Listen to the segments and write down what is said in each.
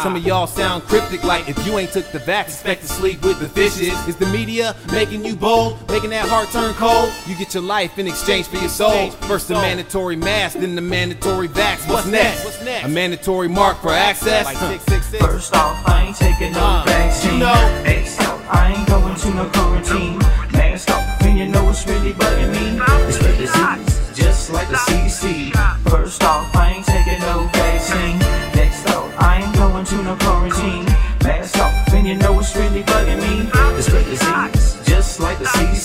Some of y'all sound cryptic like if you ain't took the vax, expect to sleep with the fishes. Is the media making you bold, making that heart turn cold? You get your life in exchange for your soul. First the mandatory mask, then the mandatory vax. What's next? A mandatory mark for access? First off, I ain't taking no Uh, vaccine. you know. Next off, I ain't going to no quarantine. Mask off, and you know it's really bugging me. It's the disease, just like the CDC. First off, I ain't taking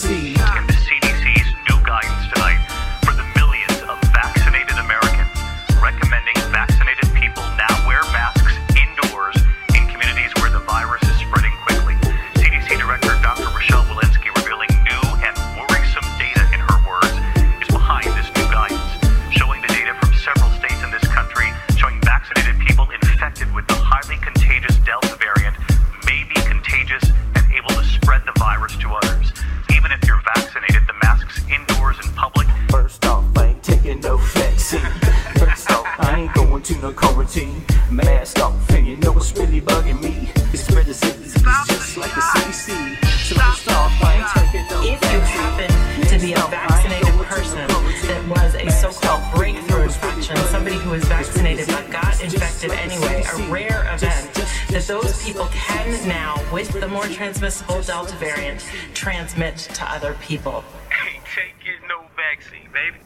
like transmissible Delta variant, transmit to other people. ain't taking no vaccine, baby.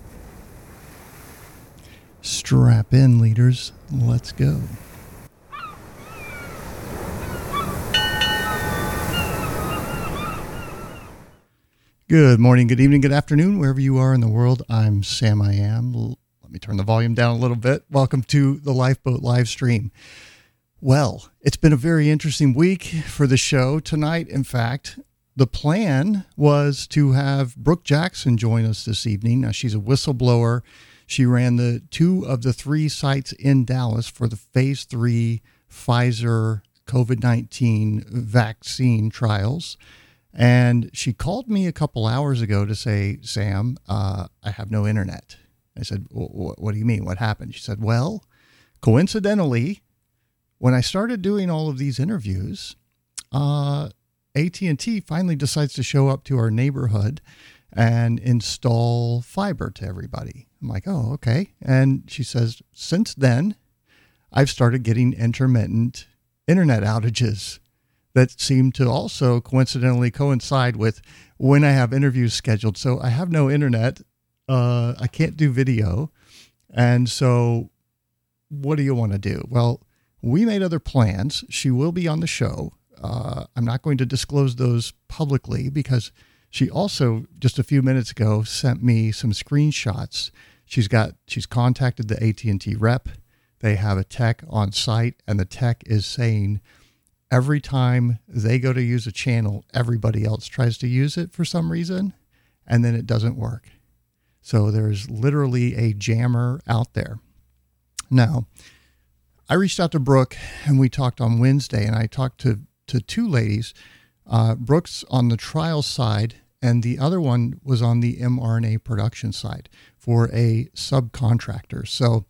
Strap in, leaders. Let's go. Good morning, good evening, good afternoon, wherever you are in the world. I'm Sam I Am. Let me turn the volume down a little bit. Welcome to the Lifeboat live stream. Well, it's been a very interesting week for the show tonight. In fact, the plan was to have Brook Jackson join us this evening. Now, she's a whistleblower. She ran the two of the three sites in Dallas for the phase three Pfizer COVID 19 vaccine trials. And she called me a couple hours ago to say, Sam, uh, I have no internet. I said, "Wh- wh- What do you mean? What happened? She said, Well, coincidentally, when I started doing all of these interviews, uh, AT&T finally decides to show up to our neighborhood and install fiber to everybody. I'm like, oh, okay. And she says, since then, I've started getting intermittent internet outages that seem to also coincidentally coincide with when I have interviews scheduled. So I have no internet. Uh, I can't do video. And so what do you want to do? Well, we made other plans. She will be on the show. Uh, I'm not going to disclose those publicly because she also just a few minutes ago sent me some screenshots. She's got she's contacted the AT&T rep. They have a tech on site and the tech is saying every time they go to use a channel, everybody else tries to use it for some reason and then it doesn't work. So there's literally a jammer out there. Now, I reached out to Brook and we talked on Wednesday, and I talked to to two ladies. Uh, Brooks on the trial side, and the other one was on the mRNA production side for a subcontractor. So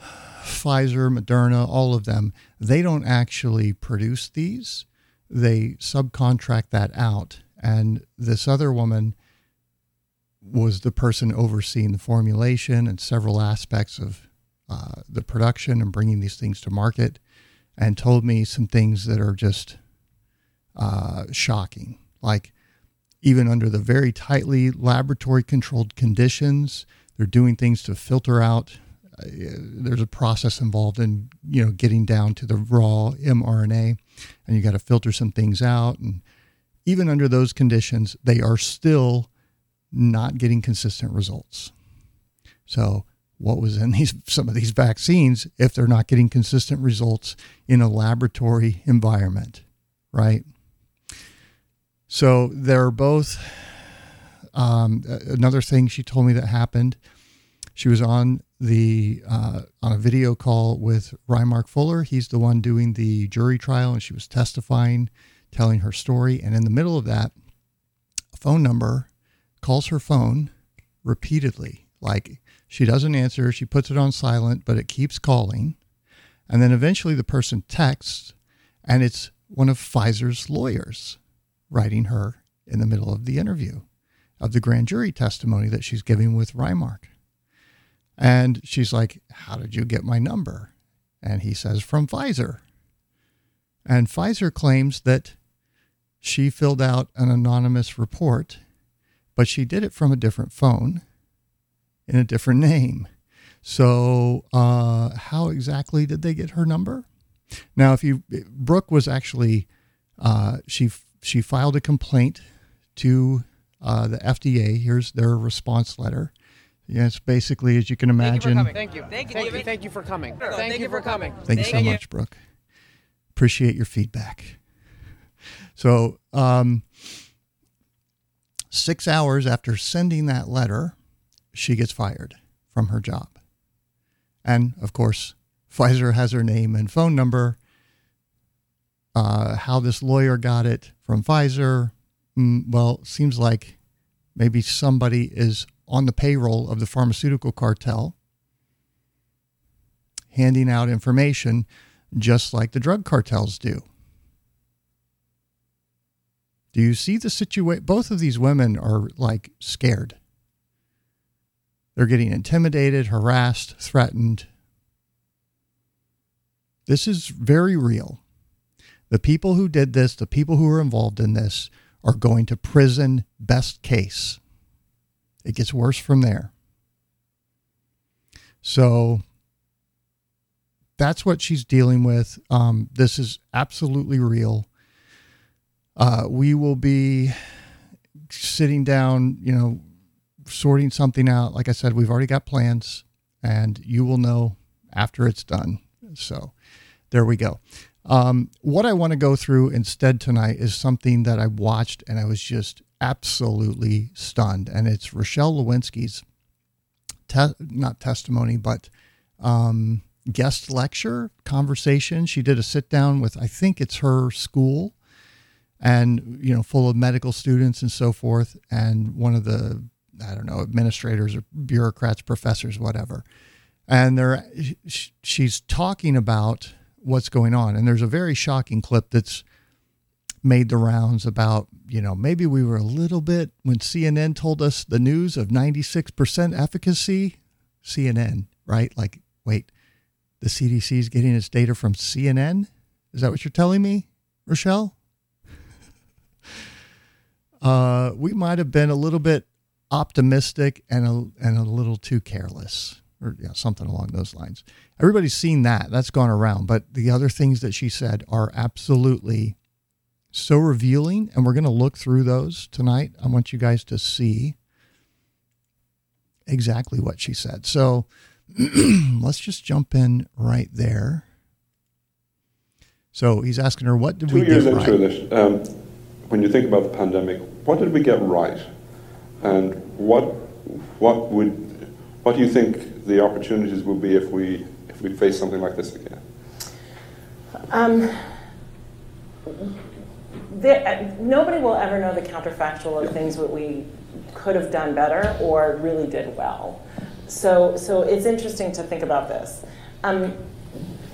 Pfizer, Moderna, all of them, they don't actually produce these. They subcontract that out. And this other woman was the person overseeing the formulation and several aspects of uh, the production and bringing these things to market and told me some things that are just uh, shocking. Like, even under the very tightly laboratory controlled conditions, they're doing things to filter out. Uh, there's a process involved in you know getting down to the raw mRNA, and you got to filter some things out. And even under those conditions, they are still not getting consistent results. So what was in these some of these vaccines if they're not getting consistent results in a laboratory environment, right? So they're both. Um, another thing she told me that happened. She was on the uh, on a video call with Reiner Fuellmich. He's the one doing the jury trial, and she was testifying, telling her story. And in the middle of that, a phone number calls her phone repeatedly. Like she doesn't answer, she puts it on silent, but it keeps calling. And then eventually the person texts, and it's one of Pfizer's lawyers writing her in the middle of the interview of the grand jury testimony that she's giving with Reiner. And she's like, How did you get my number? And he says, From Pfizer. And Pfizer claims that she filled out an anonymous report, but she did it from a different phone in a different name. So, uh, how exactly did they get her number? Now, if you Brook was actually uh, she she filed a complaint to uh, the FDA. Here's their response letter. Yes, basically, as you can imagine. Thank you. Thank you. Thank you. Thank you for coming. Thank you for coming. Thank you so much, Brook. Appreciate your feedback. So, um, six hours after sending that letter, she gets fired from her job. And of course, Pfizer has her name and phone number. Uh, how this lawyer got it from Pfizer, mm, well, seems like maybe somebody is on the payroll of the pharmaceutical cartel handing out information just like the drug cartels do. Do you see the situation? Both of these women are like scared. They're getting intimidated, harassed, threatened. This is very real. The people who did this, the people who are involved in this, are going to prison, best case. It gets worse from there. So that's what she's dealing with. Um, this is absolutely real. Uh, we will be sitting down, you know, sorting something out. Like I said, we've already got plans, and you will know after it's done. So there we go. Um, what I want to go through instead tonight is something that I watched and I was just absolutely stunned. And it's Rochelle Walensky's, te- not testimony, but um, guest lecture conversation. She did a sit down with, I think it's her school and, you know, full of medical students and so forth. And one of the, I don't know, administrators or bureaucrats, professors, whatever. And they're, she's talking about what's going on. And there's a very shocking clip that's made the rounds about, you know, maybe we were a little bit when CNN told us the news of 96% efficacy. CNN, right? Like, wait, the CDC is getting its data from CNN? Is that what you're telling me, Rochelle? uh, we might have been a little bit optimistic and a, and a little too careless or yeah, something along those lines. Everybody's seen that. That's gone around. But the other things that she said are absolutely so revealing. And we're going to look through those tonight. I want you guys to see exactly what she said. So let's just jump in right there. So he's asking her, what did Two we years get into right? this, um, when you think about the pandemic, what did we get right? And what, what would what do you think the opportunities will be if we if we face something like this again? Um, there, uh, nobody will ever know the counterfactual of things that we could have done better or really did well. So, so it's interesting to think about this. Um,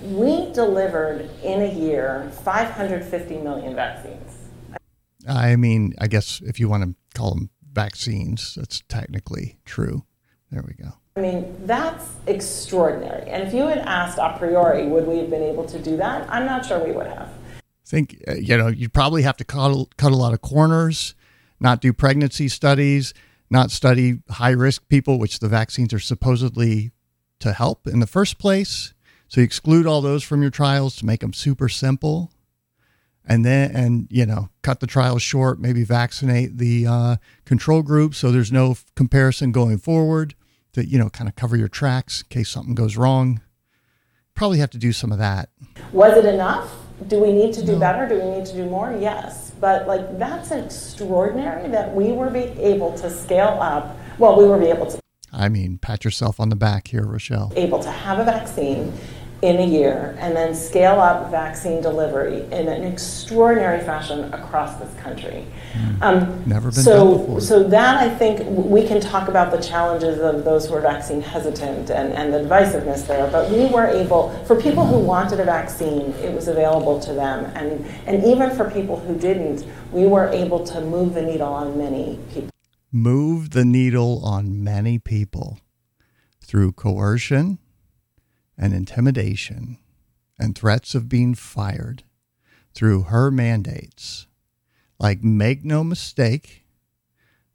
we delivered in a year 550 million vaccines. I mean, I guess if you want to call them vaccines, that's technically true. There we go. I mean, that's extraordinary. And if you had asked a priori, would we have been able to do that? I'm not sure we would have. I think, uh, you know, you'd probably have to cut, cut a lot of corners, not do pregnancy studies, not study high risk people, which the vaccines are supposedly to help in the first place. So you exclude all those from your trials to make them super simple. And then, and you know, cut the trials short, maybe vaccinate the uh, control group so there's no f- comparison going forward to, you know, kind of cover your tracks in case something goes wrong. Probably have to do some of that. Was it enough? Do we need to do better? Do we need to do more? Yes. But like that's extraordinary that we were be able to scale up. Well, we were be able to I mean, pat yourself on the back here, Rochelle. able to have a vaccine in a year and then scale up vaccine delivery in an extraordinary fashion across this country. Um, Never been so, done before. So that I think we can talk about the challenges of those who are vaccine hesitant and, and the divisiveness there, but we were able, for people who wanted a vaccine, it was available to them. And, and even for people who didn't, we were able to move the needle on many people. Move the needle on many people through coercion and intimidation and threats of being fired through her mandates. Like, make no mistake,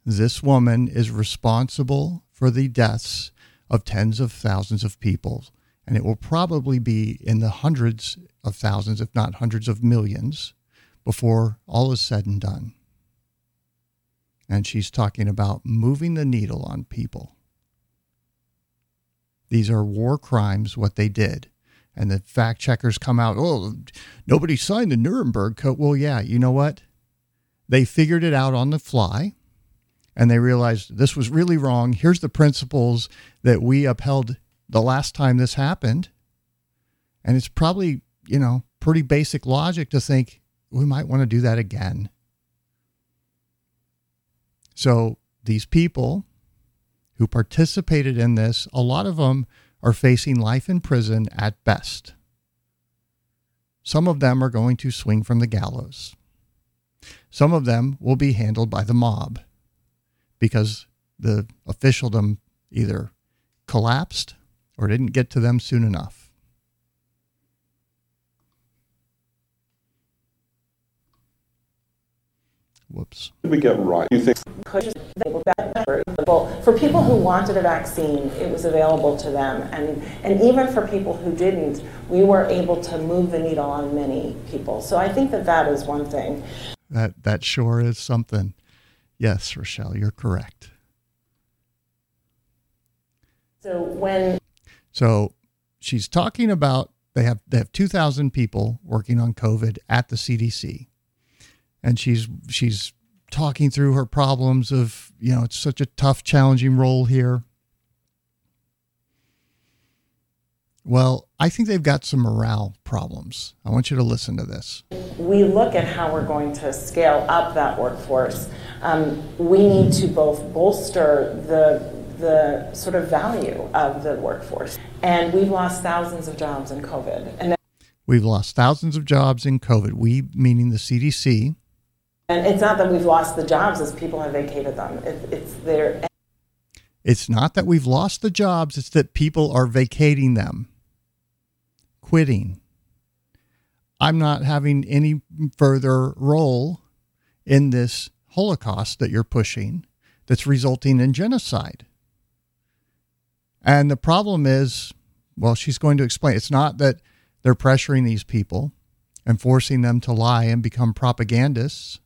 this woman is responsible for the deaths of tens of thousands of people. And it will probably be in the hundreds of thousands, if not hundreds of millions, before all is said and done. And she's talking about moving the needle on people. These are war crimes, what they did. And the fact checkers come out, oh, nobody signed the Nuremberg Code. Well, yeah, you know what? They figured it out on the fly and they realized this was really wrong. Here's the principles that we upheld the last time this happened. And it's probably, you know, pretty basic logic to think we might want to do that again. So these people who participated in this, a lot of them are facing life in prison at best. Some of them are going to swing from the gallows. Some of them will be handled by the mob because the officialdom either collapsed or didn't get to them soon enough. Whoops. Did we get right? You think push they were better. Well, for people who wanted a vaccine, it was available to them, and and even for people who didn't, we were able to move the needle on many people. So I think that that is one thing. That that sure is something. Yes, Rochelle, you're correct. So when So she's talking about they have they have 2000 people working on COVID at the CDC. And she's she's talking through her problems of, you know, it's such a tough challenging role here. Well, I think they've got some morale problems. I want you to listen to this. we look at how we're going to scale up that workforce, um, we need to both bolster the the sort of value of the workforce. And we've lost thousands of jobs in COVID. And We've lost thousands of jobs in COVID. We, meaning the CDC, and it's not that we've lost the jobs as people have vacated them. It, it's there. It's not that we've lost the jobs, it's that people are vacating them, quitting. I'm not having any further role in this Holocaust that you're pushing that's resulting in genocide. And the problem is, well, she's going to explain it's not that they're pressuring these people and forcing them to lie and become propagandists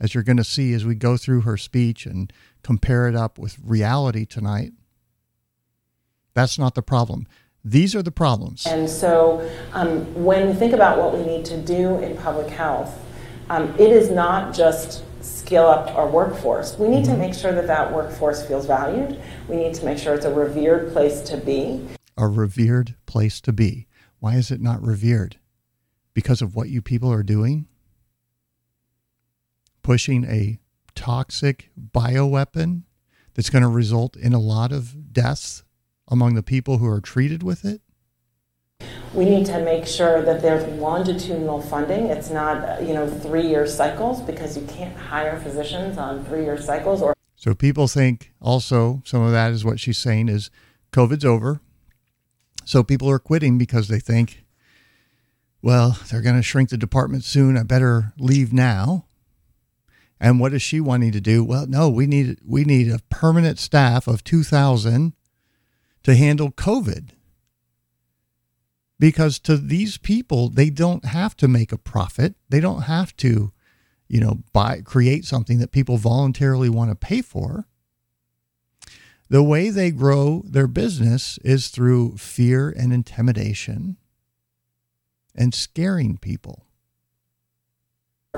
as you're going to see as we go through her speech and compare it up with reality tonight. That's not the problem. These are the problems. And so, um, when we think about what we need to do in public health, um, it is not just scale up our workforce. We need to make sure that that workforce feels valued. We need to make sure it's a revered place to be. A revered place to be. Why is it not revered? Because of what you people are doing? Pushing a toxic bioweapon that's going to result in a lot of deaths among the people who are treated with it? We need to make sure that there's longitudinal funding. It's not, you know, three-year cycles because you can't hire physicians on three-year cycles or So people think also some of that is what she's saying is COVID's over. So people are quitting because they think, well, they're going to shrink the department soon. I better leave now. And what is she wanting to do? Well, no, we need we need a permanent staff of 2000 to handle COVID. Because to these people, they don't have to make a profit. They don't have to, you know, buy create something that people voluntarily want to pay for. The way they grow their business is through fear and intimidation and scaring people.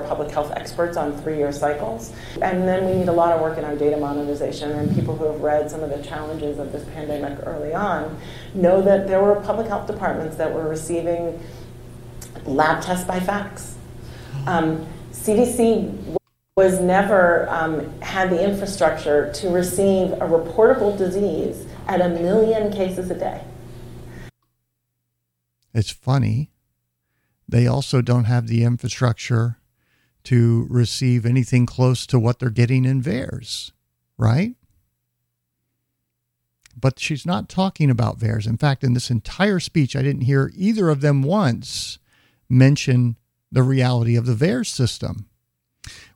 Public health experts on three-year cycles. And then we need a lot of work in our data modernization. And people who have read some of the challenges of this pandemic early on know that there were public health departments that were receiving lab tests by fax. Um, CDC was never um, had the infrastructure to receive a reportable disease at a million cases a day. It's funny. They also don't have the infrastructure to receive anything close to what they're getting in VAERS, right? But she's not talking about VAERS. In fact, in this entire speech, I didn't hear either of them once mention the reality of the VAERS system,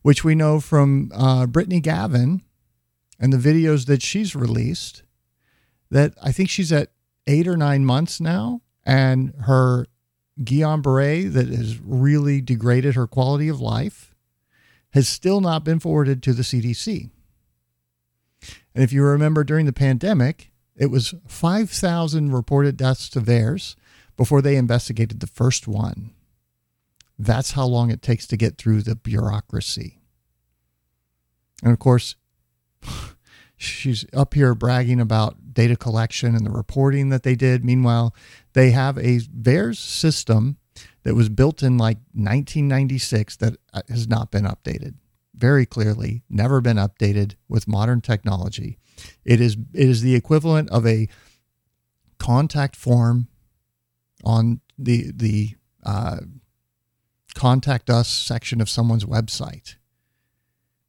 which we know from uh, Brittany Galvin and the videos that she's released. That I think she's at eight or nine months now, and her Guillain Barre that has really degraded her quality of life has still not been forwarded to the CDC. And if you remember during the pandemic, it was 5,000 reported deaths to VAERS before they investigated the first one. That's how long it takes to get through the bureaucracy. And of course, she's up here bragging about data collection and the reporting that they did. Meanwhile, they have a VAERS system that was built in like 1996 that uh, has not been updated. Very clearly, never been updated with modern technology. It is it is the equivalent of a contact form on the the uh, contact us section of someone's website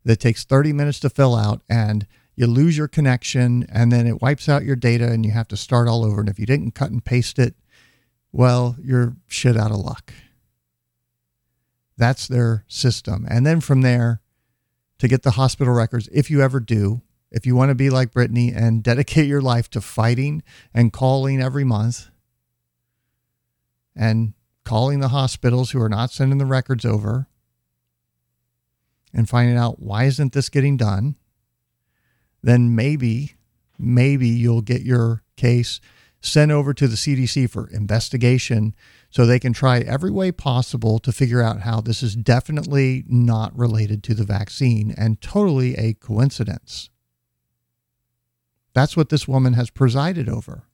that takes 30 minutes to fill out and you lose your connection and then it wipes out your data and you have to start all over. And if you didn't cut and paste it well you're shit out of luck. That's their system. And then from there to get the hospital records if you ever do if you want to be like Brittany and dedicate your life to fighting and calling every month and calling the hospitals who are not sending the records over and finding out why isn't this getting done, then maybe, maybe you'll get your case sent over to the CDC for investigation so they can try every way possible to figure out how this is definitely not related to the vaccine and totally a coincidence. That's what this woman has presided over.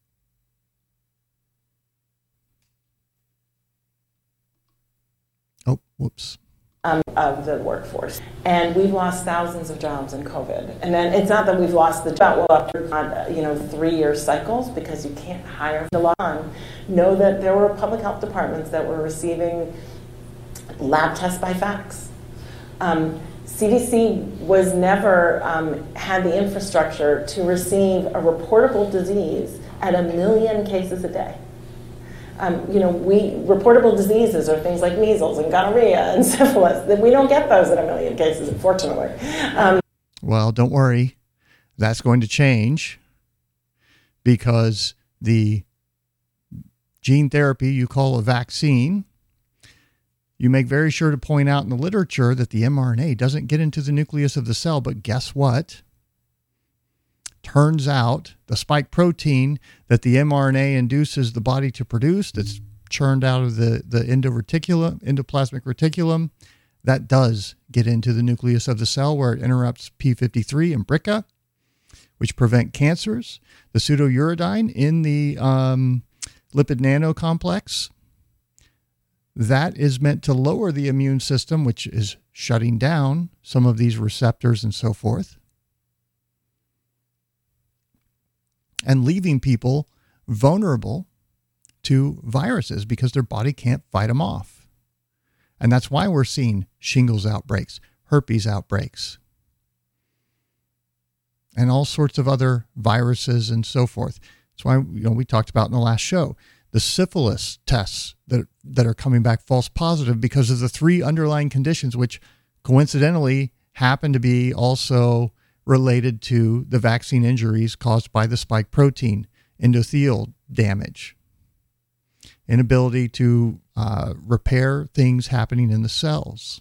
Oh, whoops. Um, of the workforce. And we've lost thousands of jobs in COVID. And then it's not that we've lost the job, well, after, you know, three-year cycles because you can't hire the law. Know that there were public health departments that were receiving lab tests by fax. Um, CDC was never um, had the infrastructure to receive a reportable disease at a million cases a day. Um, you know, we reportable diseases are things like measles and gonorrhea and syphilis. We don't get those at a million cases, unfortunately. Um, well, don't worry, that's going to change because the gene therapy you call a vaccine you make very sure to point out in the literature that the mRNA doesn't get into the nucleus of the cell, but guess what? Turns out the spike protein that the mRNA induces the body to produce, that's churned out of the, the endoreticulum, endoplasmic reticulum, that does get into the nucleus of the cell where it interrupts P53 and BRCA, which prevent cancers. The pseudouridine in the um, lipid nanocomplex that is meant to lower the immune system, which is shutting down some of these receptors and so forth, and leaving people vulnerable to viruses because their body can't fight them off. And that's why we're seeing shingles outbreaks, herpes outbreaks, and all sorts of other viruses and so forth. That's why you know we talked about in the last show the syphilis tests that that are coming back false positive because of the three underlying conditions, which coincidentally happen to be also related to the vaccine injuries caused by the spike protein endothelial damage, inability to uh, repair things happening in the cells.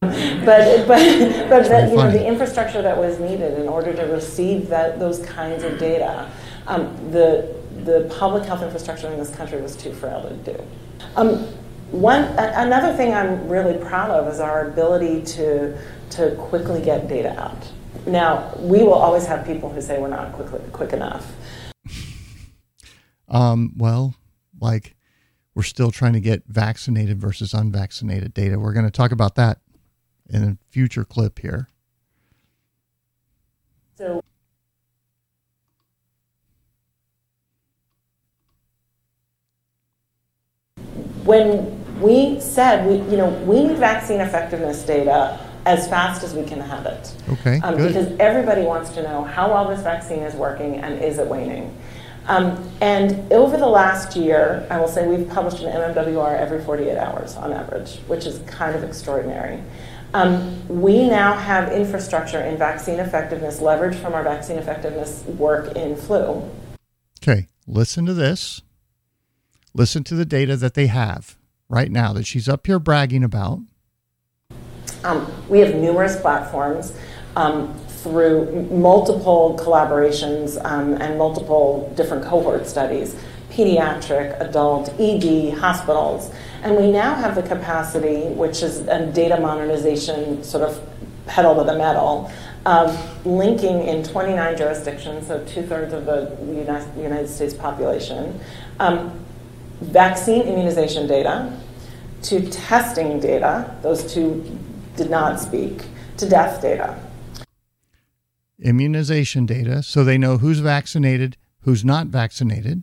but but but the, you know the infrastructure that was needed in order to receive that those kinds of data, um, the the public health infrastructure in this country was too frail to do. Um, one another thing I'm really proud of is our ability to to quickly get data out. Now we will always have people who say we're not quickly quick enough. Um, well, like we're still trying to get vaccinated versus unvaccinated data. We're going to talk about that in a future clip here. So when we said we you know we need vaccine effectiveness data as fast as we can have it. Okay, Um, good. because everybody wants to know how well this vaccine is working and is it waning. Um, and over the last year, I will say we've published an MMWR every 48 hours on average, which is kind of extraordinary. Um, we now have infrastructure in vaccine effectiveness leveraged from our vaccine effectiveness work in flu. Okay, listen to this. Listen to the data that they have right now that she's up here bragging about. Um, we have numerous platforms um, through multiple collaborations um, and multiple different cohort studies pediatric, adult, ED, hospitals. And we now have the capacity, which is a data modernization sort of pedal to the metal, of linking in 29 jurisdictions, so two thirds of the United States population, um, vaccine immunization data to testing data, those two did not speak, to death data. Immunization data, so they know who's vaccinated, who's not vaccinated,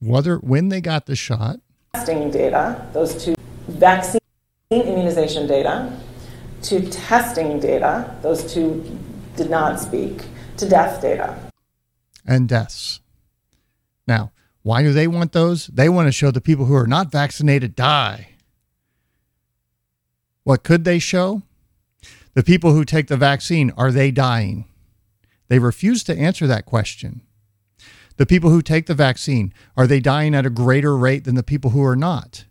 whether when they got the shot, Testing data, those two vaccine immunization data to testing data, those two did not speak, to death data. and deaths. Now, why do they want those? They want to show the people who are not vaccinated die. What could they show? The people who take the vaccine, are they dying? They refuse to answer that question. The people who take the vaccine, are they dying at a greater rate than the people who are not?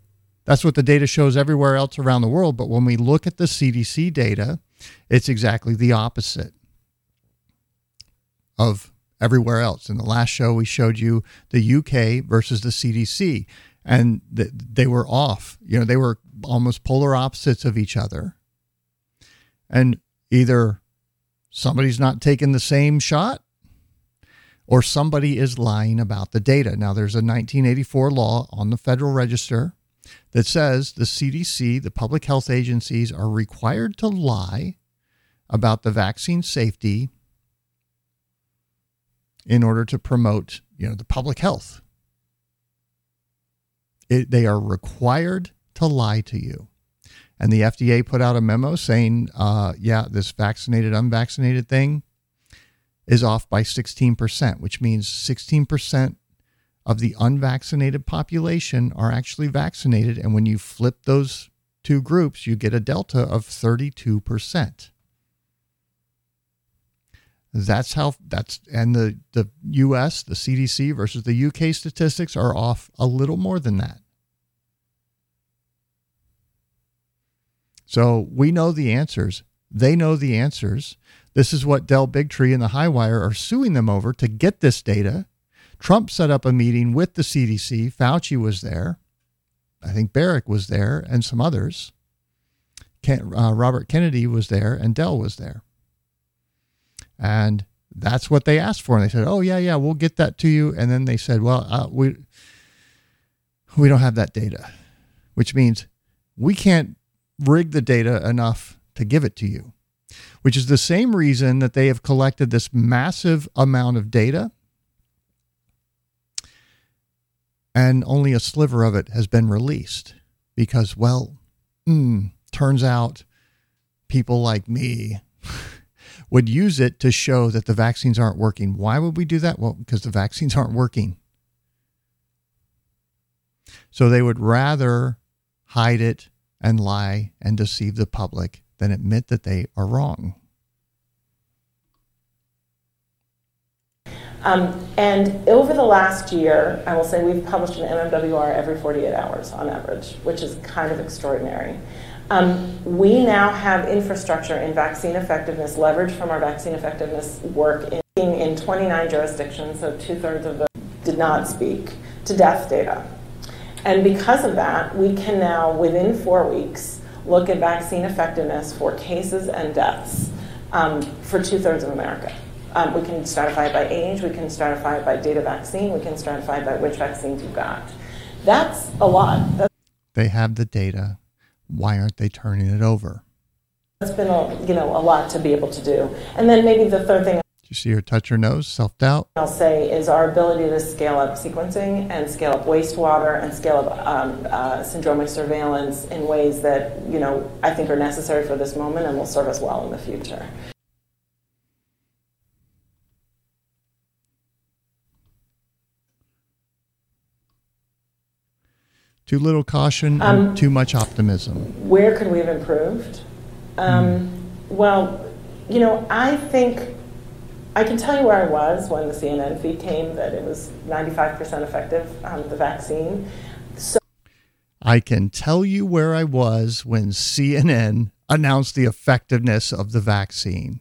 That's what the data shows everywhere else around the world. But when we look at the CDC data, it's exactly the opposite of everywhere else. In the last show, we showed you the UK versus the CDC, and th- they were off. You know, they were almost polar opposites of each other. And either somebody's not taking the same shot or somebody is lying about the data. Now, there's a 1984 law on the Federal Register that says the CDC, the public health agencies, are required to lie about the vaccine safety in order to promote, you know, the public health. It, they are required to lie to you. And the FDA put out a memo saying, uh, yeah, this vaccinated, unvaccinated thing is off by 16%, which means 16% of the unvaccinated population are actually vaccinated. And when you flip those two groups, you get a delta of 32%. That's how that's and the the US, the CDC versus the UK statistics are off a little more than that. So we know the answers. They know the answers. This is what Del Bigtree and the Highwire are suing them over to get this data. Trump set up a meeting with the CDC. Fauci was there. I think Barrick was there and some others. Ken, uh, Robert Kennedy was there and Del was there. And that's what they asked for. And they said, "Oh yeah, yeah, we'll get that to you." And then they said, "Well, uh, we we don't have that data," which means we can't rig the data enough to give it to you. Which is the same reason that they have collected this massive amount of data, and only a sliver of it has been released because, well, mm, turns out people like me would use it to show that the vaccines aren't working. Why would we do that? Well, because the vaccines aren't working. So they would rather hide it and lie and deceive the public than admit that they are wrong. Um, and over the last year, I will say we've published an MMWR every 48 hours on average, which is kind of extraordinary. Um, we now have infrastructure in vaccine effectiveness leveraged from our vaccine effectiveness work in, in 29 jurisdictions, so two thirds of the did not speak, to death data. And because of that, we can now, within four weeks, look at vaccine effectiveness for cases and deaths um, for two thirds of America. Um, we can stratify it by age, we can stratify it by date of vaccine, we can stratify it by which vaccines you got. That's a lot. That's They have the data. Why aren't they turning it over? that's been a, you know, a lot to be able to do. And then maybe the third thing you see her touch her nose? Self doubt? I'll say is our ability to scale up sequencing and scale up wastewater and scale up um, uh, syndromic surveillance in ways that you know I think are necessary for this moment and will serve us well in the future. Too little caution Um, and too much optimism. Where could we have improved? Um, Well, you know, I think I can tell you where I was when the CNN feed came that it was 95% effective, um, the vaccine. So I can tell you where I was when CNN announced the effectiveness of the vaccine.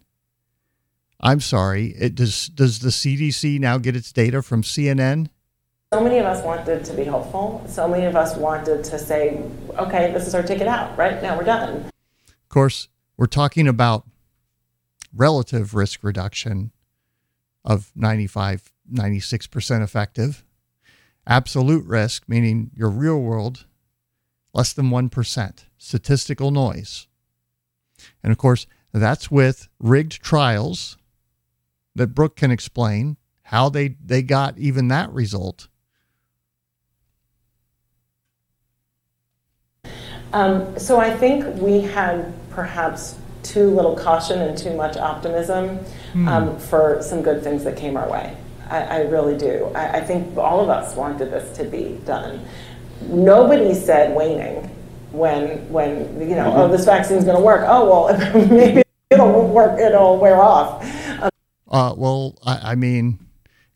I'm sorry. It does does the CDC now get its data from CNN? So many of us wanted to be hopeful. So many of us wanted to say, okay, this is our ticket out, right? Now we're done. Of course, we're talking about relative risk reduction of 95, 96% effective. Absolute risk, meaning your real world, less than 1%. Statistical noise. And of course, that's with rigged trials that Brook can explain how they, they got even that result. Um, so I think we had perhaps too little caution and too much optimism um, for some good things that came our way. I, I really do. I, I think all of us wanted this to be done. Nobody said waning when when you know oh this vaccine's going to work. Oh well maybe it'll work. It'll wear off. Uh, well, I, I mean,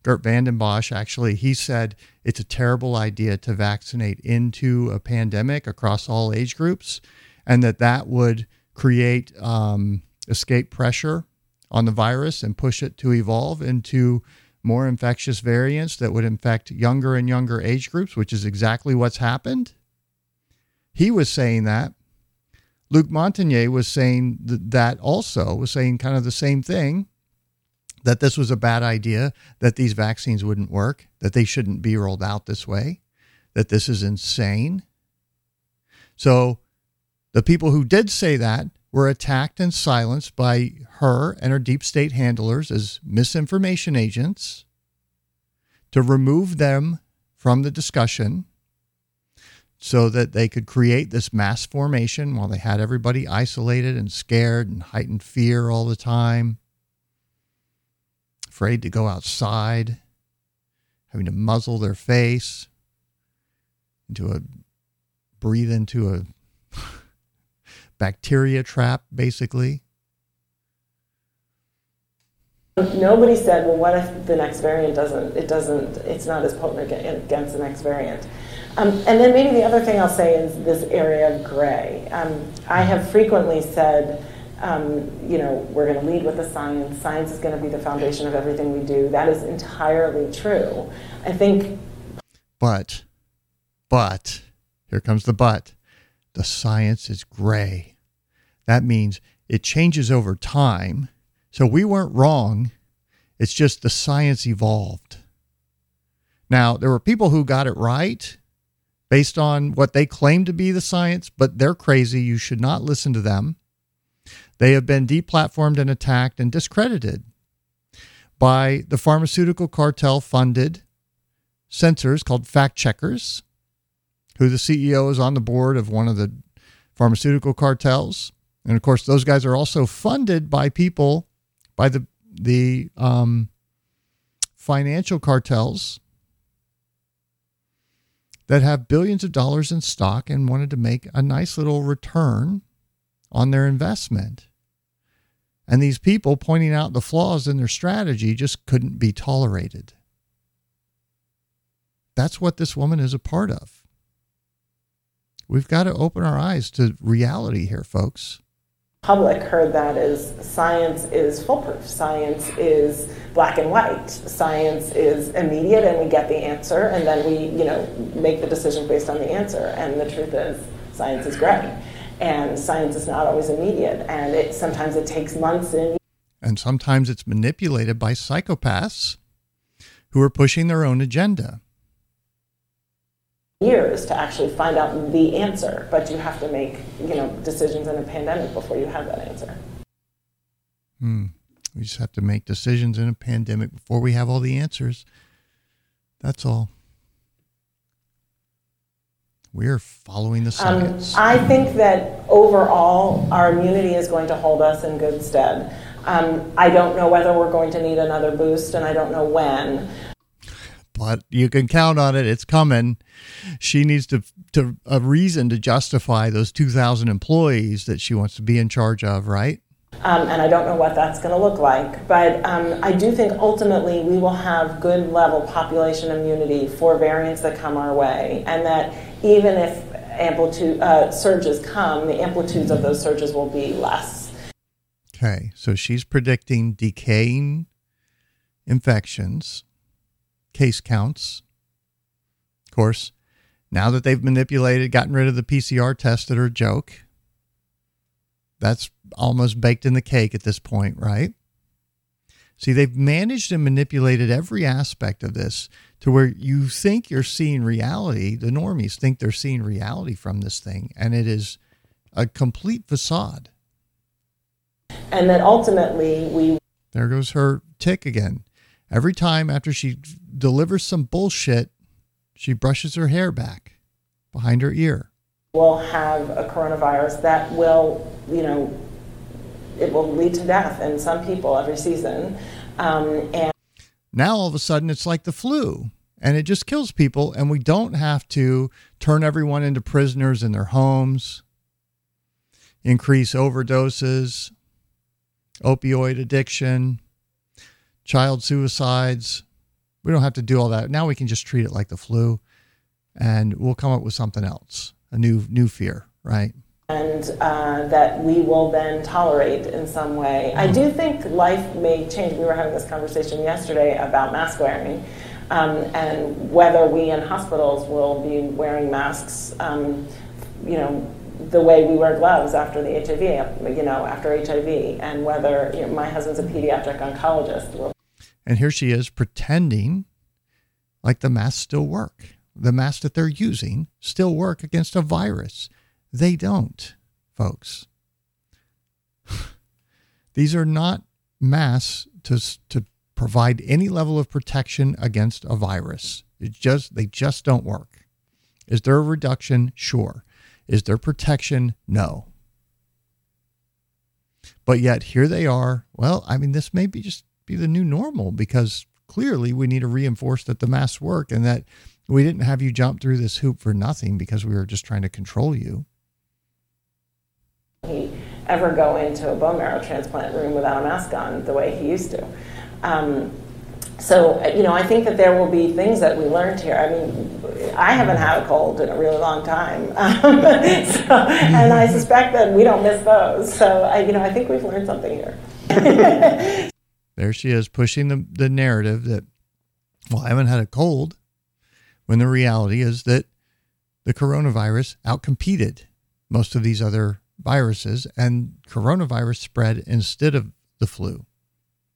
Geert Vanden Bossche actually, he said it's a terrible idea to vaccinate into a pandemic across all age groups, and that that would create um, escape pressure on the virus and push it to evolve into more infectious variants that would infect younger and younger age groups, which is exactly what's happened. He was saying that. Luc Montagnier was saying th- that also, was saying kind of the same thing that this was a bad idea, that these vaccines wouldn't work, that they shouldn't be rolled out this way, that this is insane. So the people who did say that were attacked and silenced by her and her deep state handlers as misinformation agents to remove them from the discussion so that they could create this mass formation while they had everybody isolated and scared and heightened fear all the time afraid to go outside, having to muzzle their face into a breathe into a bacteria trap, basically. Nobody said, well, what if the next variant doesn't, it doesn't, it's not as potent against the next variant. Um, and then maybe the other thing I'll say is this area of gray. Um, I have frequently said, um, you know, we're going to lead with the science. Science is going to be the foundation of everything we do. That is entirely true. I think But, but, here comes the but. The science is gray. That means it changes over time. So we weren't wrong. It's just the science evolved. Now, there were people who got it right based on what they claim to be the science, but they're crazy. You should not listen to them. They have been deplatformed and attacked and discredited by the pharmaceutical cartel funded censors called fact checkers, who the CEO is on the board of one of the pharmaceutical cartels. And of course, those guys are also funded by people, by the the um, financial cartels that have billions of dollars in stock and wanted to make a nice little return on their investment. And these people pointing out the flaws in their strategy just couldn't be tolerated. That's what this woman is a part of. We've got to open our eyes to reality here, folks. public heard that as science is foolproof, science is black and white, science is immediate and we get the answer and then we, you know, make the decision based on the answer. And the truth is science is gray. And science is not always immediate and it sometimes it takes months and and sometimes it's manipulated by psychopaths who are pushing their own agenda. Years to actually find out the answer, but you have to make you know decisions in a pandemic before you have that answer. Hmm. We just have to make decisions in a pandemic before we have all the answers. That's all. We're following the um, science. Um, I think that overall, our immunity is going to hold us in good stead. Um, I don't know whether we're going to need another boost, and I don't know when. But you can count on it; it's coming. She needs to to a reason to justify those two thousand employees that she wants to be in charge of, right? Um, and I don't know what that's going to look like. But um, I do think ultimately we will have good level population immunity for variants that come our way, and that even if amplitude uh, surges come, the amplitudes of those surges will be less. Okay, so she's predicting decaying infections, case counts. Of course, now that they've manipulated, gotten rid of the PCR tests that are a joke, that's almost baked in the cake at this point, right? See, they've managed and manipulated every aspect of this to where you think you're seeing reality. The normies think they're seeing reality from this thing, and it is a complete facade and that ultimately we. There goes her tick again. Every time after she delivers some bullshit, she brushes her hair back behind her ear. We'll have a coronavirus that will, you know, it will lead to death in some people every season. Um, and now all of a sudden it's like the flu and it just kills people, and we don't have to turn everyone into prisoners in their homes, increase overdoses, opioid addiction, child suicides. We don't have to do all that. Now we can just treat it like the flu and we'll come up with something else, a new new fear, right? And uh, that we will then tolerate in some way. I do think life may change. We were having this conversation yesterday about mask wearing um, and whether we in hospitals will be wearing masks, um, you know, the way we wear gloves after the HIV, you know, after HIV, and whether you know, my husband's a pediatric oncologist. And here she is pretending like the masks still work. The masks that they're using still work against a virus. They don't, folks. These are not masks to, to provide any level of protection against a virus. It just they just don't work. Is there a reduction? Sure. Is there protection? No. But yet here they are. Well, I mean, this may be just be the new normal because clearly we need to reinforce that the masks work and that we didn't have you jump through this hoop for nothing because we were just trying to control you. Ever go into a bone marrow transplant room without a mask on the way he used to. Um, so, you know, I think that there will be things that we learned here. I mean, I haven't had a cold in a really long time. So, and I suspect that we don't miss those. So, I, you know, I think we've learned something here. there she is pushing the, the narrative that, well, I haven't had a cold, when the reality is that the coronavirus outcompeted most of these other viruses and coronavirus spread instead of the flu.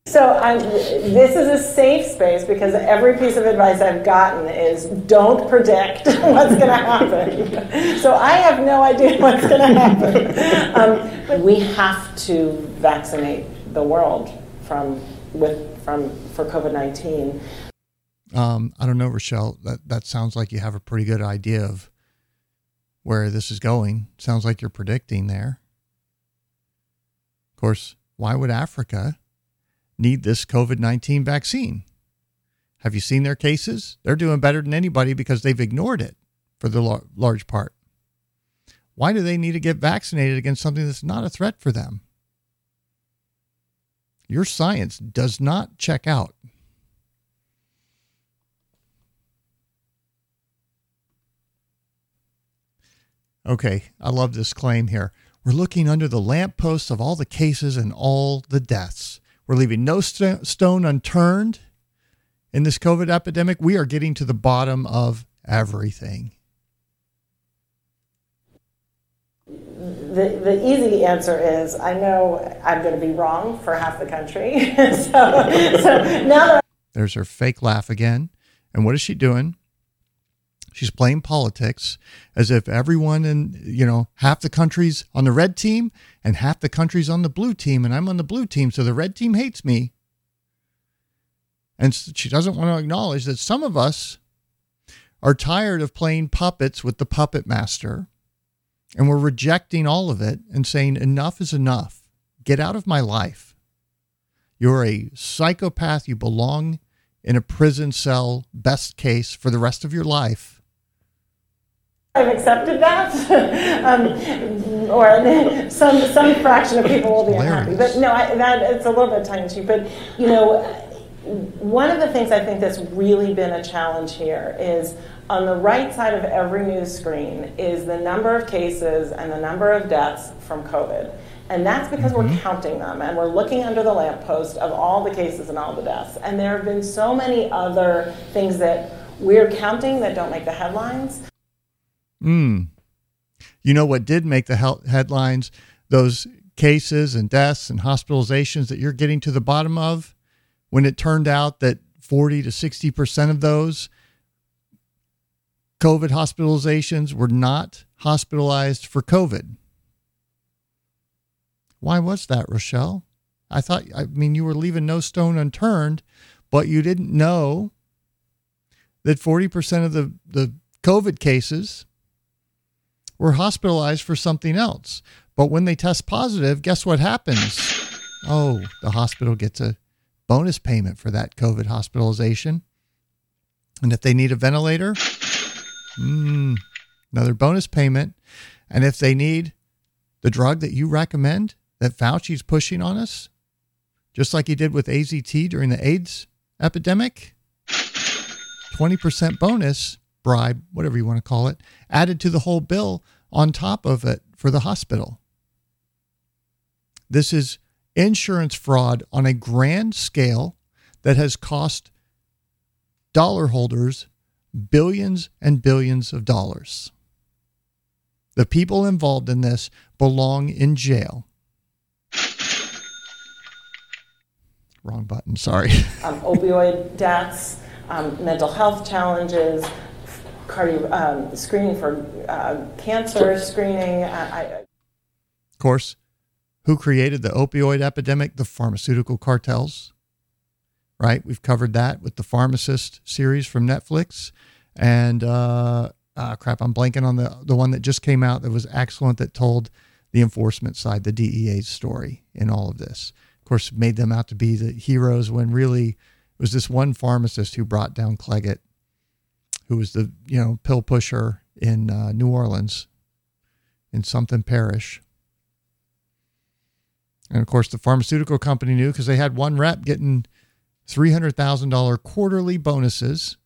So I'm, this is a safe space because every piece of advice I've gotten is don't predict what's going to happen. So I have no idea what's going to happen. Um, but we have to vaccinate the world from with from for COVID nineteen. Um, I don't know, Rochelle. That that sounds like you have a pretty good idea of where this is going. Sounds like you're predicting there. Of course, why would Africa? need this COVID 19 vaccine. Have you seen their cases? They're doing better than anybody because they've ignored it for the large part. Why do they need to get vaccinated against something that's not a threat for them? Your science does not check out. Okay, I love this claim here. We're looking under the lampposts of all the cases and all the deaths. We're leaving no st- stone unturned in this COVID epidemic. We are getting to the bottom of everything. The, the easy answer is I know I'm going to be wrong for half the country. so, so now that There's her fake laugh again. And what is she doing? She's playing politics as if everyone in, you know, half the country's on the red team and half the country's on the blue team, and I'm on the blue team, so the red team hates me. And she doesn't want to acknowledge that some of us are tired of playing puppets with the puppet master, and we're rejecting all of it and saying, enough is enough. Get out of my life. You're a psychopath. You belong in a prison cell, best case, for the rest of your life. I've accepted that, um, or some some fraction of people will be unhappy. But no, I, that it's a little bit tongue in cheek. But you know, one of the things I think that's really been a challenge here is on the right side of every news screen is the number of cases and the number of deaths from COVID. And that's because we're counting them and we're looking under the lamppost of all the cases and all the deaths. And there have been so many other things that we're counting that don't make the headlines. Mm. You know what did make the he- headlines? Those cases and deaths and hospitalizations that you're getting to the bottom of when it turned out that 40 to 60% of those COVID hospitalizations were not hospitalized for COVID. Why was that, Rochelle? I thought, I mean, you were leaving no stone unturned, but you didn't know that 40% of the, the COVID cases were hospitalized for something else. But when they test positive, guess what happens? Oh, the hospital gets a bonus payment for that COVID hospitalization. And if they need a ventilator, mm, another bonus payment. And if they need the drug that you recommend that Fauci's pushing on us, just like he did with AZT during the AIDS epidemic, 20% bonus bribe, whatever you want to call it, added to the whole bill on top of it for the hospital. This is insurance fraud on a grand scale that has cost dollar holders billions and billions of dollars. The people involved in this belong in jail. Wrong button, sorry. Um, opioid deaths, um, mental health challenges, cardio um, screening for uh, cancer screening. I, Of course, who created the opioid epidemic? The pharmaceutical cartels, right? We've covered that with the Pharmacist series from Netflix. And uh, uh, crap, I'm blanking on the, the one that just came out that was excellent that told the enforcement side, the DEA's story in all of this. Of course, made them out to be the heroes when really it was this one pharmacist who brought down Cleggett, who was the you know pill pusher in uh, New Orleans, in something parish. And of course, the pharmaceutical company knew because they had one rep getting $300,000 quarterly bonuses,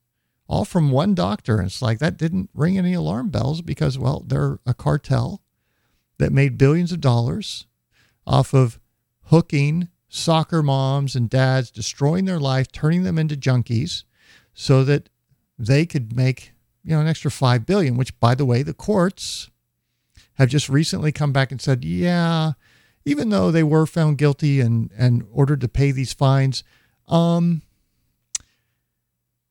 all from one doctor. And it's like that didn't ring any alarm bells because, well, they're a cartel that made billions of dollars off of hooking soccer moms and dads, destroying their life, turning them into junkies so that they could make, you know, an extra 5 billion, which by the way, the courts have just recently come back and said, yeah, even though they were found guilty and, and ordered to pay these fines, um,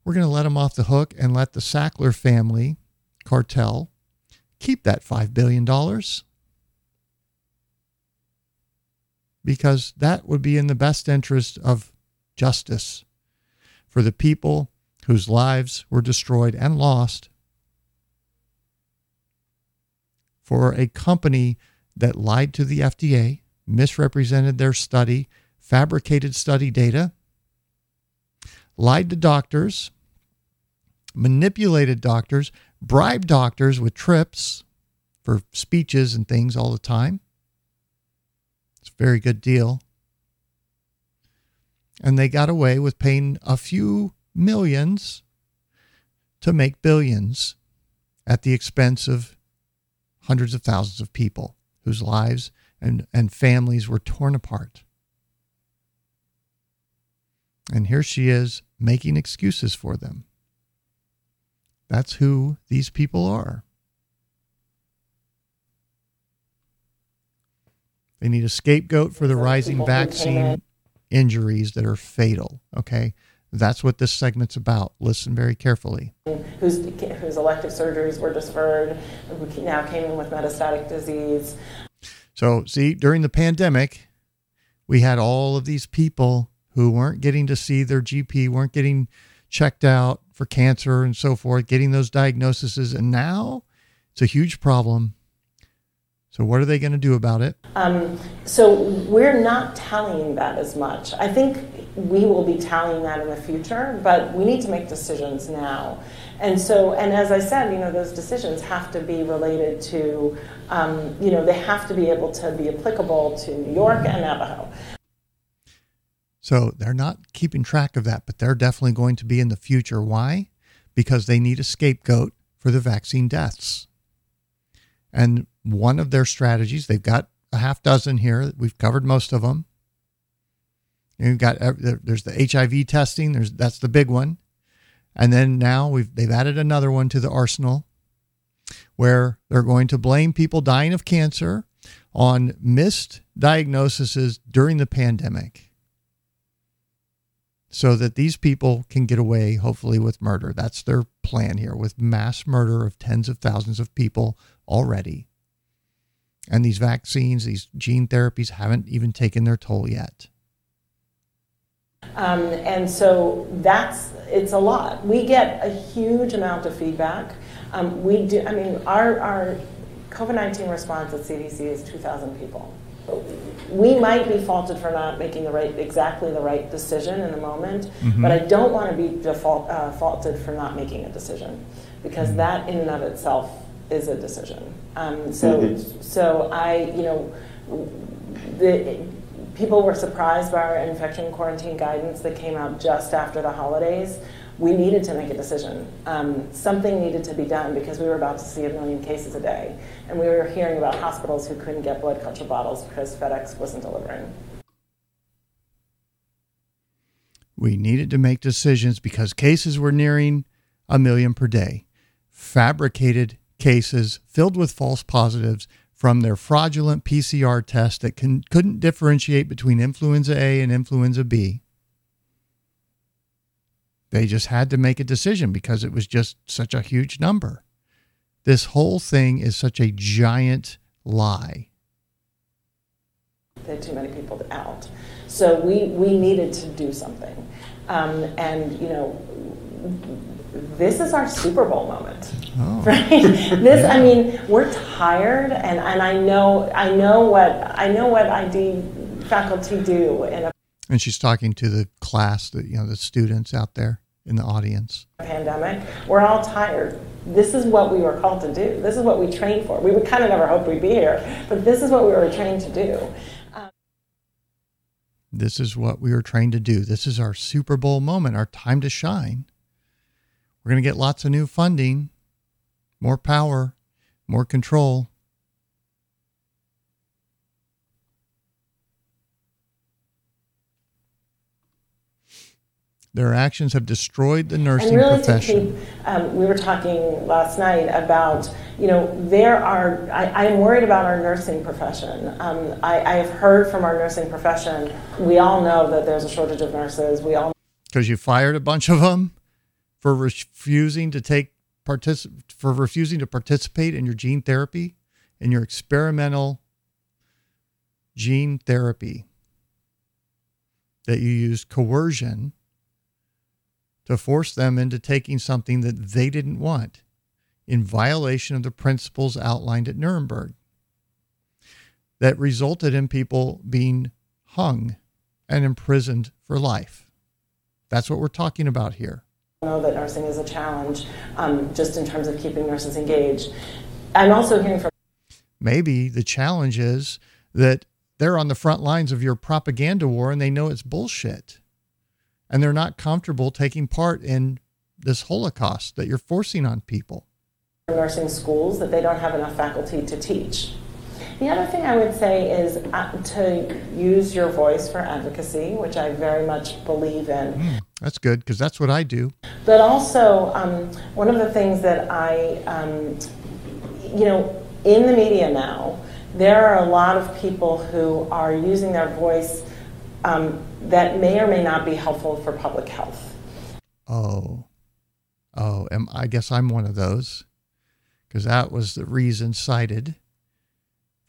we're going to let them off the hook and let the Sackler family cartel keep that $5 billion because that would be in the best interest of justice for the people whose lives were destroyed and lost for a company that lied to the FDA, misrepresented their study, fabricated study data, lied to doctors, manipulated doctors, bribed doctors with trips for speeches and things all the time. It's a very good deal. And they got away with paying a few millions to make billions at the expense of hundreds of thousands of people. whose lives and, and families were torn apart. And here she is making excuses for them. That's who these people are. They need a scapegoat for the rising vaccine injuries that are fatal. Okay. That's what this segment's about. Listen very carefully. Whose, whose elective surgeries were deferred, who now came in with metastatic disease. So, see, during the pandemic, we had all of these people who weren't getting to see their GP, weren't getting checked out for cancer and so forth, getting those diagnoses. And now it's a huge problem. So, what are they going to do about it? Um, so, we're not tallying that as much. I think we will be tallying that in the future, but we need to make decisions now. And so, and as I said, you know, those decisions have to be related to, um, you know, they have to be able to be applicable to New York and Navajo. So they're not keeping track of that, but they're definitely going to be in the future. Why? Because they need a scapegoat for the vaccine deaths. And one of their strategies, they've got a half dozen here. We've covered most of them. You've got uh, there's the HIV testing. There's that's the big one, and then now we've they've added another one to the arsenal, where they're going to blame people dying of cancer on missed diagnoses during the pandemic, so that these people can get away, hopefully, with murder. That's their plan here, with mass murder of tens of thousands of people already. And these vaccines, these gene therapies haven't even taken their toll yet. Um, and so that's it's a lot. We get a huge amount of feedback. Um, we do. I mean, our our COVID nineteen response at CDC is two thousand people. We might be faulted for not making the right exactly the right decision in the moment, mm-hmm. but I don't want to be default, uh, faulted for not making a decision because mm-hmm. that in and of itself is a decision. Um, so mm-hmm. so I you know the people were surprised by our infection quarantine guidance that came out just after the holidays. We needed to make a decision. Um, something needed to be done because we were about to see a million cases a day. And we were hearing about hospitals who couldn't get blood culture bottles because FedEx wasn't delivering. We needed to make decisions because cases were nearing a million per day. Fabricated cases filled with false positives from their fraudulent PCR test that can, couldn't differentiate between influenza A and influenza B. They just had to make a decision because it was just such a huge number. This whole thing is such a giant lie. There are too many people out. So we, we needed to do something. Um, and, you know, this is our Super Bowl moment, oh. right? this. I mean, we're tired, and, and I know I know what I know what ID faculty do in a. And she's talking to the class, that you know, the students out there in the audience. Pandemic, we're all tired. This is what we were called to do. This is what we trained for. We would kind of never hope we'd be here, but this is what we were trained to do. Um, this is what we were trained to do. This is our Super Bowl moment, our time to shine. We're going to get lots of new funding, more power, more control. Their actions have destroyed the nursing and really profession. Keep, um, we were talking last night about, you know, there are, I, am worried about our nursing profession. Um, I, I have heard from our nursing profession, we all know that there's a shortage of nurses. We all Because you fired a bunch of them? For refusing to take particip- for refusing to participate in your gene therapy in your experimental gene therapy that you used coercion to force them into taking something that they didn't want in violation of the principles outlined at Nuremberg that resulted in people being hung and imprisoned for life. That's what we're talking about here know that nursing is a challenge um, just in terms of keeping nurses engaged. I'm also hearing from. Maybe the challenge is that they're on the front lines of your propaganda war and they know it's bullshit. And they're not comfortable taking part in this Holocaust that you're forcing on people. Nursing schools that they don't have enough faculty to teach. The other thing I would say is uh, to use your voice for advocacy, which I very much believe in. Mm, that's good because that's what I do. But also, um, one of the things that I, um, you know, in the media now, there are a lot of people who are using their voice um, that may or may not be helpful for public health. Oh, oh, am, I guess I'm one of those because that was the reason cited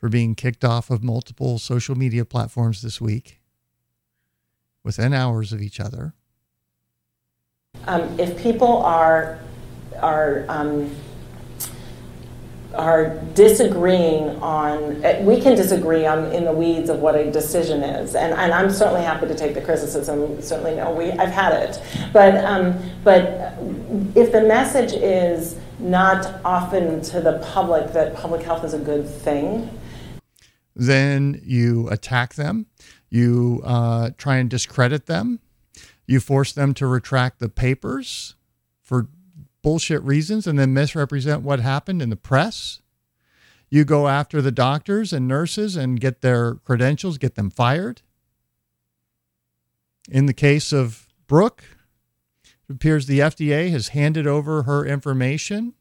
for being kicked off of multiple social media platforms this week within hours of each other. Um, if people are are um, are disagreeing on eh, we can disagree on in the weeds of what a decision is. And, and i'm certainly happy to take the criticism. Certainly no we i've had it. But um, but if the message is not often to the public that public health is a good thing then you attack them you uh, try and discredit them you force them to retract the papers for bullshit reasons and then misrepresent what happened in the press. You go after the doctors and nurses and get their credentials, get them fired. In the case of Brook, it appears the FDA has handed over her information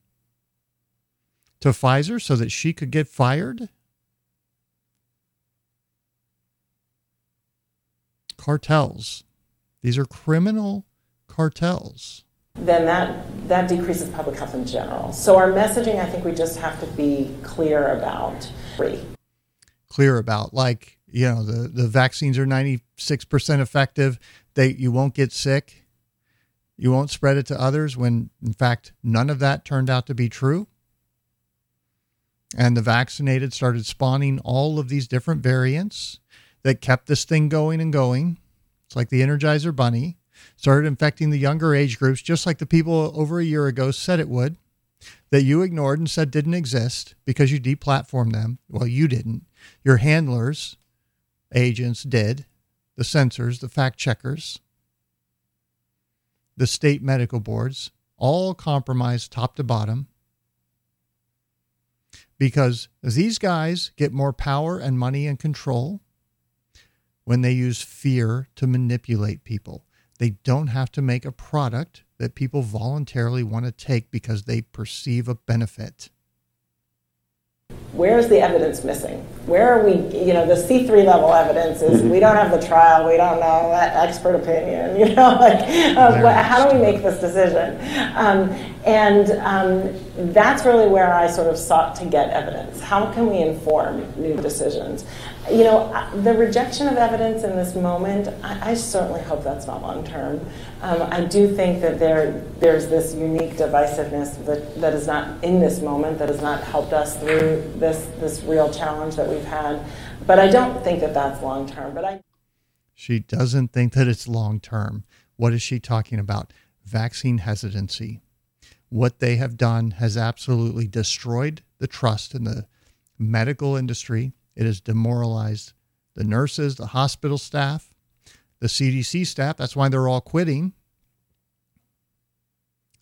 to Pfizer so that she could get fired. Cartels. These are criminal cartels then that, that decreases public health in general. So our messaging, I think we just have to be clear about. Clear about, like, you know, the, the vaccines are 96% effective. They, you won't get sick. You won't spread it to others when, in fact, none of that turned out to be true. And the vaccinated started spawning all of these different variants that kept this thing going and going. It's like the Energizer Bunny started infecting the younger age groups, just like the people over a year ago said it would, that you ignored and said didn't exist because you deplatformed them. Well, you didn't. Your handlers, agents did, the censors, the fact checkers, the state medical boards, all compromised top to bottom because these guys get more power and money and control when they use fear to manipulate people. They don't have to make a product that people voluntarily want to take because they perceive a benefit. Where's the evidence missing? Where are we, you know, the C3 level evidence is we don't have the trial, we don't know that expert opinion, you know, like, um, how do we make this decision? Um, and um, that's really where I sort of sought to get evidence. How can we inform new decisions? you know, the rejection of evidence in this moment, I, I certainly hope that's not long term. Um, I do think that there, there's this unique divisiveness that, that is not in this moment, that has not helped us through this, this real challenge that we've had. But I don't think that that's long term. But I. She doesn't think that it's long term. What is she talking about? Vaccine hesitancy. What they have done has absolutely destroyed the trust in the medical industry it has demoralized the nurses, the hospital staff, the CDC staff. That's why they're all quitting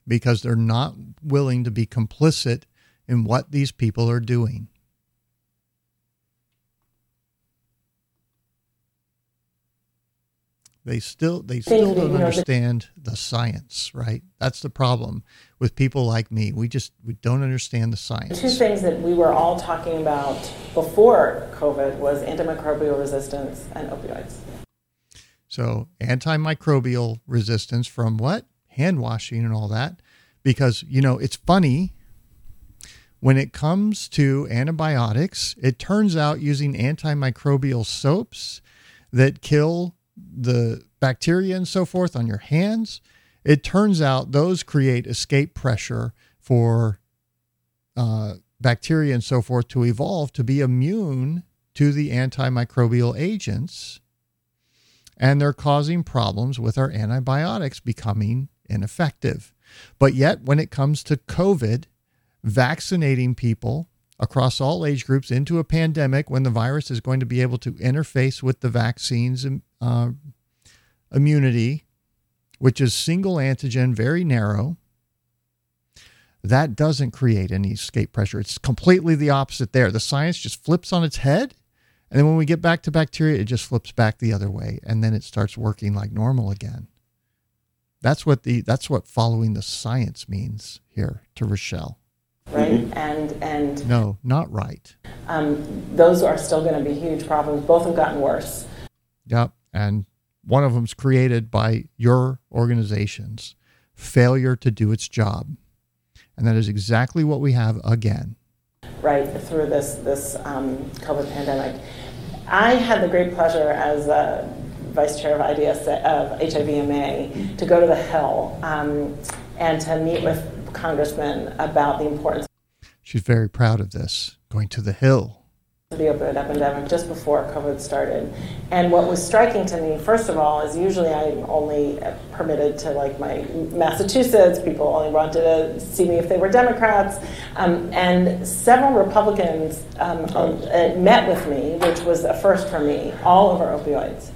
because they're not willing to be complicit in what these people are doing. They still they still don't understand the science, right? That's the problem with people like me. We just we don't understand the science. Two things that we were all talking about before COVID was antimicrobial resistance and opioids. So antimicrobial resistance from what? Hand washing and all that. Because, you know, it's funny when it comes to antibiotics, it turns out using antimicrobial soaps that kill the bacteria and so forth on your hands, it turns out those create escape pressure for uh, bacteria and so forth to evolve to be immune to the antimicrobial agents. And they're causing problems with our antibiotics becoming ineffective. But yet, when it comes to COVID, vaccinating people across all age groups into a pandemic when the virus is going to be able to interface with the vaccines uh, immunity, which is single antigen, very narrow, that doesn't create any escape pressure. It's completely the opposite there. The science just flips on its head. And then when we get back to bacteria, it just flips back the other way. And then it starts working like normal again. That's what the that's what following the science means here to Rochelle. Right, and and no, not right. Um, those are still going to be huge problems. Both have gotten worse. Yep, and one of them's created by your organization's failure to do its job, and that is exactly what we have again. Right through this this um, COVID pandemic, I had the great pleasure as a vice chair of IDS of HIVMA to go to the Hill um, and to meet with congressmen about the importance. She's very proud of this, going to the Hill the opioid epidemic just before COVID started. And what was striking to me, first of all, is usually I'm only permitted to like my Massachusetts, people only wanted to see me if they were Democrats. Um, and several Republicans um, uh, met with me, which was a first for me, all over opioids.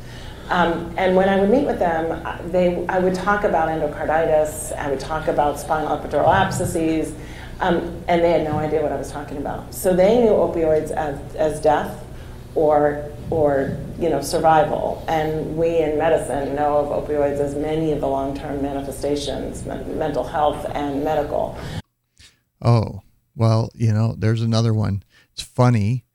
Um, and when I would meet with them, they, I would talk about endocarditis, I would talk about spinal epidural abscesses, um, and they had no idea what I was talking about. So they knew opioids as, as death or, or you know, survival. And we in medicine know of opioids as many of the long term manifestations, mental health and medical. Oh, well, you know, there's another one. It's funny.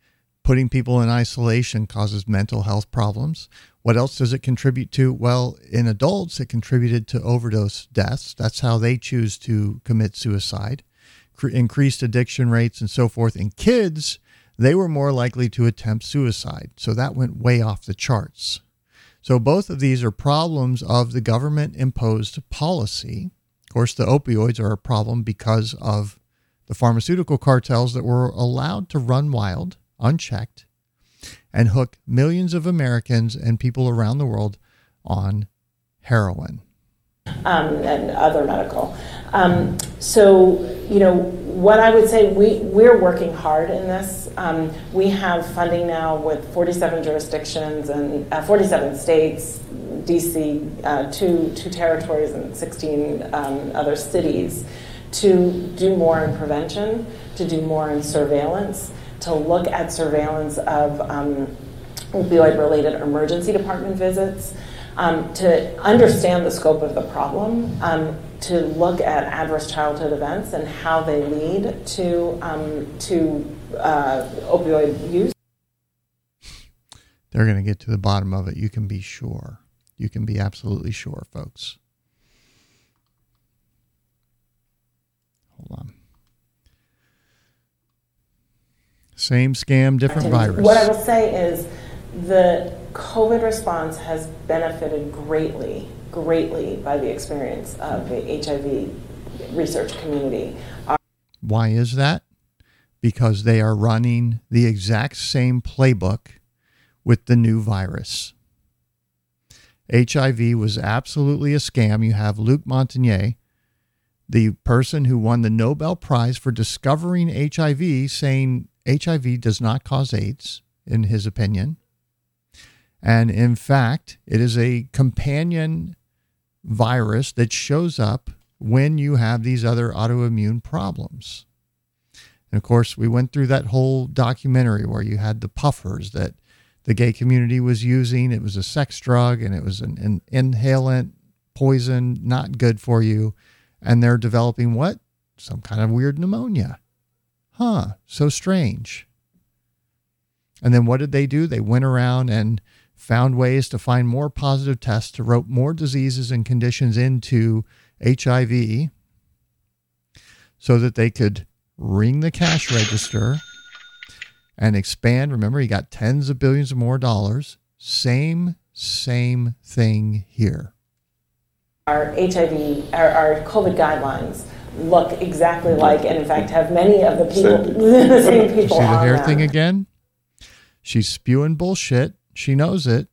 Putting people in isolation causes mental health problems. What else does it contribute to? Well, in adults, it contributed to overdose deaths. That's how they choose to commit suicide, Cre- increased addiction rates, and so forth. In kids, they were more likely to attempt suicide. So that went way off the charts. So both of these are problems of the government imposed policy. Of course, the opioids are a problem because of the pharmaceutical cartels that were allowed to run wild, unchecked, and hook millions of Americans and people around the world on heroin. Um, and other medical. Um, so, you know, what I would say, we, we're working hard in this. Um, we have funding now with 47 jurisdictions and uh, 47 states, DC, uh, two, two territories, and 16 um, other cities to do more in prevention, to do more in surveillance, to look at surveillance of um, opioid related emergency department visits, um, to understand the scope of the problem, um, to look at adverse childhood events and how they lead to, um, to uh, opioid use. They're going to get to the bottom of it. You can be sure. You can be absolutely sure, folks. Hold on. Same scam, different virus. What I will say is the COVID response has benefited greatly, greatly by the experience of the HIV research community. Why is that? Because they are running the exact same playbook with the new virus. HIV was absolutely a scam. You have Luc Montagnier, the person who won the Nobel Prize for discovering HIV, saying HIV does not cause AIDS, in his opinion. And in fact, it is a companion virus that shows up when you have these other autoimmune problems. And of course, we went through that whole documentary where you had the puffers that the gay community was using. It was a sex drug and it was an, an inhalant poison, not good for you. And they're developing what? Some kind of weird pneumonia. Huh, so strange. And then what did they do? They went around and found ways to find more positive tests to rope more diseases and conditions into HIV so that they could ring the cash register and expand. Remember, he got tens of billions of more dollars. Same, same thing here. Our HIV, our, our COVID guidelines look exactly like, and in fact have many of the people, the same people. See the hair them. thing again? She's spewing bullshit. She knows it,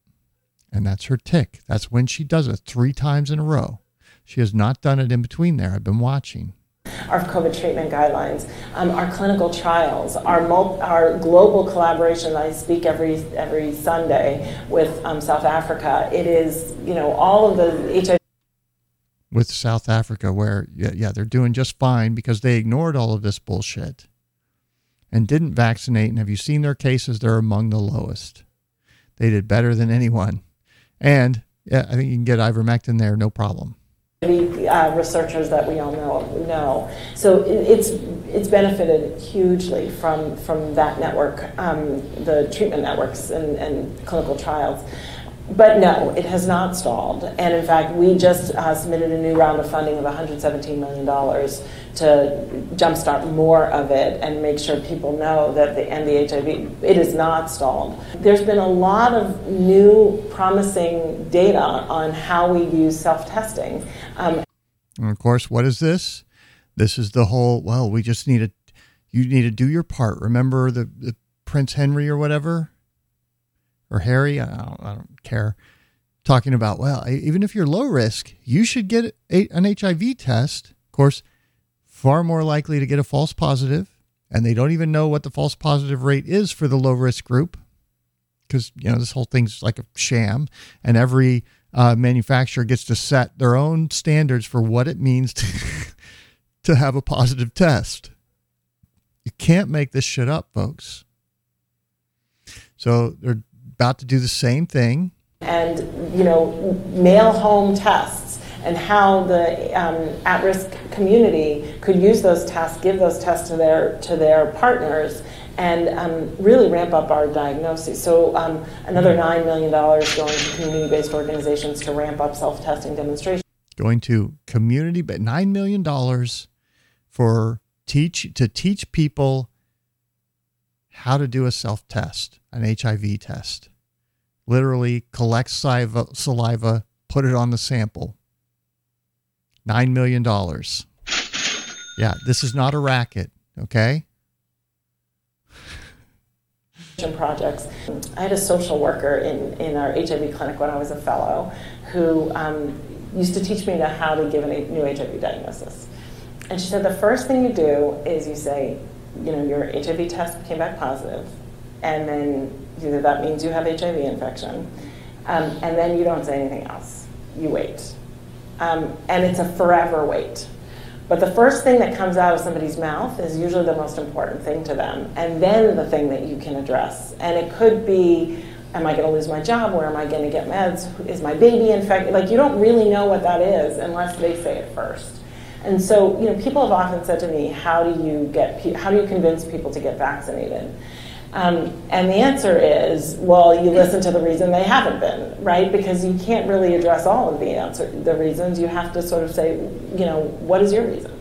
and that's her tick. That's when she does it three times in a row. She has not done it in between there. I've been watching. Our COVID treatment guidelines, um, our clinical trials, our mul- our global collaboration. I speak every every Sunday with um, South Africa. It is you know all of the HIV with South Africa, where, yeah, yeah, they're doing just fine because they ignored all of this bullshit and didn't vaccinate. And have you seen their cases? They're among the lowest. They did better than anyone. And yeah, I think you can get ivermectin there, no problem. Uh, researchers that we all know know. So it, it's it's benefited hugely from from that network, um, the treatment networks and, and clinical trials. But no, it has not stalled. And in fact, we just uh, submitted a new round of funding of $117 million to jumpstart more of it and make sure people know that the end the HIV, it is not stalled. There's been a lot of new promising data on how we use self testing. Um, and of course, what is this? This is the whole, well, we just need to, you need to do your part. Remember the, the Prince Henry or whatever? Or Harry, I don't, I don't care, talking about, well, even if you're low risk, you should get an HIV test. Of course, far more likely to get a false positive, and they don't even know what the false positive rate is for the low risk group because, you know, this whole thing's like a sham, and every uh, manufacturer gets to set their own standards for what it means to, to have a positive test. You can't make this shit up, folks. So they're about to do the same thing. And, you know, mail home tests and how the um, at-risk community could use those tests, give those tests to their to their partners, and um, really ramp up our diagnosis. So um, another nine million dollars going to community-based organizations to ramp up self-testing demonstrations. Going to community, but nine million dollars for teach to teach people how to do a self-test, an HIV test literally collect saliva, saliva, put it on the sample. $9 million. Yeah, this is not a racket, okay? projects. I had a social worker in, in our HIV clinic when I was a fellow who um, used to teach me how to give a new HIV diagnosis. And she said the first thing you do is you say, you know, your HIV test came back positive, and then Either that means you have HIV infection, um, and then you don't say anything else. You wait. Um, and it's a forever wait. But the first thing that comes out of somebody's mouth is usually the most important thing to them, and then the thing that you can address. And it could be, am I going to lose my job? Where am I going to get meds? Is my baby infected? Like, you don't really know what that is unless they say it first. And so, you know, people have often said to me, how do you get, how do you convince people to get vaccinated? Um, and the answer is, well, you listen to the reason they haven't been, right? Because you can't really address all of the answer, the reasons. You have to sort of say, you know, what is your reason?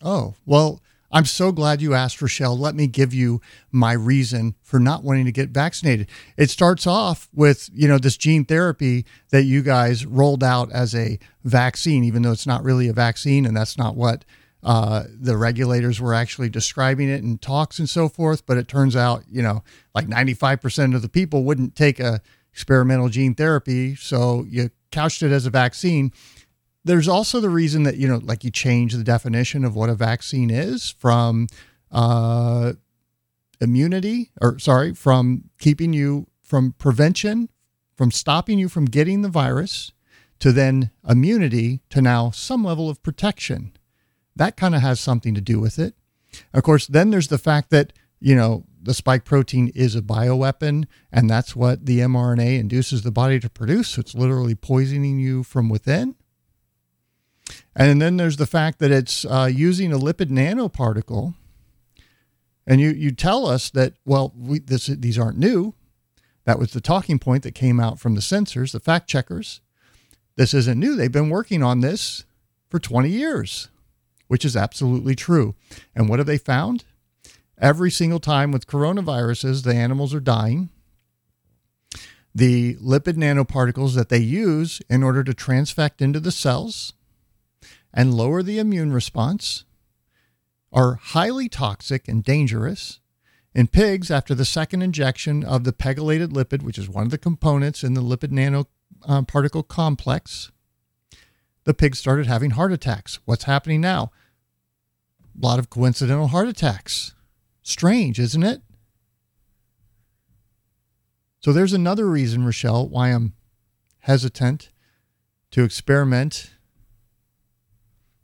Oh, well, I'm so glad you asked, Rochelle. Let me give you my reason for not wanting to get vaccinated. It starts off with, you know, this gene therapy that you guys rolled out as a vaccine, even though it's not really a vaccine, and that's not what uh, the regulators were actually describing it in talks and so forth, but it turns out, you know, like 95% of the people wouldn't take a experimental gene therapy, so you couched it as a vaccine. There's also the reason that, you know, like you change the definition of what a vaccine is from uh, immunity, or sorry, from keeping you from prevention, from stopping you from getting the virus, to then immunity, to now some level of protection that kind of has something to do with it. Of course, then there's the fact that, you know, the spike protein is a bioweapon, and that's what the mRNA induces the body to produce. So it's literally poisoning you from within. And then there's the fact that it's uh, using a lipid nanoparticle. And you, you tell us that, well, we, this, these aren't new. That was the talking point that came out from the censors, the fact checkers. This isn't new. They've been working on this for 20 years which is absolutely true. And what have they found? Every single time with coronaviruses, the animals are dying. The lipid nanoparticles that they use in order to transfect into the cells and lower the immune response are highly toxic and dangerous. In pigs, after the second injection of the pegylated lipid, which is one of the components in the lipid nanoparticle uh, complex, the pigs started having heart attacks. What's happening now? A lot of coincidental heart attacks. Strange, isn't it? So there's another reason, Rochelle, why I'm hesitant to experiment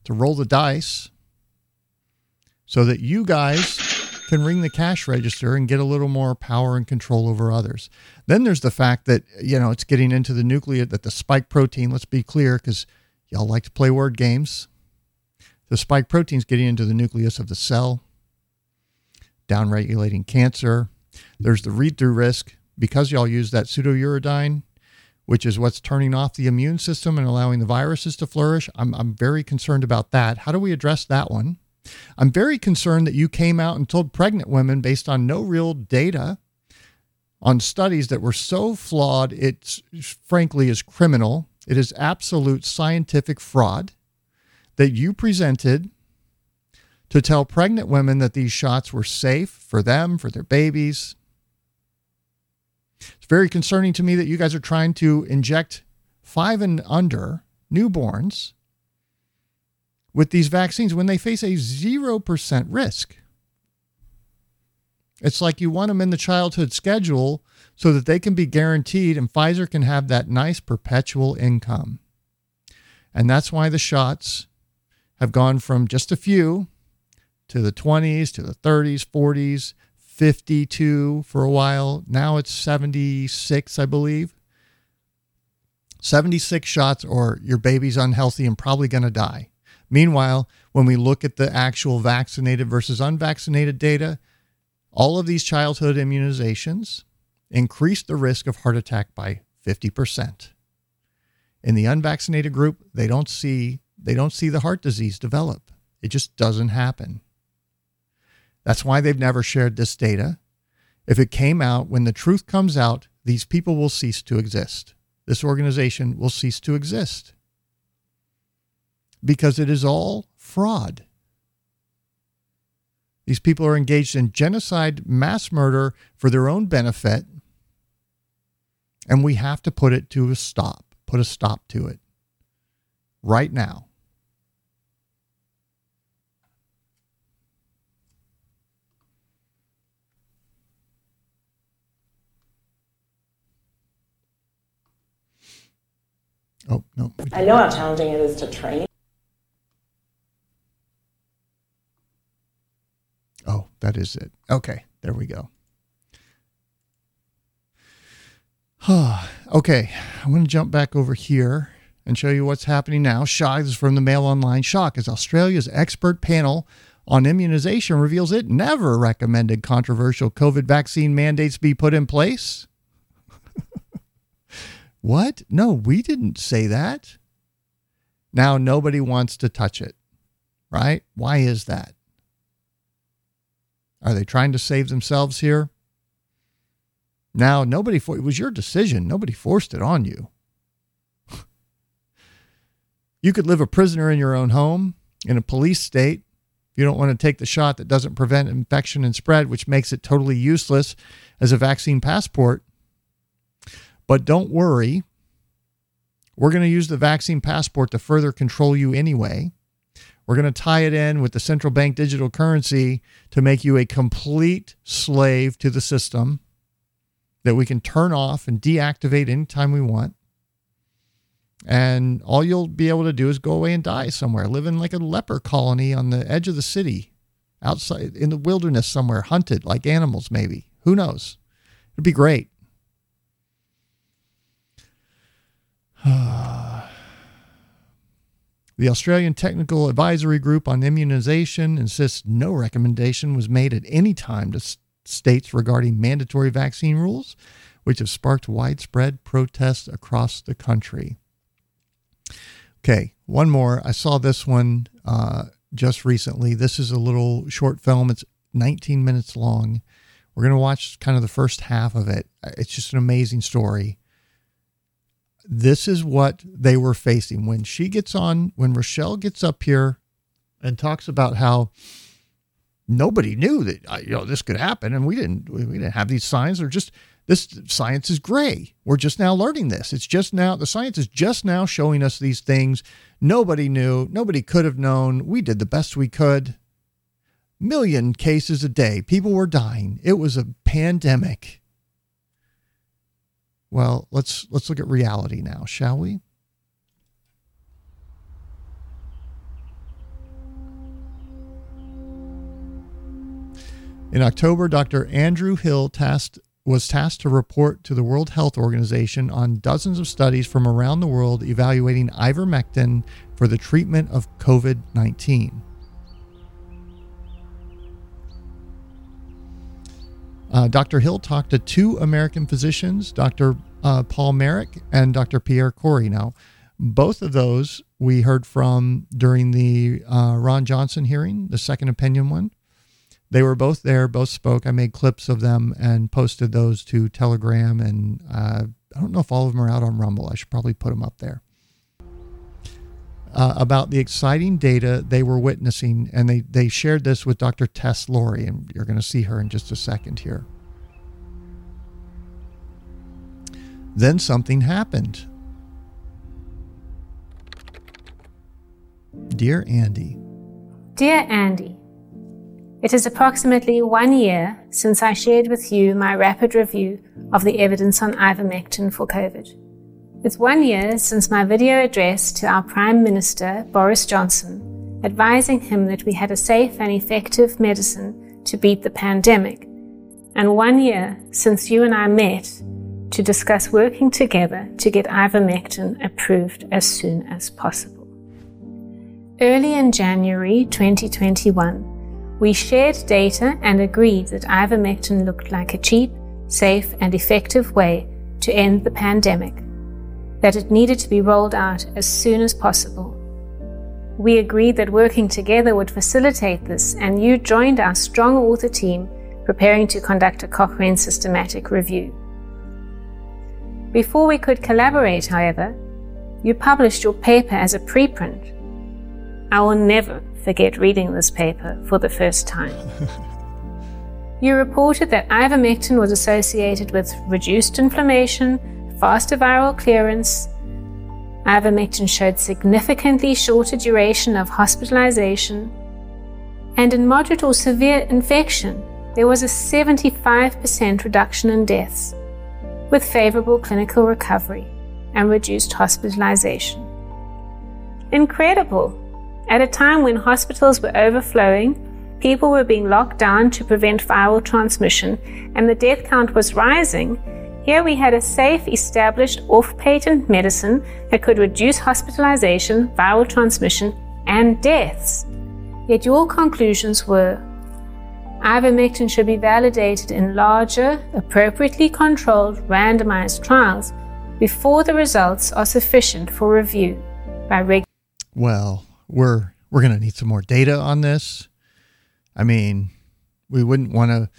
to roll the dice so that you guys can ring the cash register and get a little more power and control over others. Then there's the fact that, you know, it's getting into the nucleus that the spike protein, let's be clear, because y'all like to play word games. The spike protein's getting into the nucleus of the cell, downregulating cancer. There's the read through risk because y'all use that pseudouridine, which is what's turning off the immune system and allowing the viruses to flourish. I'm, I'm very concerned about that. How do we address that one? I'm very concerned that you came out and told pregnant women based on no real data on studies that were so flawed, it frankly is criminal. It is absolute scientific fraud that you presented to tell pregnant women that these shots were safe for them, for their babies. It's very concerning to me that you guys are trying to inject five and under newborns with these vaccines when they face a 0% risk. It's like you want them in the childhood schedule so that they can be guaranteed and Pfizer can have that nice perpetual income. And that's why the shots have gone from just a few to the 20s, to the 30s, 40s, 52 for a while. Now it's 76, I believe. 76 shots, or your baby's unhealthy and probably going to die. Meanwhile, when we look at the actual vaccinated versus unvaccinated data, all of these childhood immunizations increase the risk of heart attack by 50%. In the unvaccinated group, they don't see they don't see the heart disease develop. It just doesn't happen. That's why they've never shared this data. If it came out, when the truth comes out, these people will cease to exist. This organization will cease to exist because it is all fraud. These people are engaged in genocide, mass murder for their own benefit, and we have to put it to a stop, put a stop to it right now. Oh, no. I know how challenging it is to train. Oh, that is it. Okay, there we go. okay, I want to jump back over here and show you what's happening now. Shock is from the Mail Online. Shock is Australia's expert panel on immunization reveals it never recommended controversial COVID vaccine mandates be put in place. what? No, we didn't say that. Now nobody wants to touch it, right? Why is that? Are they trying to save themselves here? Now, nobody, for, it was your decision. Nobody forced it on you. you could live a prisoner in your own home, in a police state. You don't want to take the shot that doesn't prevent infection and spread, which makes it totally useless as a vaccine passport. But don't worry. We're going to use the vaccine passport to further control you anyway. We're going to tie it in with the central bank digital currency to make you a complete slave to the system that we can turn off and deactivate anytime we want. And all you'll be able to do is go away and die somewhere, live in like a leper colony on the edge of the city, outside in the wilderness somewhere, hunted like animals, maybe. Who knows? It'd be great. The Australian Technical Advisory Group on Immunization insists no recommendation was made at any time to states regarding mandatory vaccine rules, which have sparked widespread protests across the country. Okay, one more. I saw this one uh, just recently. This is a little short film, it's 19 minutes long. We're going to watch kind of the first half of it. It's just an amazing story this is what they were facing when she gets on when Rochelle gets up here and talks about how nobody knew that uh, you know this could happen and we didn't we didn't have these signs. Or just this science is gray. We're just now learning this. It's just now the science is just now showing us these things. Nobody knew. Nobody could have known. We did the best we could. Million cases a day. People were dying. It was a pandemic. Well, let's let's look at reality now, shall we? In October, Dr. Andrew Hill tasked, was tasked to report to the World Health Organization on dozens of studies from around the world evaluating ivermectin for the treatment of COVID 19. Uh, Dr. Hill talked to two American physicians, Dr. Uh, Paul Marik and Dr. Pierre Kory. Now, both of those we heard from during the uh, Ron Johnson hearing, the second opinion one. They were both there, both spoke. I made clips of them and posted those to Telegram. And uh, I don't know if all of them are out on Rumble. I should probably put them up there. Uh, about the exciting data they were witnessing, and they, they shared this with Dr. Tess Lawrie, and you're going to see her in just a second here. Then something happened. Dear Andy. Dear Andy, it is approximately one year since I shared with you my rapid review of the evidence on ivermectin for COVID. It's one year since my video address to our Prime Minister, Boris Johnson, advising him that we had a safe and effective medicine to beat the pandemic, and one year since you and I met to discuss working together to get ivermectin approved as soon as possible. Early in January 2021, we shared data and agreed that ivermectin looked like a cheap, safe, and effective way to end the pandemic, that it needed to be rolled out as soon as possible. We agreed that working together would facilitate this, and you joined our strong author team preparing to conduct a Cochrane systematic review. Before we could collaborate, however, you published your paper as a preprint. I will never forget reading this paper for the first time. you reported that ivermectin was associated with reduced inflammation, faster viral clearance. Ivermectin showed significantly shorter duration of hospitalization. And in moderate or severe infection, there was a 75% reduction in deaths, with favorable clinical recovery and reduced hospitalization. Incredible! At a time when hospitals were overflowing, people were being locked down to prevent viral transmission, and the death count was rising, here we had a safe, established, off patent medicine that could reduce hospitalization, viral transmission, and deaths. Yet your conclusions were ivermectin should be validated in larger, appropriately controlled, randomized trials before the results are sufficient for review by regular. Well, we're we're going to need some more data on this. I mean, we wouldn't want to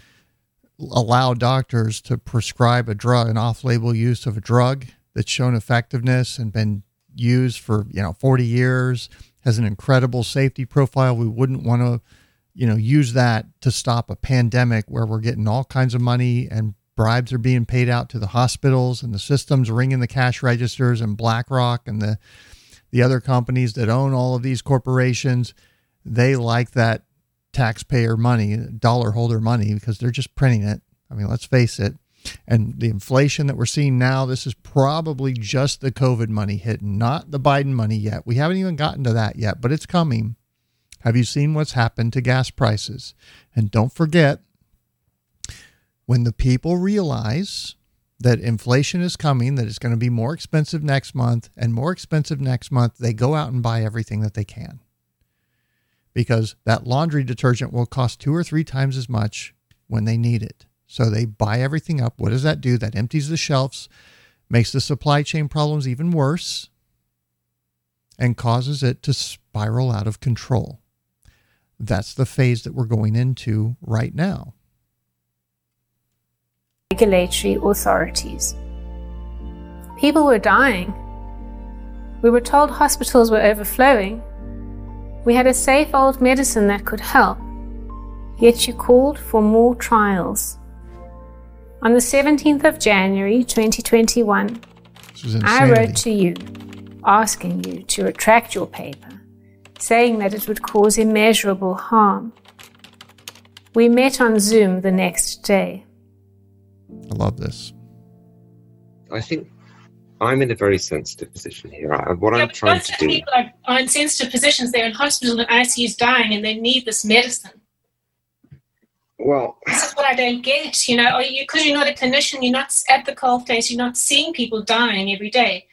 allow doctors to prescribe a drug, an off-label use of a drug that's shown effectiveness and been used for you know 40 years, has an incredible safety profile. We wouldn't want to, you know, use that to stop a pandemic where we're getting all kinds of money and bribes are being paid out to the hospitals and the systems ringing the cash registers and BlackRock and the the other companies that own all of these corporations, they like that taxpayer money, dollar holder money, because they're just printing it. I mean, let's face it. And the inflation that we're seeing now, this is probably just the COVID money hitting, not the Biden money yet. We haven't even gotten to that yet, but it's coming. Have you seen what's happened to gas prices? And don't forget, when the people realize that inflation is coming, that it's going to be more expensive next month and more expensive next month, they go out and buy everything that they can. Because that laundry detergent will cost two or three times as much when they need it. So they buy everything up. What does that do? That empties the shelves, makes the supply chain problems even worse, and causes it to spiral out of control. That's the phase that we're going into right now regulatory authorities. People were dying. We were told hospitals were overflowing. We had a safe old medicine that could help. Yet you called for more trials. On the 17th of January 2021, I wrote to you asking you to retract your paper, saying that it would cause immeasurable harm. We met on Zoom the next day. I love this. I think I'm in a very sensitive position here. What yeah, I'm trying to do. People are, are in sensitive positions. They're in hospital and ICUs dying, and they need this medicine. Well, this is what I don't get. You know, are you because you're not a clinician, you're not at the cold face, you're not seeing people dying every day,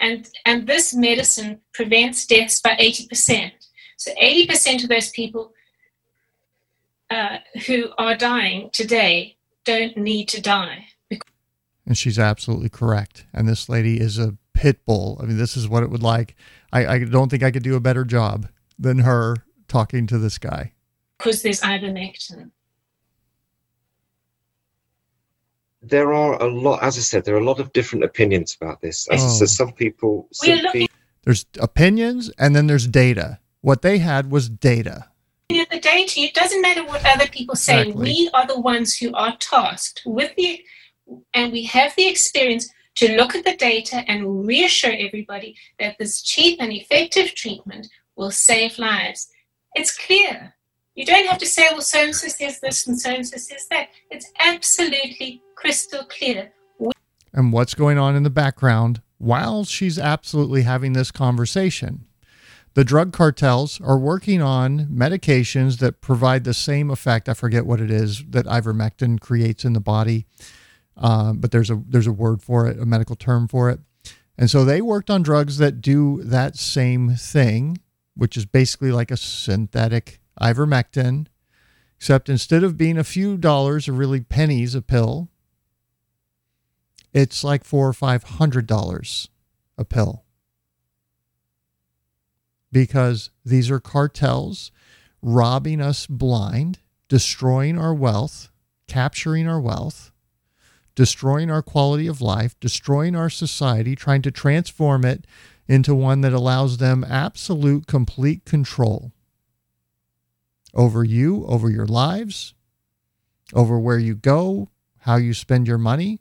and and this medicine prevents deaths by eighty percent. So eighty percent of those people uh, who are dying today don't need to die. And she's absolutely correct. And this lady is a pit bull. I mean, this is what it would like. I, I don't think I could do a better job than her talking to this guy. Because there's ivermectin. There are a lot, as I said, there are a lot of different opinions about this. As I said, oh. some people simply. There's opinions and then there's data. What they had was data. At the data, it doesn't matter what other people say. Exactly. We are the ones who are tasked with the, and we have the experience to look at the data and reassure everybody that this cheap and effective treatment will save lives. It's clear. You don't have to say, well, so and so says this and so and so says that. It's absolutely crystal clear. and what's going on in the background while she's absolutely having this conversation. The drug cartels are working on medications that provide the same effect. I forget what it is that ivermectin creates in the body, uh, but there's a there's a word for it, a medical term for it. And so they worked on drugs that do that same thing, which is basically like a synthetic ivermectin, except instead of being a few dollars or really pennies a pill, it's like four or five hundred dollars a pill because these are cartels robbing us blind, destroying our wealth, capturing our wealth, destroying our quality of life, destroying our society, trying to transform it into one that allows them absolute, complete control over you, over your lives, over where you go, how you spend your money,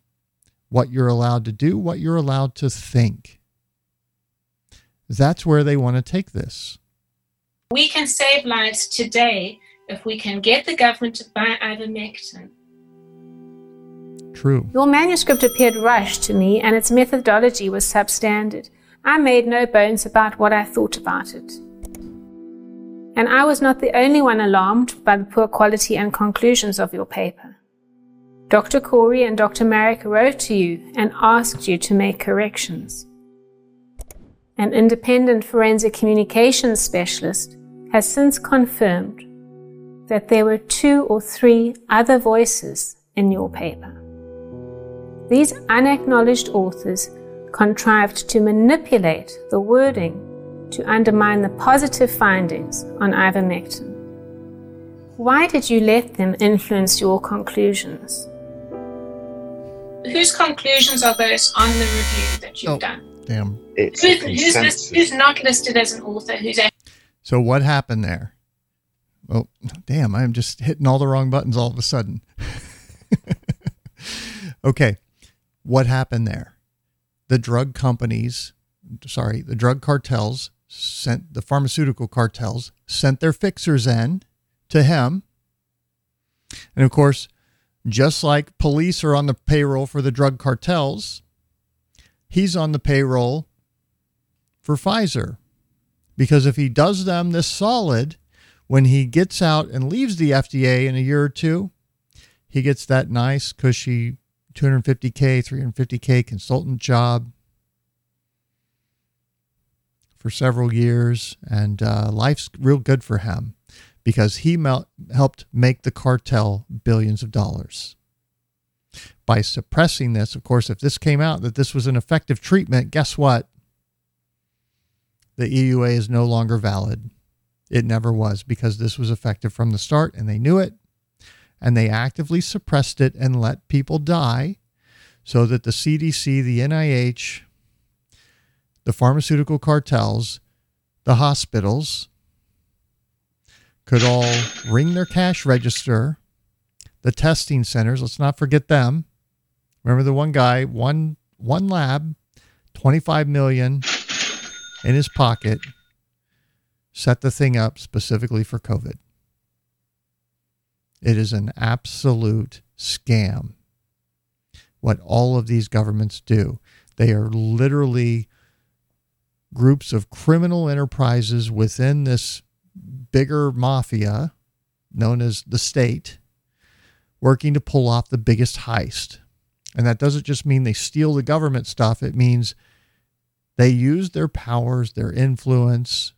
what you're allowed to do, what you're allowed to think. That's where they want to take this. We can save lives today if we can get the government to buy ivermectin. True. Your manuscript appeared rushed to me and its methodology was substandard. I made no bones about what I thought about it. And I was not the only one alarmed by the poor quality and conclusions of your paper. Dr. Kory and Dr. Marik wrote to you and asked you to make corrections. An independent forensic communications specialist has since confirmed that there were two or three other voices in your paper. These unacknowledged authors contrived to manipulate the wording to undermine the positive findings on ivermectin. Why did you let them influence your conclusions? Whose conclusions are those on the review that you've Oh. done? Damn. It's Who's, a who's, consensus. list, who's not listed as an author? Who's So what happened there? Oh, damn, I'm just hitting all the wrong buttons all of a sudden. okay. What happened there? The drug companies, sorry, the drug cartels sent the pharmaceutical cartels sent their fixers in to him. And of course, just like police are on the payroll for the drug cartels, he's on the payroll for Pfizer. Because if he does them this solid, when he gets out and leaves the FDA in a year or two, he gets that nice, cushy 250K, 350K consultant job for several years. And uh, life's real good for him because he mel- helped make the cartel billions of dollars. By suppressing this, of course, if this came out that this was an effective treatment, guess what? the EUA is no longer valid. It never was because this was effective from the start and they knew it and they actively suppressed it and let people die so that the CDC, the NIH, the pharmaceutical cartels, the hospitals could all ring their cash register, the testing centers, let's not forget them. Remember the one guy, one one lab, 25 million in his pocket, set the thing up specifically for COVID. It is an absolute scam what all of these governments do. They are literally groups of criminal enterprises within this bigger mafia known as the state working to pull off the biggest heist. And that doesn't just mean they steal the government stuff, it means they use their powers, their influence,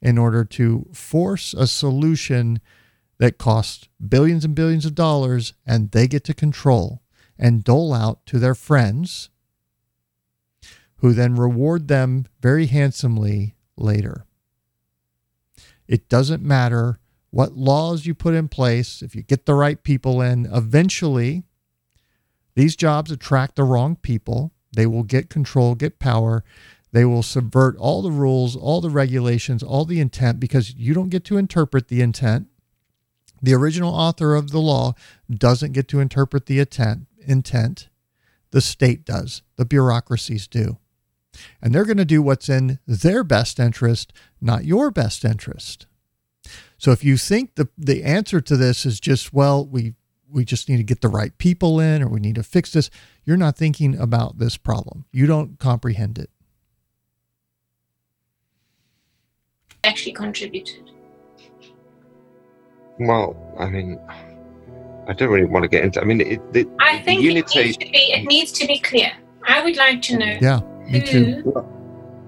in order to force a solution that costs billions and billions of dollars and they get to control and dole out to their friends who then reward them very handsomely later. It doesn't matter what laws you put in place, if you get the right people in, eventually these jobs attract the wrong people. They will get control, get power. They will subvert all the rules, all the regulations, all the intent because you don't get to interpret the intent. The original author of the law doesn't get to interpret the intent. intent. The state does, the bureaucracies do. And they're going to do what's in their best interest, not your best interest. So if you think the, the answer to this is just, well, we, we just need to get the right people in or we need to fix this, you're not thinking about this problem. You don't comprehend it. Actually contributed. Well, I mean, I don't really want to get into. I mean, it, the, I think it, needs to be, it needs to be clear. I would like to know. Yeah, me who, too.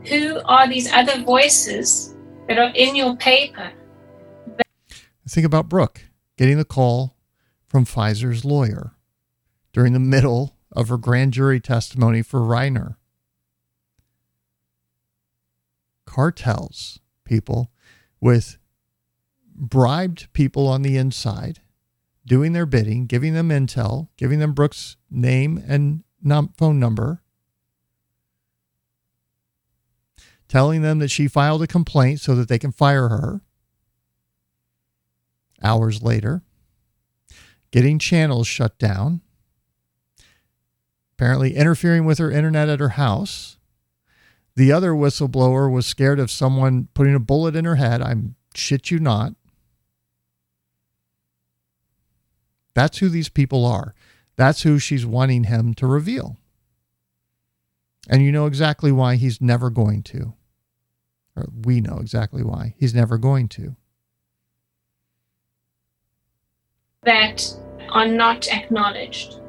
Who are these other voices that are in your paper? Think about Brook getting the call from Pfizer's lawyer during the middle of her grand jury testimony for Reiner. Cartels, people with bribed people on the inside doing their bidding, giving them intel, giving them Brook's name and phone number, telling them that she filed a complaint so that they can fire her. Hours later, getting channels shut down, apparently interfering with her internet at her house. The other whistleblower was scared of someone putting a bullet in her head. I'm shit you not. That's who these people are. That's who she's wanting him to reveal. And you know exactly why he's never going to. Or we know exactly why he's never going to. That are not acknowledged.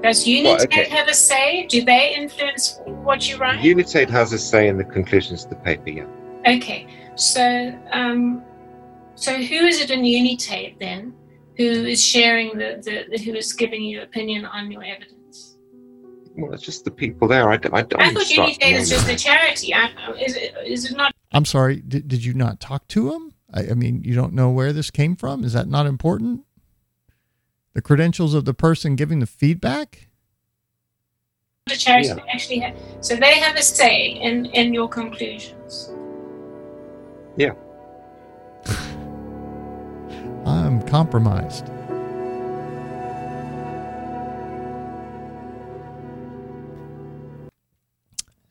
Does Unitaid well, okay. have a say? Do they influence what you write? Unitaid has a say in the conclusions of the paper, yeah. Okay, so um, so who is it in Unitaid then who is sharing the, the, the, who is giving you opinion on your evidence? Well, it's just the people there. I, I, I, I thought Unitaid is just a charity. I, is, it, is it not? I'm sorry. Did, did you not talk to him? I, I mean, you don't know where this came from. Is that not important? The credentials of the person giving the feedback. The charity yeah. actually have, so they have a say in in your conclusions. Yeah. I'm compromised.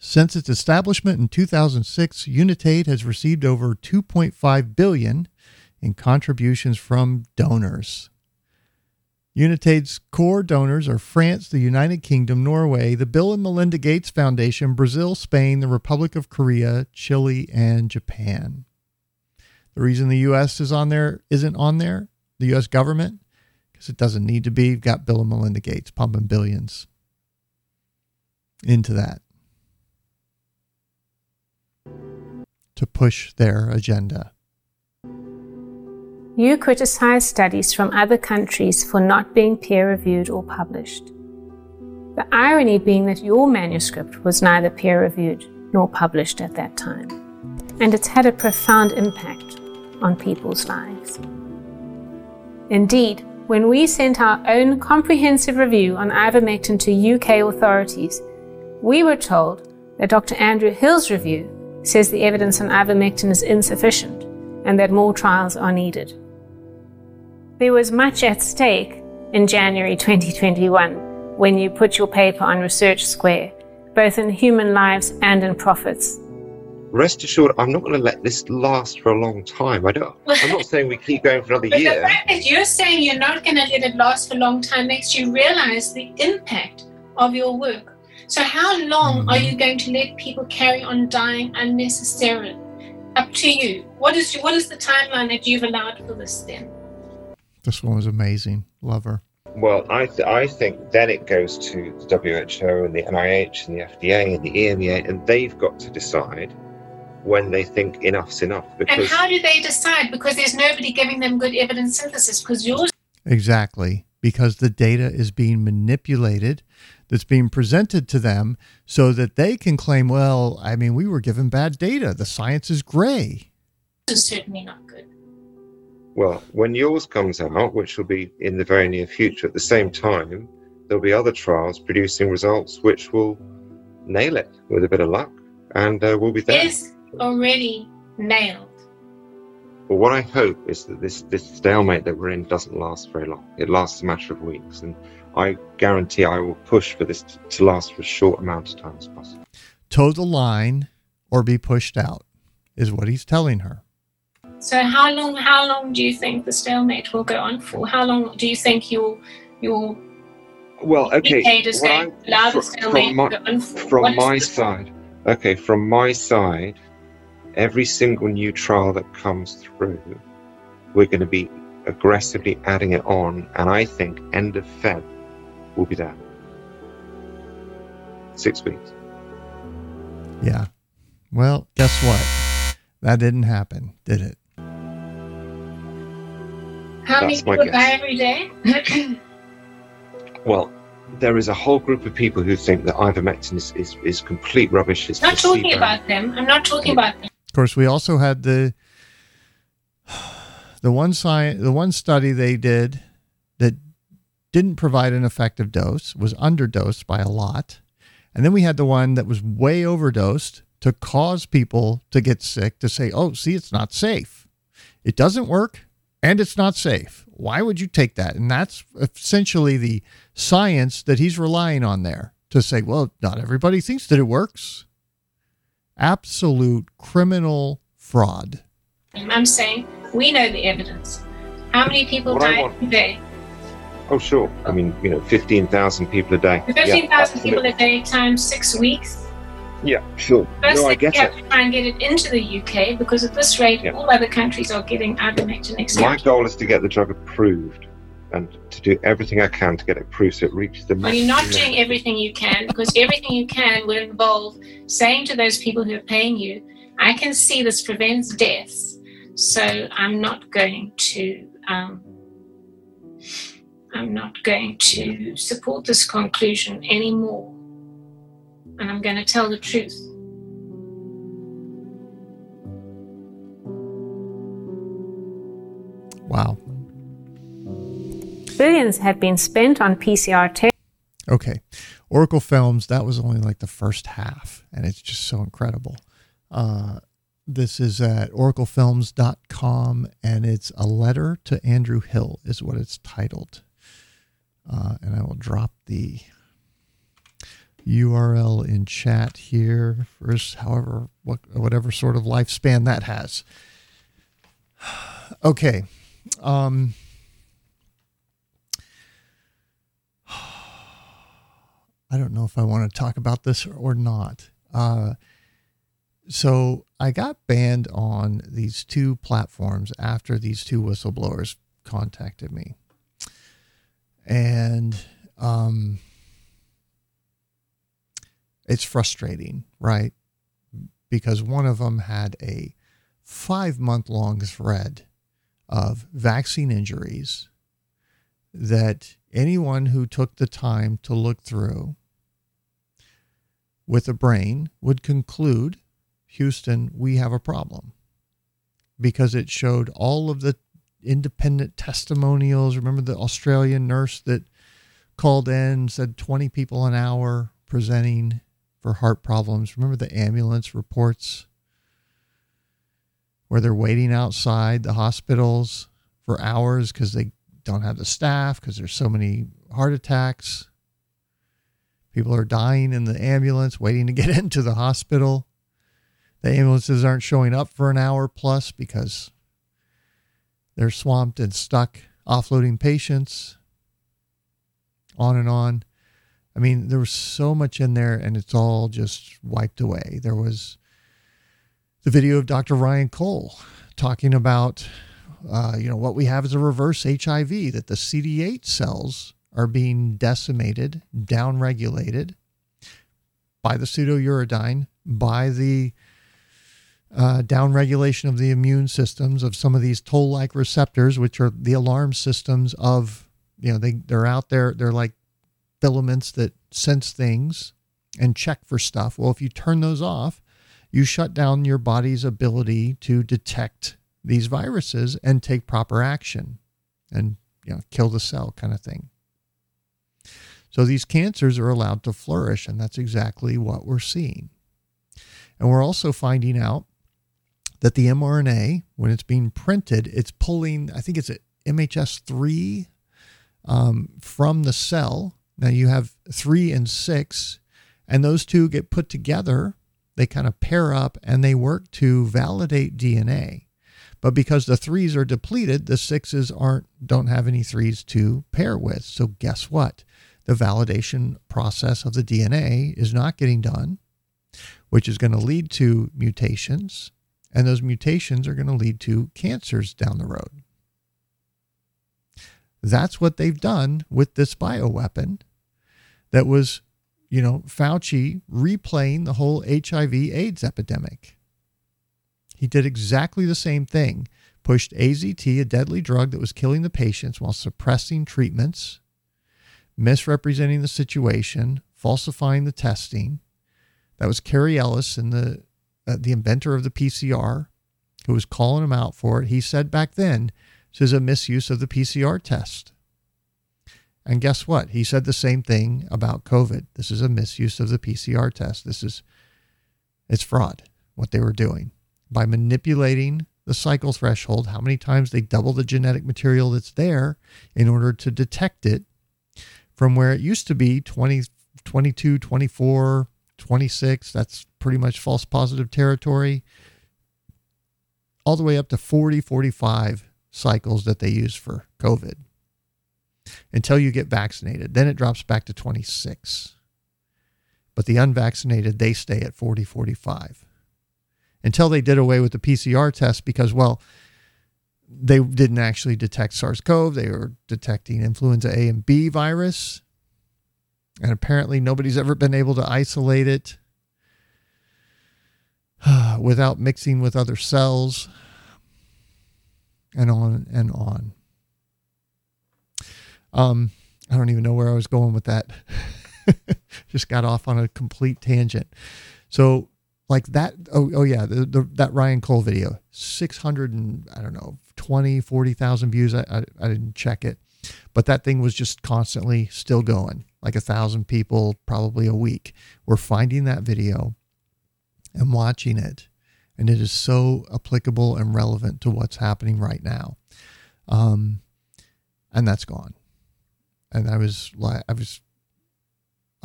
Since its establishment in 2006, Unitaid has received over 2.5 billion in contributions from donors. Unitaid's core donors are France, the United Kingdom, Norway, the Bill and Melinda Gates Foundation, Brazil, Spain, the Republic of Korea, Chile, and Japan. The reason the U.S. is on there isn't on there, the U.S. government, because it doesn't need to be. You've got Bill and Melinda Gates pumping billions into that to push their agenda. You criticize studies from other countries for not being peer reviewed or published. The irony being that your manuscript was neither peer reviewed nor published at that time, and it's had a profound impact on people's lives. Indeed, when we sent our own comprehensive review on ivermectin to UK authorities, we were told that Dr. Andrew Hill's review says the evidence on ivermectin is insufficient and that more trials are needed. There was much at stake in January 2021 when you put your paper on Research Square, both in human lives and in profits rest assured, I'm not going to let this last for a long time. I don't. I'm not saying we keep going for another but year. The fact that you're saying you're not going to let it last for a long time makes you realize the impact of your work. So, how long mm-hmm. are you going to let people carry on dying unnecessarily? Up to you. What is what is the timeline that you've allowed for this then? This one was amazing. Love her. Well, I th- I think then it goes to the WHO and the NIH and the FDA and the EMEA, and they've got to decide when they think enough's enough. Because and how do they decide? Because there's nobody giving them good evidence synthesis. Because yours exactly because the data is being manipulated that's being presented to them so that they can claim, well, I mean, we were given bad data. The science is gray. This is certainly not good. Well, when yours comes out, which will be in the very near future, at the same time, there'll be other trials producing results which will nail it with a bit of luck, and uh, we'll be there. It is already nailed. But what I hope is that this, this stalemate that we're in doesn't last very long. It lasts a matter of weeks, and I guarantee I will push for this to, to last for as short amount of time as possible. Toe the line or be pushed out is what he's telling her. So how long how long do you think the stalemate will go on for? How long do you think you'll you'll well okay well, allow the stalemate from my, from my side okay from my side every single new trial that comes through we're going to be aggressively adding it on and i think end of feb will be there six weeks yeah well guess what that didn't happen did it how many people die every day? well, there is a whole group of people who think that ivermectin is, is, is complete rubbish. It's not talking about them. I'm not talking about them. Of course, we also had the the one science, the one study they did that didn't provide an effective dose was underdosed by a lot, and then we had the one that was way overdosed to cause people to get sick. To say, "Oh, see, it's not safe. It doesn't work and it's not safe. Why would you take that? And that's essentially the science that he's relying on there to say, well, not everybody thinks that it works. Absolute criminal fraud. I'm saying we know the evidence. How many people what die a day? Oh, sure. I mean, you know, 15,000 people a day. 15,000 yeah, people a day times six weeks yeah, sure. First no, I get it. try and get it into the UK because at this rate, yeah. all other countries are getting ivermectin next My goal is to get the drug approved and to do everything I can to get it approved so it reaches the. Well, you're not doing everything you can because everything you can would involve saying to those people who are paying you, "I can see this prevents deaths, so I'm not going to." Um, I'm not going to support this conclusion anymore and I'm going to tell the truth. Wow. Billions have been spent on PCR tests. Okay. Oracle Films, that was only like the first half, and it's just so incredible. Uh, this is at oraclefilms.com, and it's a letter to Andrew Hill, is what it's titled. Uh, and I will drop the URL in chat here for however what, whatever sort of lifespan that has. Okay. Um, I don't know if I want to talk about this or not. Uh, so I got banned on these two platforms after these two whistleblowers contacted me. And um, it's frustrating, right? Because one of them had a five month long thread of vaccine injuries that anyone who took the time to look through with a brain would conclude Houston, we have a problem because it showed all of the independent testimonials. Remember the Australian nurse that called in, said 20 people an hour presenting for heart problems. Remember the ambulance reports where they're waiting outside the hospitals for hours because they don't have the staff because there's so many heart attacks. People are dying in the ambulance waiting to get into the hospital. The ambulances aren't showing up for an hour plus because they're swamped and stuck offloading patients. On and on. I mean, there was so much in there and it's all just wiped away. There was the video of Dr. Ryan Cole talking about Uh, you know, what we have is a reverse HIV that the CD8 cells are being decimated, downregulated by the pseudouridine, by the uh, downregulation of the immune systems of some of these toll-like receptors, which are the alarm systems of, you know, they, they're out there, they're like filaments that sense things and check for stuff. Well, if you turn those off, you shut down your body's ability to detect these viruses and take proper action and you know kill the cell kind of thing. So these cancers are allowed to flourish and that's exactly what we're seeing. And we're also finding out that the mRNA when it's being printed it's pulling I think it's a MHS3 um, from the cell. Now you have 3 and 6 and those two get put together they kind of pair up and they work to validate DNA. But because the threes are depleted, the sixes aren't don't have any threes to pair with. So guess what? The validation process of the DNA is not getting done, which is going to lead to mutations, and those mutations are going to lead to cancers down the road. That's what they've done with this bioweapon that was you know, Fauci replaying the whole HIV AIDS epidemic. He did exactly the same thing, pushed AZT, a deadly drug that was killing the patients while suppressing treatments, misrepresenting the situation, falsifying the testing. That was Kary Mullis, and the uh, the inventor of the PCR, who was calling him out for it. He said back then, this is a misuse of the PCR test. And guess what? He said the same thing about COVID. This is a misuse of the PCR test. This is it's fraud what they were doing by manipulating the cycle threshold, how many times they double the genetic material that's there in order to detect it from where it used to be 20, 22, 24, 26. That's pretty much false positive territory. All the way up to 40, 45 cycles that they use for COVID until you get vaccinated. Then it drops back to 26. But the unvaccinated, they stay at 40, 45 until they did away with the PCR test because, well, they didn't actually detect SARS CoV. They were detecting influenza A and B virus. And apparently, nobody's ever been able to isolate it without mixing with other cells, and on and on. Um, I don't even know where I was going with that. Just got off on a complete tangent. So, like that. Oh, oh yeah, the, the, that Ryan Cole video, six hundred and I don't know, 20, 40,000 views. I, I I didn't check it, but that thing was just constantly still going. Like a thousand people, probably a week, were finding that video and watching it, and it is so applicable and relevant to what's happening right now. Um, and that's gone and I was like, I was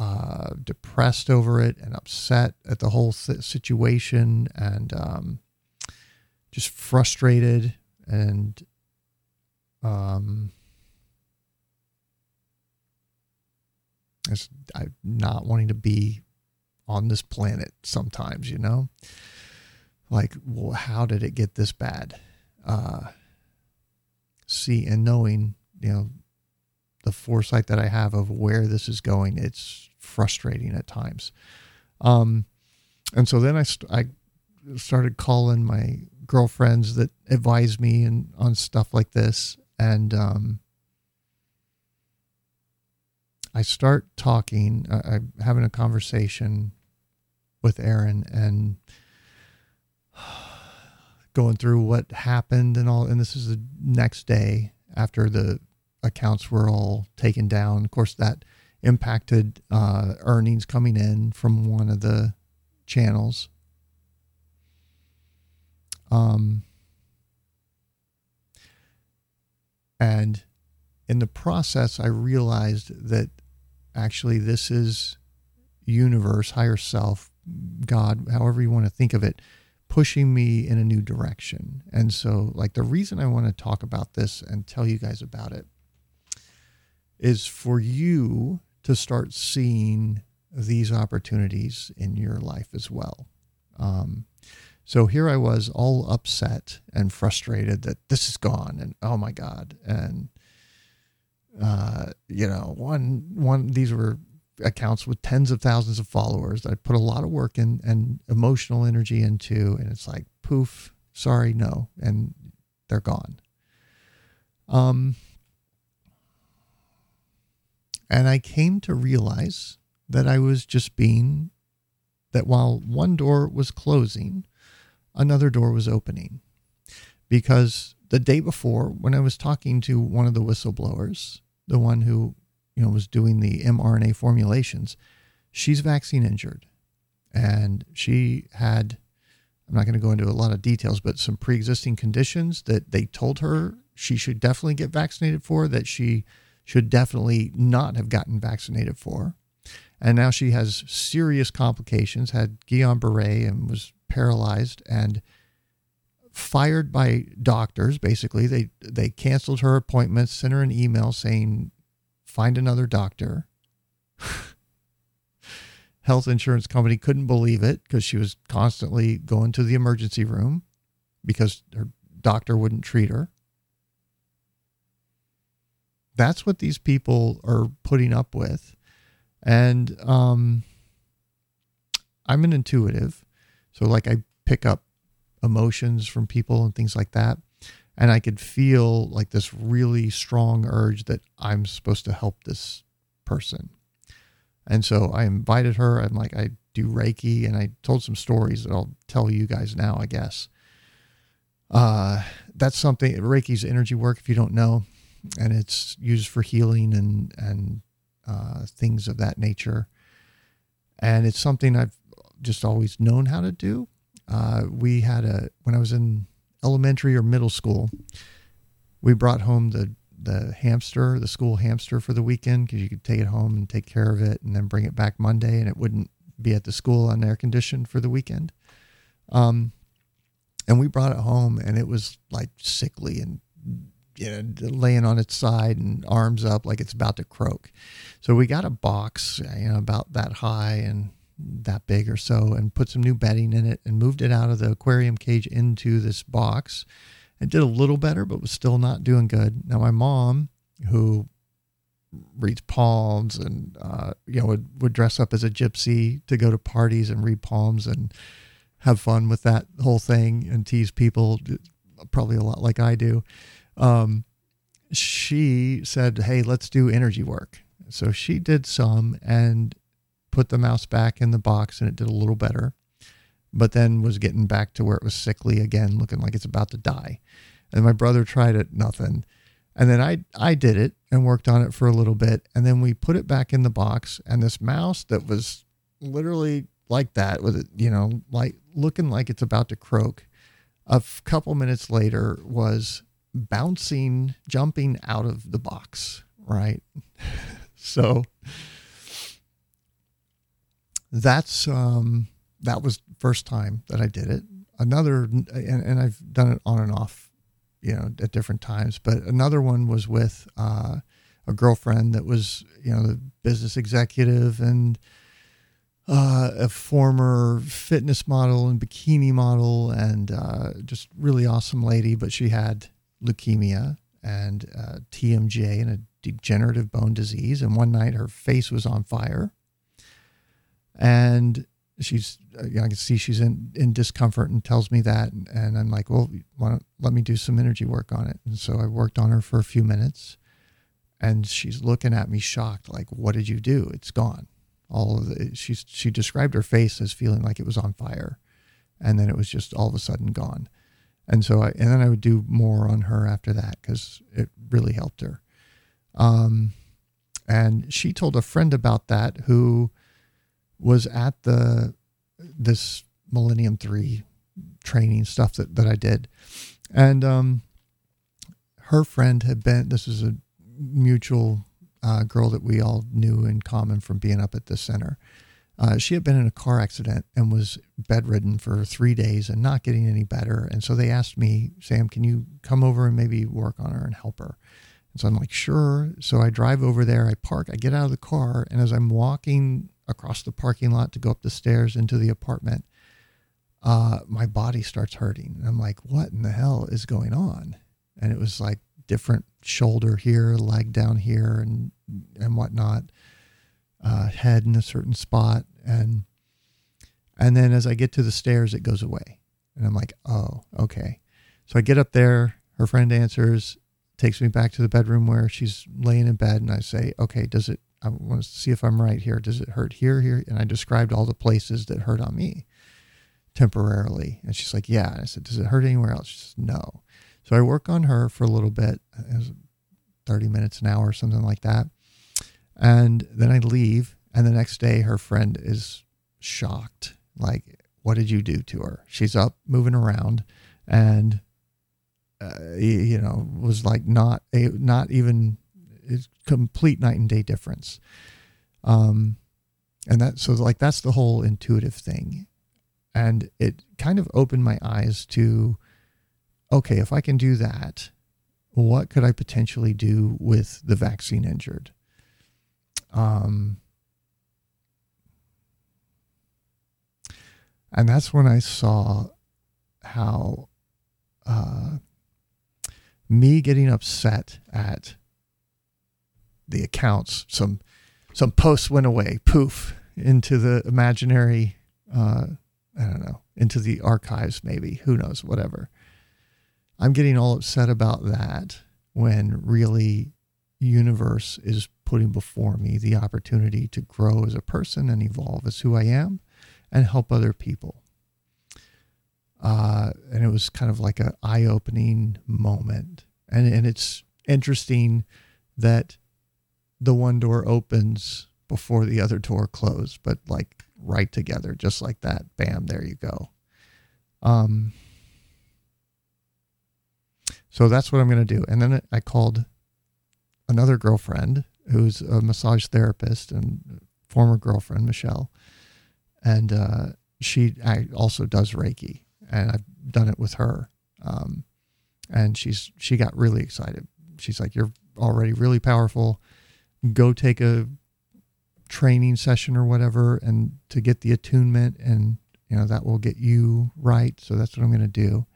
uh, depressed over it and upset at the whole th- situation and um, just frustrated and um, I'm not wanting to be on this planet sometimes, you know? Like, well, how did it get this bad? Uh, see, and knowing, you know, the foresight that I have of where this is going, it's frustrating at times. Um, and so then I, st- I started calling my girlfriends that advise me and on stuff like this. And, um, I start talking, I, I'm having a conversation with Aaron and going through what happened and all. And this is the next day after the accounts were all taken down. Of course, that impacted uh, earnings coming in from one of the channels. Um, and in the process, I realized that actually this is universe, higher self, God, however you want to think of it, pushing me in a new direction. And so, like, the reason I want to talk about this and tell you guys about it is for you to start seeing these opportunities in your life as well. Um, So here I was all upset and frustrated that this is gone and oh my God. And, uh, you know, one, one, these were accounts with tens of thousands of followers that I put a lot of work in and emotional energy into. And it's like, poof, sorry, no. And they're gone. Um, and I came to realize that I was just being, that while one door was closing, another door was opening. Because the day before, when I was talking to one of the whistleblowers, the one who, you know, was doing the mRNA formulations, she's vaccine injured. And she had, I'm not going to go into a lot of details, but some pre existing conditions that they told her she should definitely get vaccinated for, that she should definitely not have gotten vaccinated for. And now she has serious complications, had Guillain Barre and was paralyzed and fired by doctors. Basically, they, they canceled her appointments, sent her an email saying, find another doctor. Health insurance company couldn't believe it because she was constantly going to the emergency room because her doctor wouldn't treat her that's what these people are putting up with. And um, I'm an intuitive. So, like, I pick up emotions from people and things like that. And I could feel like this really strong urge that I'm supposed to help this person. And so I invited her. I'm like, I do Reiki and I told some stories that I'll tell you guys now, I guess. Uh, that's something, Reiki's energy work, if you don't know and it's used for healing and and uh, things of that nature. And it's something I've just always known how to do. Uh, we had a when I was in elementary or middle school, we brought home the the hamster, the school hamster for the weekend because you could take it home and take care of it and then bring it back Monday and it wouldn't be at the school on air conditioned for the weekend. Um, and we brought it home and it was like sickly and you know, laying on its side and arms up like it's about to croak. So we got a box, you know, about that high and that big or so, and put some new bedding in it and moved it out of the aquarium cage into this box. It did a little better, but was still not doing good. Now, my mom, who reads palms and uh, you know would, would dress up as a gypsy to go to parties and read palms and have fun with that whole thing and tease people probably a lot like I do um, she said, Hey, let's do energy work. So she did some and put the mouse back in the box and it did a little better, but then was getting back to where it was sickly again, looking like it's about to die. And my brother tried it, nothing. And then I I did it and worked on it for a little bit. And then we put it back in the box and this mouse that was literally like that with it, you know, like looking like it's about to croak. A couple minutes later was bouncing, jumping out of the box, right? so that's um that was first time that I did it. Another and, and I've done it on and off, you know, at different times. But another one was with uh, a girlfriend that was, you know, the business executive and uh, a former fitness model and bikini model and uh, just really awesome lady. But she had leukemia and uh, TMJ and a degenerative bone disease. And one night her face was on fire. And she's, uh, you know, I can see she's in, in discomfort and tells me that. And, and I'm like, well, let me do some energy work on it. And so I worked on her for a few minutes. And she's looking at me shocked, like, what did you do? It's gone. All of the, she's, she described her face as feeling like it was on fire. And then it was just all of a sudden gone. And so I, and then I would do more on her after that because it really helped her. Um, and she told a friend about that who was at the, this Millennium 3 training stuff that, that I did. And, um, her friend had been, this is a mutual uh, girl that we all knew in common from being up at the center. Uh, she had been in a car accident and was bedridden for three days and not getting any better. And so they asked me, Sam, can you come over and maybe work on her and help her? And so I'm like, sure. So I drive over there, I park, I get out of the car, and as I'm walking across the parking lot to go up the stairs into the apartment, uh, my body starts hurting. And I'm like, what in the hell is going on? And it was like different shoulder here, leg down here, and and whatnot, uh, head in a certain spot, and and then as I get to the stairs, it goes away, and I'm like, oh, okay. So I get up there. Her friend answers, takes me back to the bedroom where she's laying in bed, and I say, okay, does it? I want to see if I'm right here. Does it hurt here, here? And I described all the places that hurt on me temporarily. And she's like, yeah. And I said, does it hurt anywhere else? She says, no. So I work on her for a little bit. It was 30 minutes, an hour, something like that. And then I leave. And the next day, her friend is shocked. Like, what did you do to her? She's up moving around and, uh, you know, was like not a, not even it's complete night and day difference. Um, and that, so like, that's the whole intuitive thing. And it kind of opened my eyes to, okay, if I can do that, what could I potentially do with the vaccine injured? Um, and that's when I saw how uh, me getting upset at the accounts, some some posts went away, poof, into the imaginary, uh, I don't know, into the archives, maybe, who knows, whatever. I'm getting all upset about that when really universe is putting before me the opportunity to grow as a person and evolve as who I am and help other people. Uh, and it was kind of like an eye-opening moment. And and it's interesting that the one door opens before the other door closed, but like right together, just like that. Bam, there you go. Um, so that's what I'm going to do. And then I called another girlfriend who's a massage therapist and former girlfriend, Michelle. And uh, she also does Reiki, and I've done it with her. Um, and she's she got really excited. She's like, "You're already really powerful. Go take a training session or whatever, and to get the attunement, and you know that will get you right." So that's what I'm going to do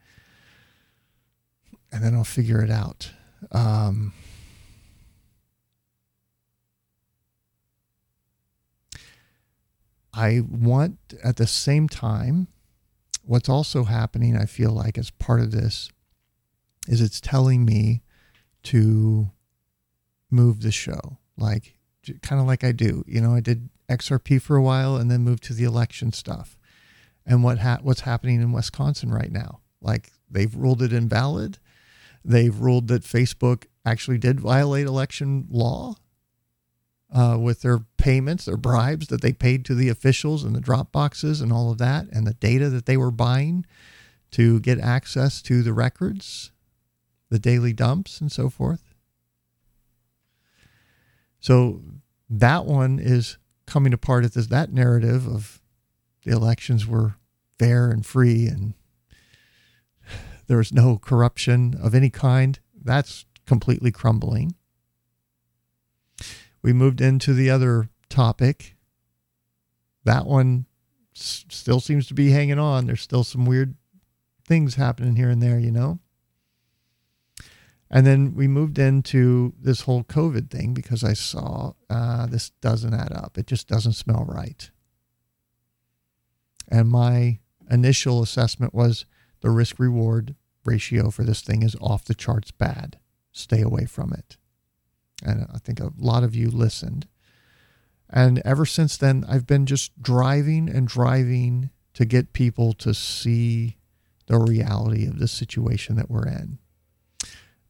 and then I'll figure it out. Um, I want at the same time, what's also happening, I feel like, as part of this, is it's telling me to move the show, like kind of like I do. You know, I did XRP for a while and then moved to the election stuff. And what ha- what's happening in Wisconsin right now? Like they've ruled it invalid They've ruled that Facebook actually did violate election law uh, with their payments, their bribes that they paid to the officials and the drop boxes and all of that, and the data that they were buying to get access to the records, the daily dumps, and so forth. So that one is coming apart at this that narrative of the elections were fair and free and there was no corruption of any kind. That's completely crumbling. We moved into the other topic. That one s- still seems to be hanging on. There's still some weird things happening here and there, you know? And then we moved into this whole COVID thing because I saw uh, this doesn't add up. It just doesn't smell right. And my initial assessment was the risk reward ratio for this thing is off the charts bad. Stay away from it. And I think a lot of you listened. And ever since then, I've been just driving and driving to get people to see the reality of the situation that we're in.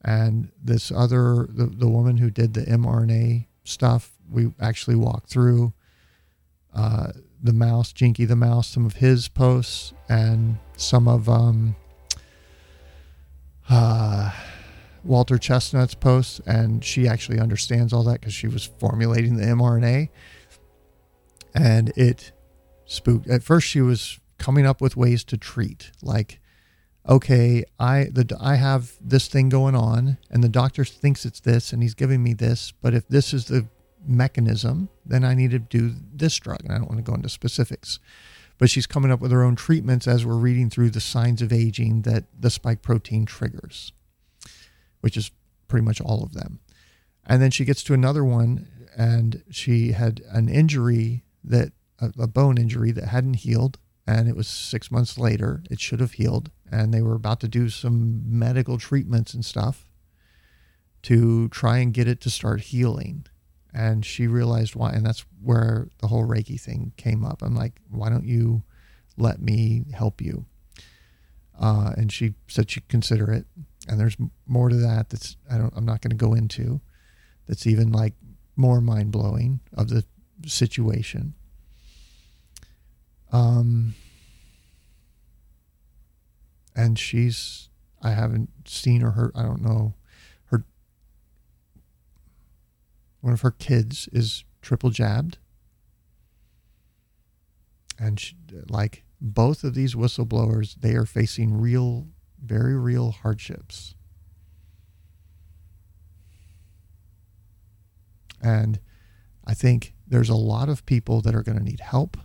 And this other, the, the woman who did the mRNA stuff, we actually walked through uh, the mouse, Jinky the mouse, some of his posts, and some of um, uh, Walter Chesnut's posts, and she actually understands all that because she was formulating the mRNA. And it spooked. At first, she was coming up with ways to treat, like, okay, I the I have this thing going on, and the doctor thinks it's this, and he's giving me this. But if this is the mechanism, then I need to do this drug, and I don't want to go into specifics. but she's coming up with her own treatments as we're reading through the signs of aging that the spike protein triggers, which is pretty much all of them. And then she gets to another one, and she had an injury that a, a bone injury that hadn't healed, and it was six months later. It should have healed, and they were about to do some medical treatments and stuff to try and get it to start healing. And she realized why, and that's where the whole Reiki thing came up. I'm like, why don't you let me help you? Uh, and she said she'd consider it. And there's more to that that's I don't I'm not going to go into. That's even like more mind blowing of the situation. Um, and she's I haven't seen or heard. I don't know her. One of her kids is triple jabbed, and she, like both of these whistleblowers, they are facing real, very real hardships. And I think there's a lot of people that are going to need help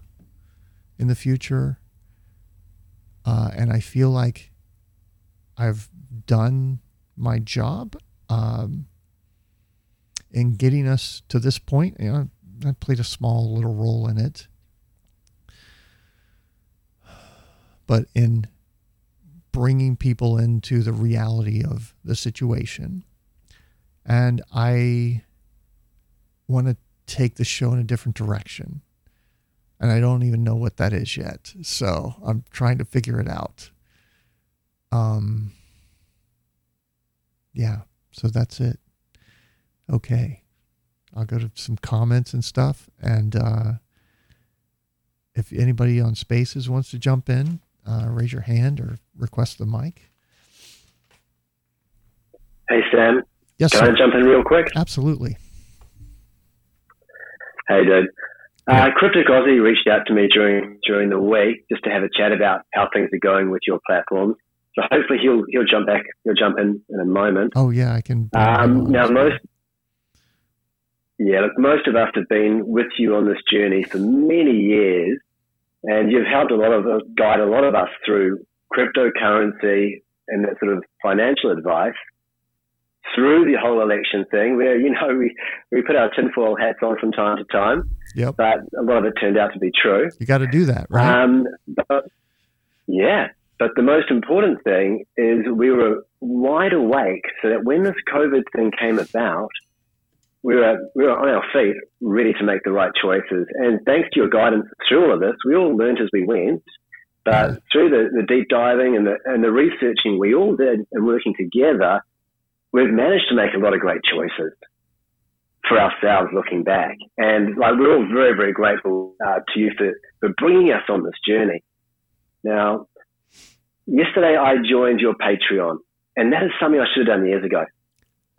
in the future. Uh, and I feel like I've done my job um, in getting us to this point. You know, I played a small little role in it. But in bringing people into the reality of the situation. And I want to take the show in a different direction. And I don't even know what that is yet. So I'm trying to figure it out. Um, yeah, so that's it. Okay. I'll go to some comments and stuff. And uh, if anybody on Spaces wants to jump in, uh, raise your hand or request the mic. Hey, Sam. Yes, sir. Can sir. I jump in real quick? Absolutely. Hey, dude. Uh, Cryptic Aussie reached out to me during during the week just to have a chat about how things are going with your platform. So hopefully he'll he'll jump back. He'll jump in in a moment. Oh, yeah, I can. Um, now most yeah, look, most of us have been with you on this journey for many years, and you've helped a lot of us, guide a lot of us through cryptocurrency and that sort of financial advice through the whole election thing where, you know, we, we put our tinfoil hats on from time to time. Yep. But a lot of it turned out to be true. You got to do that, right? Um, but, yeah. But the most important thing is we were wide awake so that when this COVID thing came about, we were, we were on our feet, ready to make the right choices. And thanks to your guidance through all of this, we all learned as we went. But through the, the deep diving and the, and the researching we all did and working together, we've managed to make a lot of great choices for ourselves looking back. And like, we're all very, very grateful uh, to you for, for bringing us on this journey. Now, yesterday I joined your Patreon, and that is something I should have done years ago.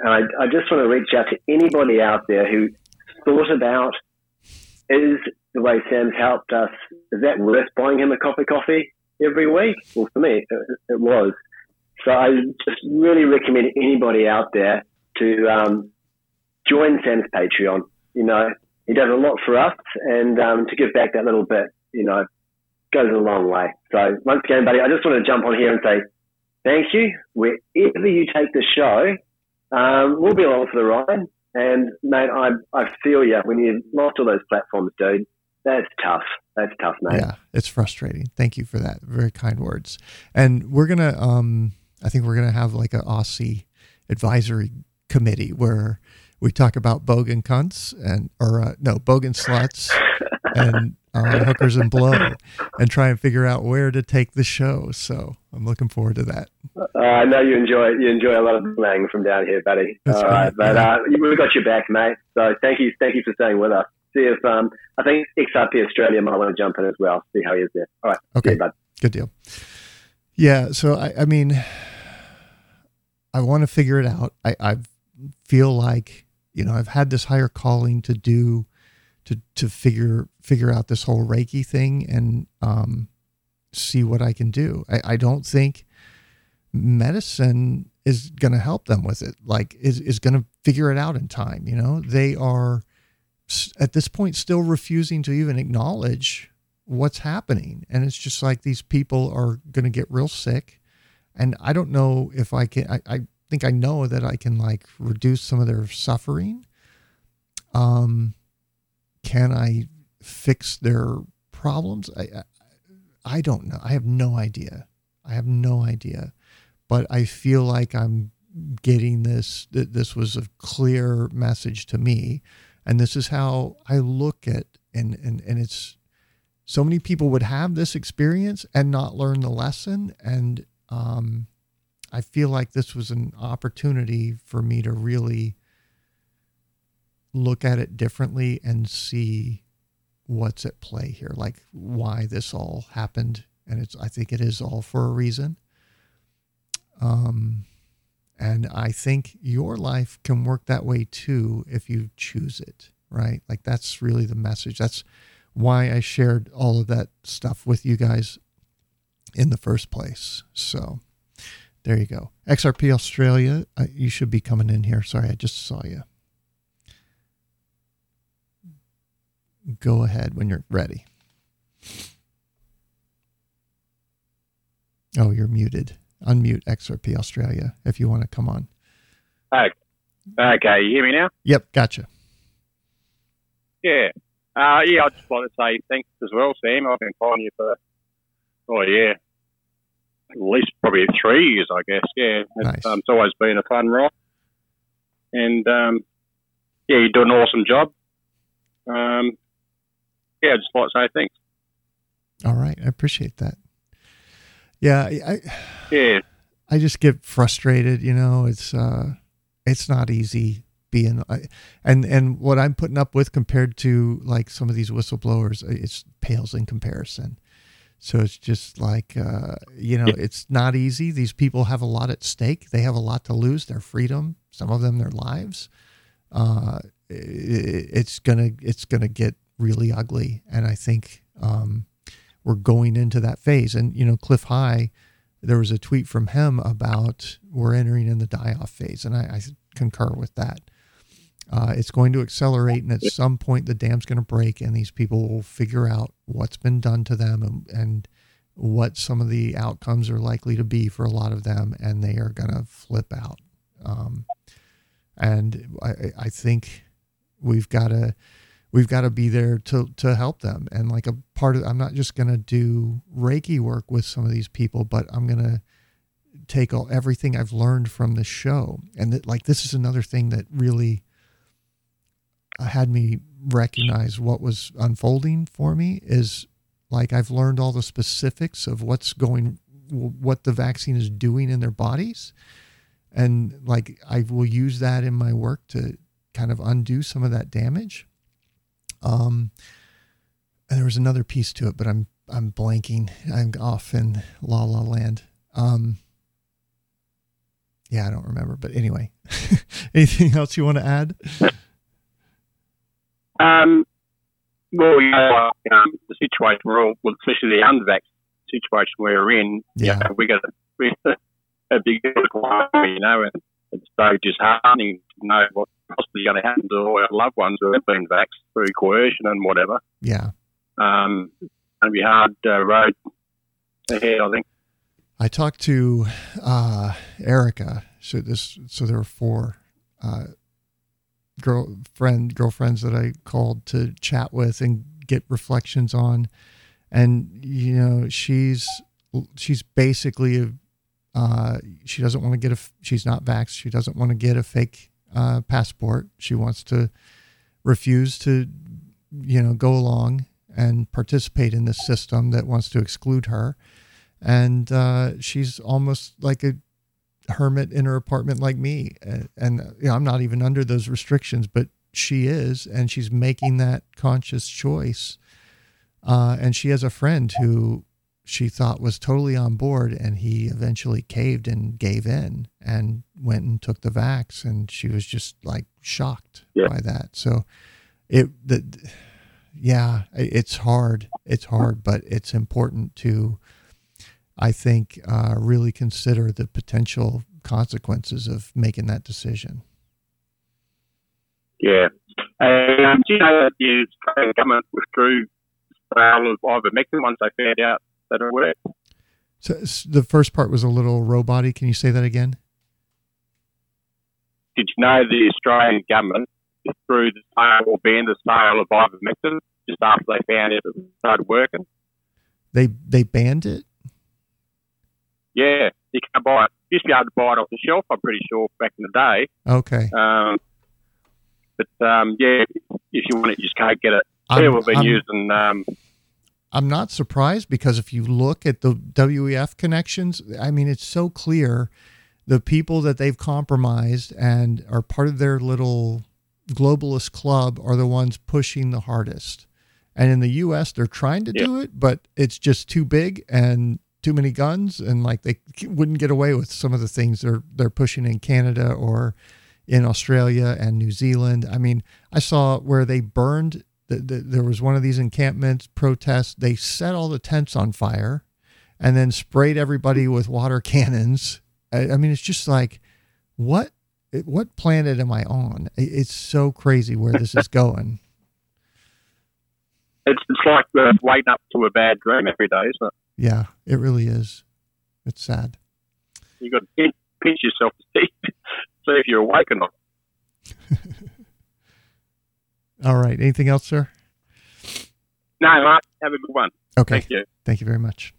And I, I just want to reach out to anybody out there who thought about is the way Sam's helped us, is that worth buying him a cup of coffee every week? Well, for me, it, it was. So I just really recommend anybody out there to um, join Sam's Patreon. You know, he does a lot for us, and um, to give back that little bit, you know, goes a long way. So once again, buddy, I just want to jump on here and say thank you. Wherever you take the show, um, we'll be along for the ride. And mate, I I feel you when you lost all those platforms, dude. That's tough. That's tough, mate. Yeah, it's frustrating. Thank you for that. Very kind words. And we're gonna, um, I think we're gonna have like a Aussie advisory committee where we talk about bogan cunts and or uh, no bogan sluts and uh, hookers and blow, and try and figure out where to take the show. So I'm looking forward to that. Uh, I know you enjoy you enjoy a lot of slang from down here, buddy. That's All right, right, but yeah. uh, we've got your back, mate. So thank you, thank you for staying with us. See if um, I think XRP Australia might want to jump in as well. See how he is there. All right, Okay. You, bud. Good deal. Yeah. So I, I mean, I want to figure it out. I, I feel like you know I've had this higher calling to do to to figure figure out this whole Reiki thing and um, see what I can do. I, I don't think medicine is going to help them with it. Like is is going to figure it out in time. You know, they are at this point still refusing to even acknowledge what's happening. And it's just like these people are going to get real sick. And I don't know if I can, I, I think I know that I can like reduce some of their suffering. Um, can I fix their problems? I, I, I don't know. I have no idea. I have no idea. But I feel like I'm getting this, that this was a clear message to me. And this is how I look at, and, and, and it's, so many people would have this experience and not learn the lesson. And um, I feel like this was an opportunity for me to really look at it differently and see what's at play here, like why this all happened. And it's, I think it is all for a reason. Um, and I think your life can work that way too if you choose it, right? Like that's really the message. That's why I shared all of that stuff with you guys in the first place. So there you go. XRP Australia, uh, you should be coming in here. Sorry, I just saw you. Go ahead when you're ready. Oh, you're muted. Unmute XRP Australia if you want to come on. Okay. Okay, you hear me now? Yep, gotcha. Yeah. Uh, yeah, I'd just like to say thanks as well, Sam. I've been following you for, oh, yeah, at least probably three years, I guess. Yeah. It's, um, it's always been a fun ride. And, um, yeah, you do an awesome job. Um, yeah, just to say thanks. All right. I appreciate that. Yeah. I, yeah. I just get frustrated, you know, it's, uh, it's not easy being and and what I'm putting up with compared to like some of these whistleblowers, it's pales in comparison. So it's just like uh, you know, it's not easy. These people have a lot at stake. They have a lot to lose. Their freedom, some of them, their lives. Uh, it, it's gonna it's gonna get really ugly, and I think um, we're going into that phase. And you know, Cliff High, there was a tweet from him about we're entering in the die off phase, and I, I concur with that. Uh, it's going to accelerate, and at some point, the dam's going to break, and these people will figure out what's been done to them and, and what some of the outcomes are likely to be for a lot of them, and they are going to flip out. Um, and I, I think we've got to we've got to be there to to help them. And like a part of, I'm not just going to do Reiki work with some of these people, but I'm going to take all everything I've learned from the show. And that, like this is another thing that really uh, had me recognize what was unfolding for me is like I've learned all the specifics of what's going what the vaccine is doing in their bodies and like I will use that in my work to kind of undo some of that damage um and there was another piece to it but I'm I'm blanking. I'm off in la la land. Um yeah I don't remember but anyway. Anything else you want to add? Um, well, you know, um, the situation we're all, well, especially the unvax situation we're in, yeah, you know, we got a, we got a big requirement, you know, and it's so disheartening to know what's possibly going to happen to all our loved ones who have been vaxxed through coercion and whatever. Yeah. Um, it's going to be hard uh, road ahead, I think. I talked to uh, Erica. So this, so there were four uh, girlfriend girlfriends that I called to chat with and get reflections on, and you know she's she's basically a, uh, she doesn't want to get a she's not vaxxed. She doesn't want to get a fake uh, passport. She wants to refuse to you know go along and participate in this system that wants to exclude her, and uh, she's almost like a hermit in her apartment like me. And, you know, I'm not even under those restrictions, but she is, and she's making that conscious choice. Uh, and she has a friend who she thought was totally on board, and he eventually caved and gave in and went and took the vax, and she was just like shocked yeah. by that. So it the yeah, it's hard. It's hard, but it's important to I think, uh, really consider the potential consequences of making that decision. Yeah. Um, do you know that the government withdrew sale of ivermectin once they found out that worked. So the first part was a little roboty. Can you say that again? Did you know the Australian government through the sale or banned the sale of ivermectin just after they found it started working? They they banned it. Yeah, you can't buy it. You used to be able to buy it off the shelf. I'm pretty sure back in the day. Okay. Um, but um, yeah, if you want it, you just can't get it. I'm, we've been I'm, using. Um, I'm not surprised because if you look at the WEF connections, I mean, it's so clear the people that they've compromised and are part of their little globalist club are the ones pushing the hardest. And in the US, they're trying to yeah. do it, but it's just too big and too many guns and like they wouldn't get away with some of the things they're they're pushing in Canada or in Australia and New Zealand. I mean, I saw where they burned the, the, there was one of these encampments protests. They set all the tents on fire and then sprayed everybody with water cannons. I, I mean, it's just like what what planet am I on? It's so crazy where this is going. It's it's like uh, waking up to a bad dream every day, isn't it? Yeah, it really is. It's sad. You got to pinch yourself to see, see if you're awake or not. All right. Anything else, sir? No, Mark. Have a good one. Okay. Thank you. Thank you very much.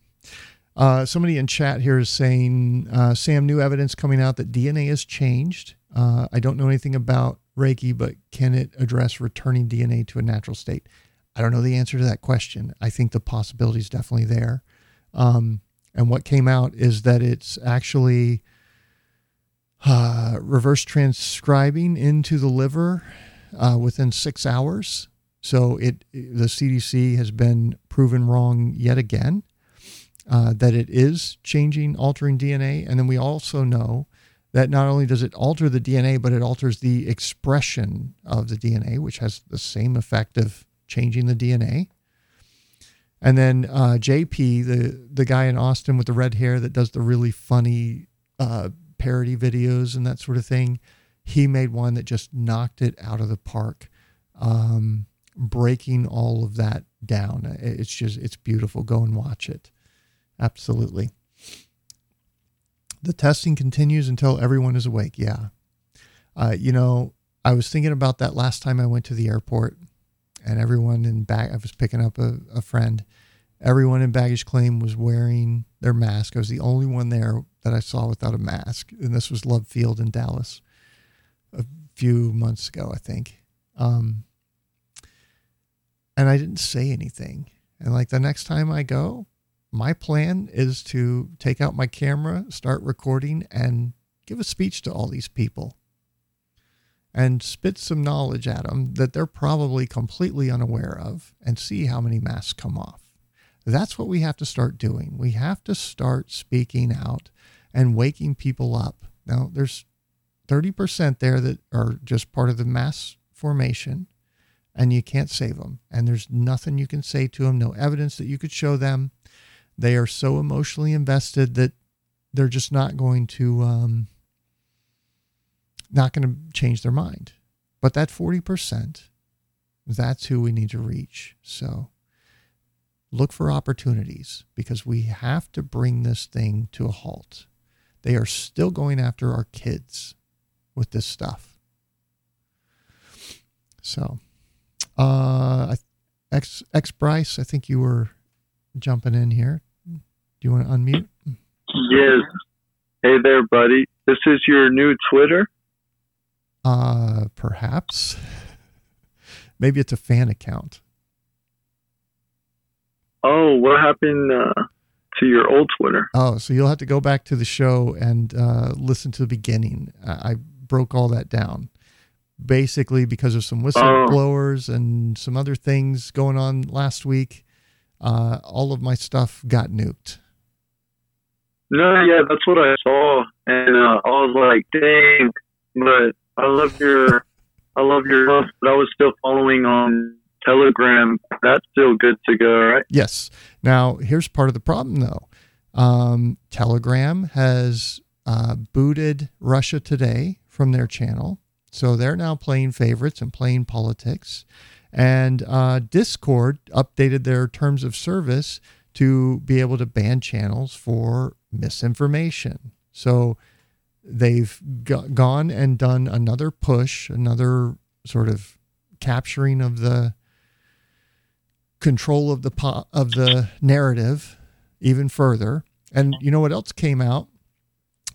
Uh, somebody in chat here is saying, uh, Sam, new evidence coming out that DNA has changed. Uh, I don't know anything about Reiki, but can it address returning DNA to a natural state? I don't know the answer to that question. I think the possibility is definitely there. Um, and what came out is that it's actually uh, reverse transcribing into the liver uh, within six hours. So it the CDC has been proven wrong yet again uh, that it is changing, altering DNA, and then we also know that not only does it alter the DNA, but it alters the expression of the DNA, which has the same effect of changing the DNA. And then uh, JP, the the guy in Austin with the red hair that does the really funny uh, parody videos and that sort of thing, he made one that just knocked it out of the park, um, breaking all of that down. It's just it's beautiful. Go and watch it. Absolutely. The testing continues until everyone is awake. Yeah. Uh, you know, I was thinking about that last time I went to the airport and everyone in back, I was picking up a, a friend. Everyone in baggage claim was wearing their mask. I was the only one there that I saw without a mask. And this was Love Field in Dallas a few months ago, I think. Um, and I didn't say anything. And like the next time I go, my plan is to take out my camera, start recording, and give a speech to all these people and spit some knowledge at them that they're probably completely unaware of and see how many masks come off. That's what we have to start doing. We have to start speaking out and waking people up. Now, there's 30% there that are just part of the mass formation and you can't save them. And there's nothing you can say to them, no evidence that you could show them. They are so emotionally invested that they're just not going to um, not going to change their mind. But that 40%, that's who we need to reach. So look for opportunities because we have to bring this thing to a halt. They are still going after our kids with this stuff. So, uh, X X Bryce, I think you were jumping in here. Do you want to unmute? Yes. Hey there, buddy. This is your new Twitter. Uh, perhaps. Maybe it's a fan account. Oh, what happened uh, to your old Twitter? Oh, so you'll have to go back to the show and uh, listen to the beginning. I broke all that down. Basically, because of some whistleblowers oh. and some other things going on last week, uh, all of my stuff got nuked. No, yeah, that's what I saw, and uh, I was like, "Dang!" But I love your, I love your stuff. But I was still following on Telegram. That's still good to go, right? Yes. Now, here's part of the problem, though. Um, Telegram has uh, booted Russia Today from their channel. So they're now playing favorites and playing politics. And uh, Discord updated their terms of service to be able to ban channels for misinformation. So they've go- gone and done another push, another sort of capturing of the control of the po- of the narrative even further. And you know what else came out?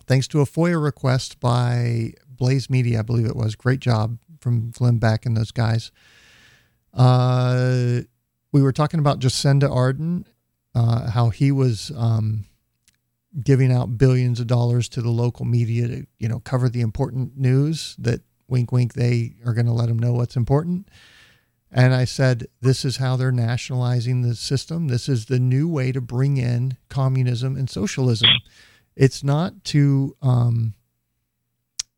Thanks to a FOIA request by Blaze Media, I believe it was. Great job from Glenn Beck and those guys. Uh, we were talking about Jacinda Ardern, uh, how he was um, giving out billions of dollars to the local media to, you know, cover the important news that wink, wink, they are going to let them know what's important. And I said, this is how they're nationalizing the system. This is the new way to bring in communism and socialism. It's not to, um,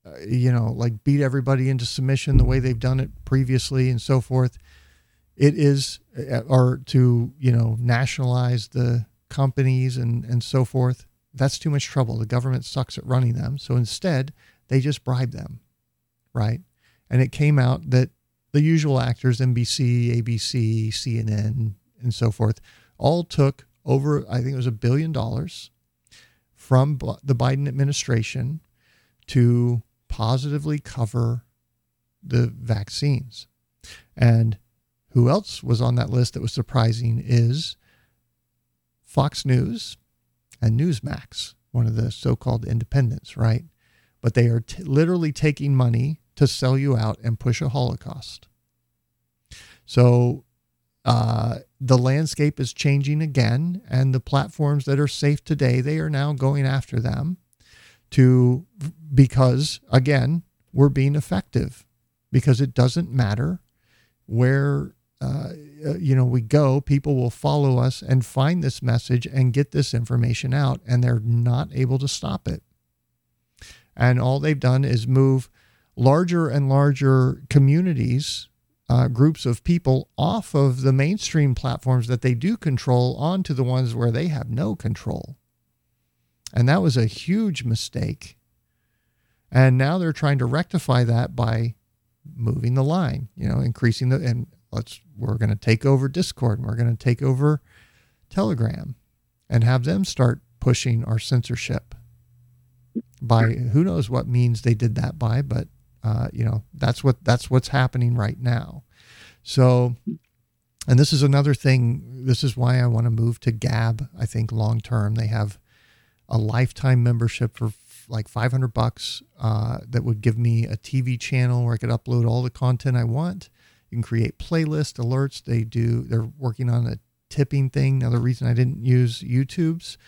uh, you know, like beat everybody into submission the way they've done it previously and so forth. It is, uh, or to, you know, nationalize the companies and, and so forth. That's too much trouble. The government sucks at running them. So instead, they just bribe them, right? And it came out that the usual actors, NBC, ABC, CNN, and so forth, all took over, I think it was a billion dollars from the Biden administration to positively cover the vaccines. And who else was on that list that was surprising is Fox News and Newsmax, one of the so called independents, right? But they are t- literally taking money to sell you out and push a Holocaust. So uh, the landscape is changing again, and the platforms that are safe today, they are now going after them to because again we're being effective because it doesn't matter where uh, uh, you know we go people will follow us and find this message and get this information out and they're not able to stop it and all they've done is move larger and larger communities, uh, groups of people off of the mainstream platforms that they do control onto the ones where they have no control. And that was a huge mistake. And now they're trying to rectify that by moving the line, you know, increasing the, and let's, we're going to take over Discord and we're going to take over Telegram and have them start pushing our censorship by who knows what means they did that by, but uh, you know, that's what that's what's happening right now. So, and this is another thing. This is why I want to move to Gab. I think long term they have a lifetime membership for like 500 bucks uh, that would give me a TV channel where I could upload all the content I want. You can create playlist alerts. They do. They're working on a tipping thing. Now the reason I didn't use YouTube's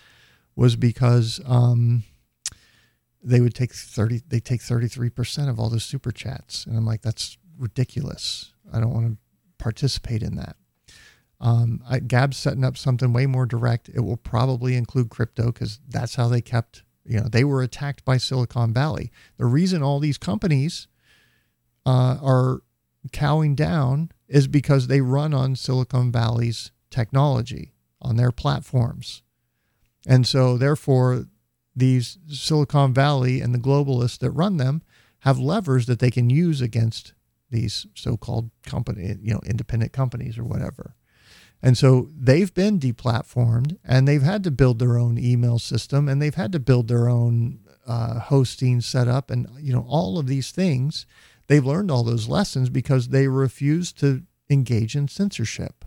was because um, they would take 30 they take 33% of all the super chats and i'm like that's ridiculous i don't want to participate in that um, gab's setting up something way more direct. It will probably include crypto because that's how they kept you know they were attacked by silicon valley. The reason all these companies uh, are cowing down is because they run on silicon valley's technology on their platforms. And so therefore these Silicon Valley and the globalists that run them have levers that they can use against these so-called company, you know, independent companies or whatever. And so they've been deplatformed and they've had to build their own email system and they've had to build their own uh, hosting setup and you know all of these things. They've learned all those lessons because they refuse to engage in censorship.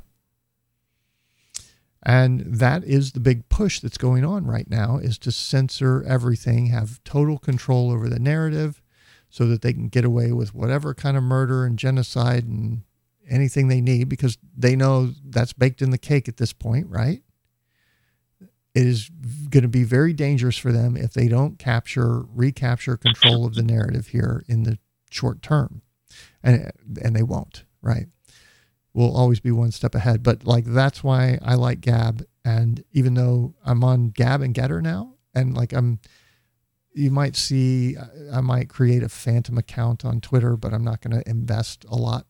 And that is the big push that's going on right now is to censor everything, have total control over the narrative so that they can get away with whatever kind of murder and genocide and anything they need because they know that's baked in the cake at this point, right? It is going to be very dangerous for them if they don't capture, recapture control of the narrative here in the short term. And and they won't, right? We'll always be one step ahead. But like that's why I like Gab. And even though I'm on Gab and Gettr now, and like I'm, you might see I might create a phantom account on Twitter, but I'm not going to invest a lot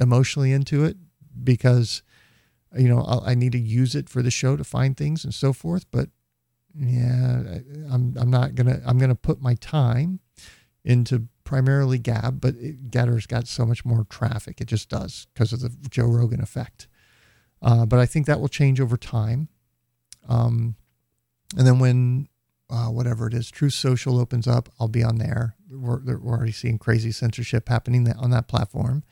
emotionally into it because you know I, I need to use it for the show to find things and so forth. But yeah, I'm I'm not gonna I'm gonna put my time into primarily Gab, but it, Gettr's got so much more traffic. It just does because of the Joe Rogan effect. Uh, but I think that will change over time. Um, and then when uh, whatever it is, Truth Social opens up, I'll be on there. We're, we're already seeing crazy censorship happening on that platform.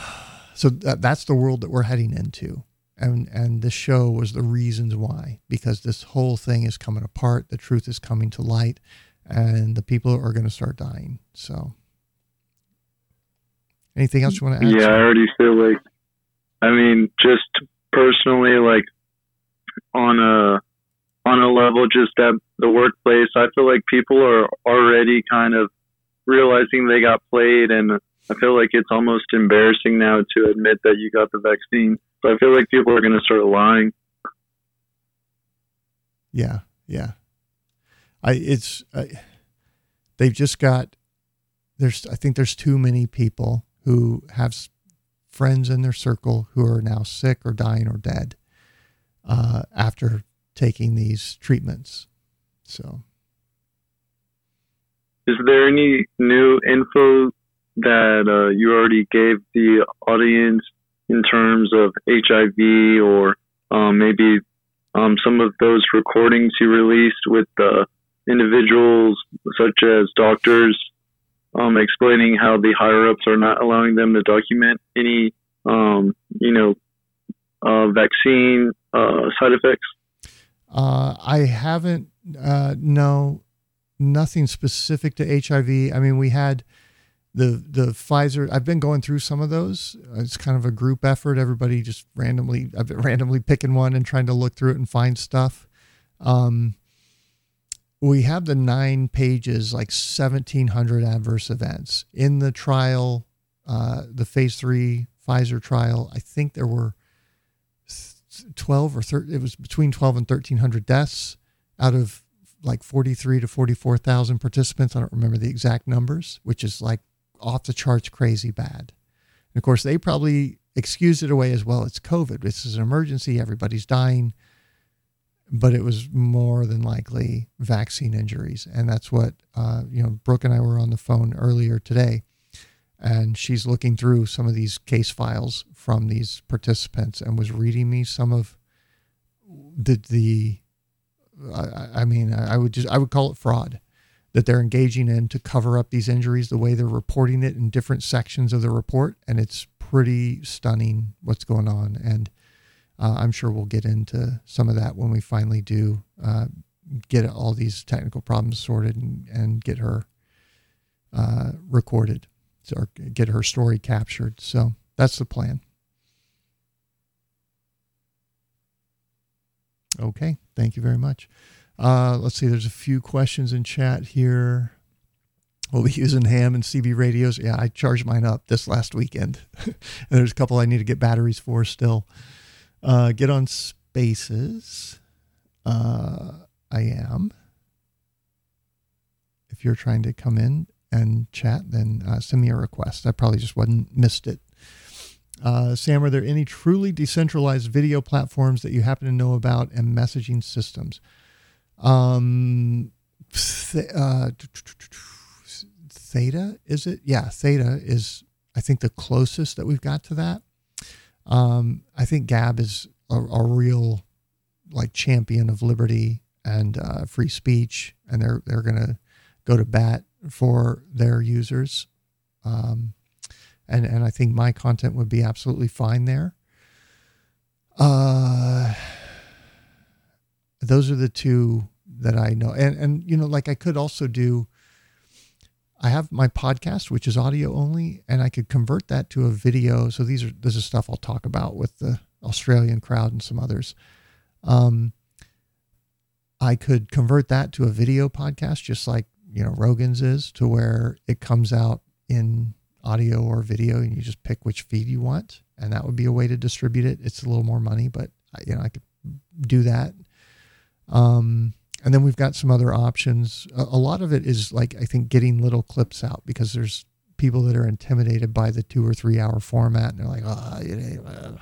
So that, that's the world that we're heading into. And, and this show was the reasons why, because this whole thing is coming apart. The truth is coming to light and the people are going to start dying. So anything else you want to add? Yeah, I already feel like, I mean, just personally, like on a, on a level just at the workplace, I feel like people are already kind of realizing they got played and I feel like it's almost embarrassing now to admit that you got the vaccine. So I feel like people are going to start lying. Yeah, yeah. I it's I, they've just got there's I think there's too many people who have friends in their circle who are now sick or dying or dead uh, after taking these treatments. So, is there any new info that uh, you already gave the audience in terms of HIV or um, maybe um, some of those recordings you released with the individuals such as doctors um, explaining how the higher ups are not allowing them to document any, um, you know, uh, vaccine uh, side effects? Uh, I haven't, uh, no, nothing specific to HIV. I mean, we had the the Pfizer. I've been going through some of those. It's kind of a group effort. Everybody just randomly, I've been randomly picking one and trying to look through it and find stuff. Um, we have the nine pages, like 1,700 adverse events in the trial, uh, the phase three Pfizer trial. I think there were 12 or 13, it was between 12 and 1,300 deaths out of like 43 to 44,000 participants. I don't remember the exact numbers, which is like off the charts crazy bad. And of course, they probably excused it away as well. It's COVID. This is an emergency. Everybody's dying but it was more than likely vaccine injuries. And that's what, uh, you know, Brook and I were on the phone earlier today, and she's looking through some of these case files from these participants and was reading me some of the, the I, I mean, I would just, I would call it fraud that they're engaging in to cover up these injuries the way they're reporting it in different sections of the report. And it's pretty stunning what's going on. And, uh, I'm sure we'll get into some of that when we finally do uh, get all these technical problems sorted and, and get her uh, recorded or get her story captured. So that's the plan. Okay, thank you very much. Uh, let's see, there's a few questions in chat here. We'll be using ham and CB radios. Yeah, I charged mine up this last weekend. and there's a couple I need to get batteries for still. Uh, get on spaces. Uh, I am. If you're trying to come in and chat, then uh, send me a request. I probably just wasn't missed it. Uh, Sam, are there any truly decentralized video platforms that you happen to know about and messaging systems? Um, uh, Theta, is it? Yeah, Theta is, I think, the closest that we've got to that. Um, I think Gab is a, a, real like champion of liberty and uh, free speech, and they're they're gonna go to bat for their users. Um, and and I think my content would be absolutely fine there. Uh, those are the two that I know, and and you know, like I could also do I have my podcast, which is audio only, and I could convert that to a video. So these are this is stuff I'll talk about with the Australian crowd and some others. Um, I could convert that to a video podcast, just like you know Rogan's is, to where it comes out in audio or video, and you just pick which feed you want, and that would be a way to distribute it. It's a little more money, but you know I could do that. Um, and then we've got some other options. A, a, lot of it is like I think getting little clips out because there's people that are intimidated by the two or three hour format, and they're like, oh,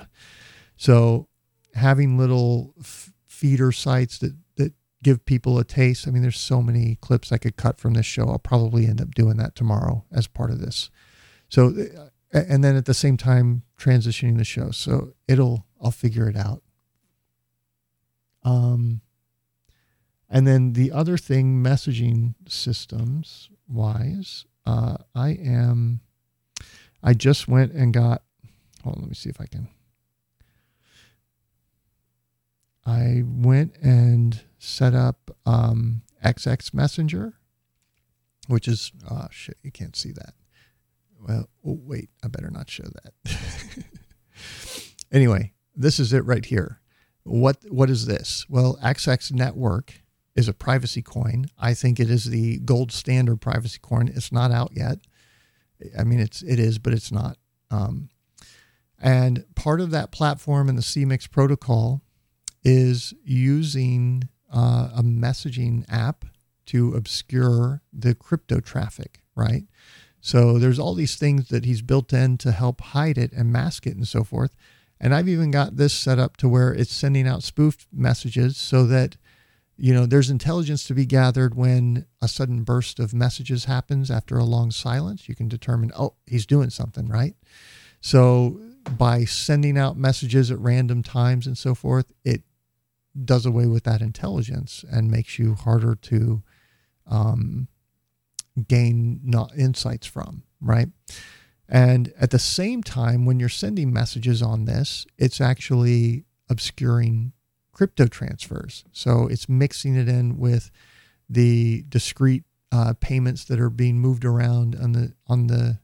so having little f- feeder sites that that give people a taste. I mean, there's so many clips I could cut from this show. I'll probably end up doing that tomorrow as part of this. So, and then at the same time, transitioning the show. So it'll, I'll figure it out. Um, and then the other thing, messaging systems wise, uh, I am, I just went and got, hold on, let me see if I can. I went and set up um, XX Messenger, which is, oh shit, you can't see that. Well, oh, wait, I better not show that. anyway, this is it right here. What What is this? Well, XX Network is a privacy coin. I think it is the gold standard privacy coin. It's not out yet. I mean, it's it is, but it's not. Um, and part of that platform and the CMIX protocol is using uh, a messaging app to obscure the crypto traffic, right? So there's all these things that he's built in to help hide it and mask it and so forth. And I've even got this set up to where it's sending out spoofed messages so that you know there's intelligence to be gathered when a sudden burst of messages happens after a long silence. You can determine, oh, he's doing something, right? So by sending out messages at random times and so forth, it does away with that intelligence and makes you harder to um, gain not insights from, right? And at the same time, when you're sending messages on this, it's actually obscuring crypto transfers. So it's mixing it in with the discrete uh, payments that are being moved around on the on the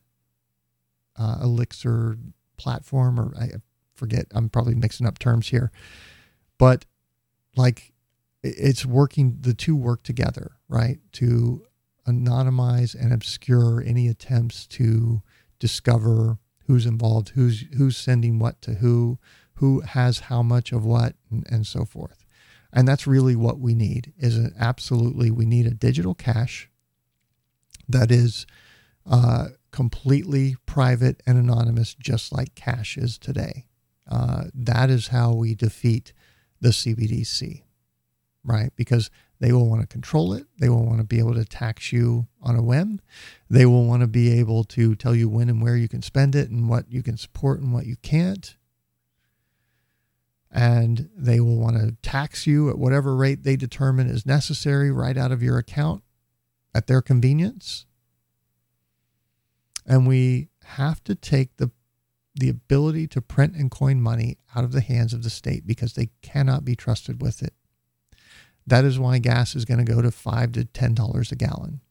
uh, Elixxir platform, or I forget. I'm probably mixing up terms here, but like it's working the two work together right to anonymize and obscure any attempts to discover who's involved who's who's sending what to who who has how much of what and, and so forth and that's really what we need is an absolutely we need a digital cash that is uh, completely private and anonymous just like cash is today uh, that is how we defeat the CBDC, right? Because they will want to control it. They will want to be able to tax you on a whim. They will want to be able to tell you when and where you can spend it and what you can support and what you can't. And they will want to tax you at whatever rate they determine is necessary right out of your account at their convenience. And we have to take the the ability to print and coin money out of the hands of the state because they cannot be trusted with it. That is why gas is going to go to five to ten dollars a gallon.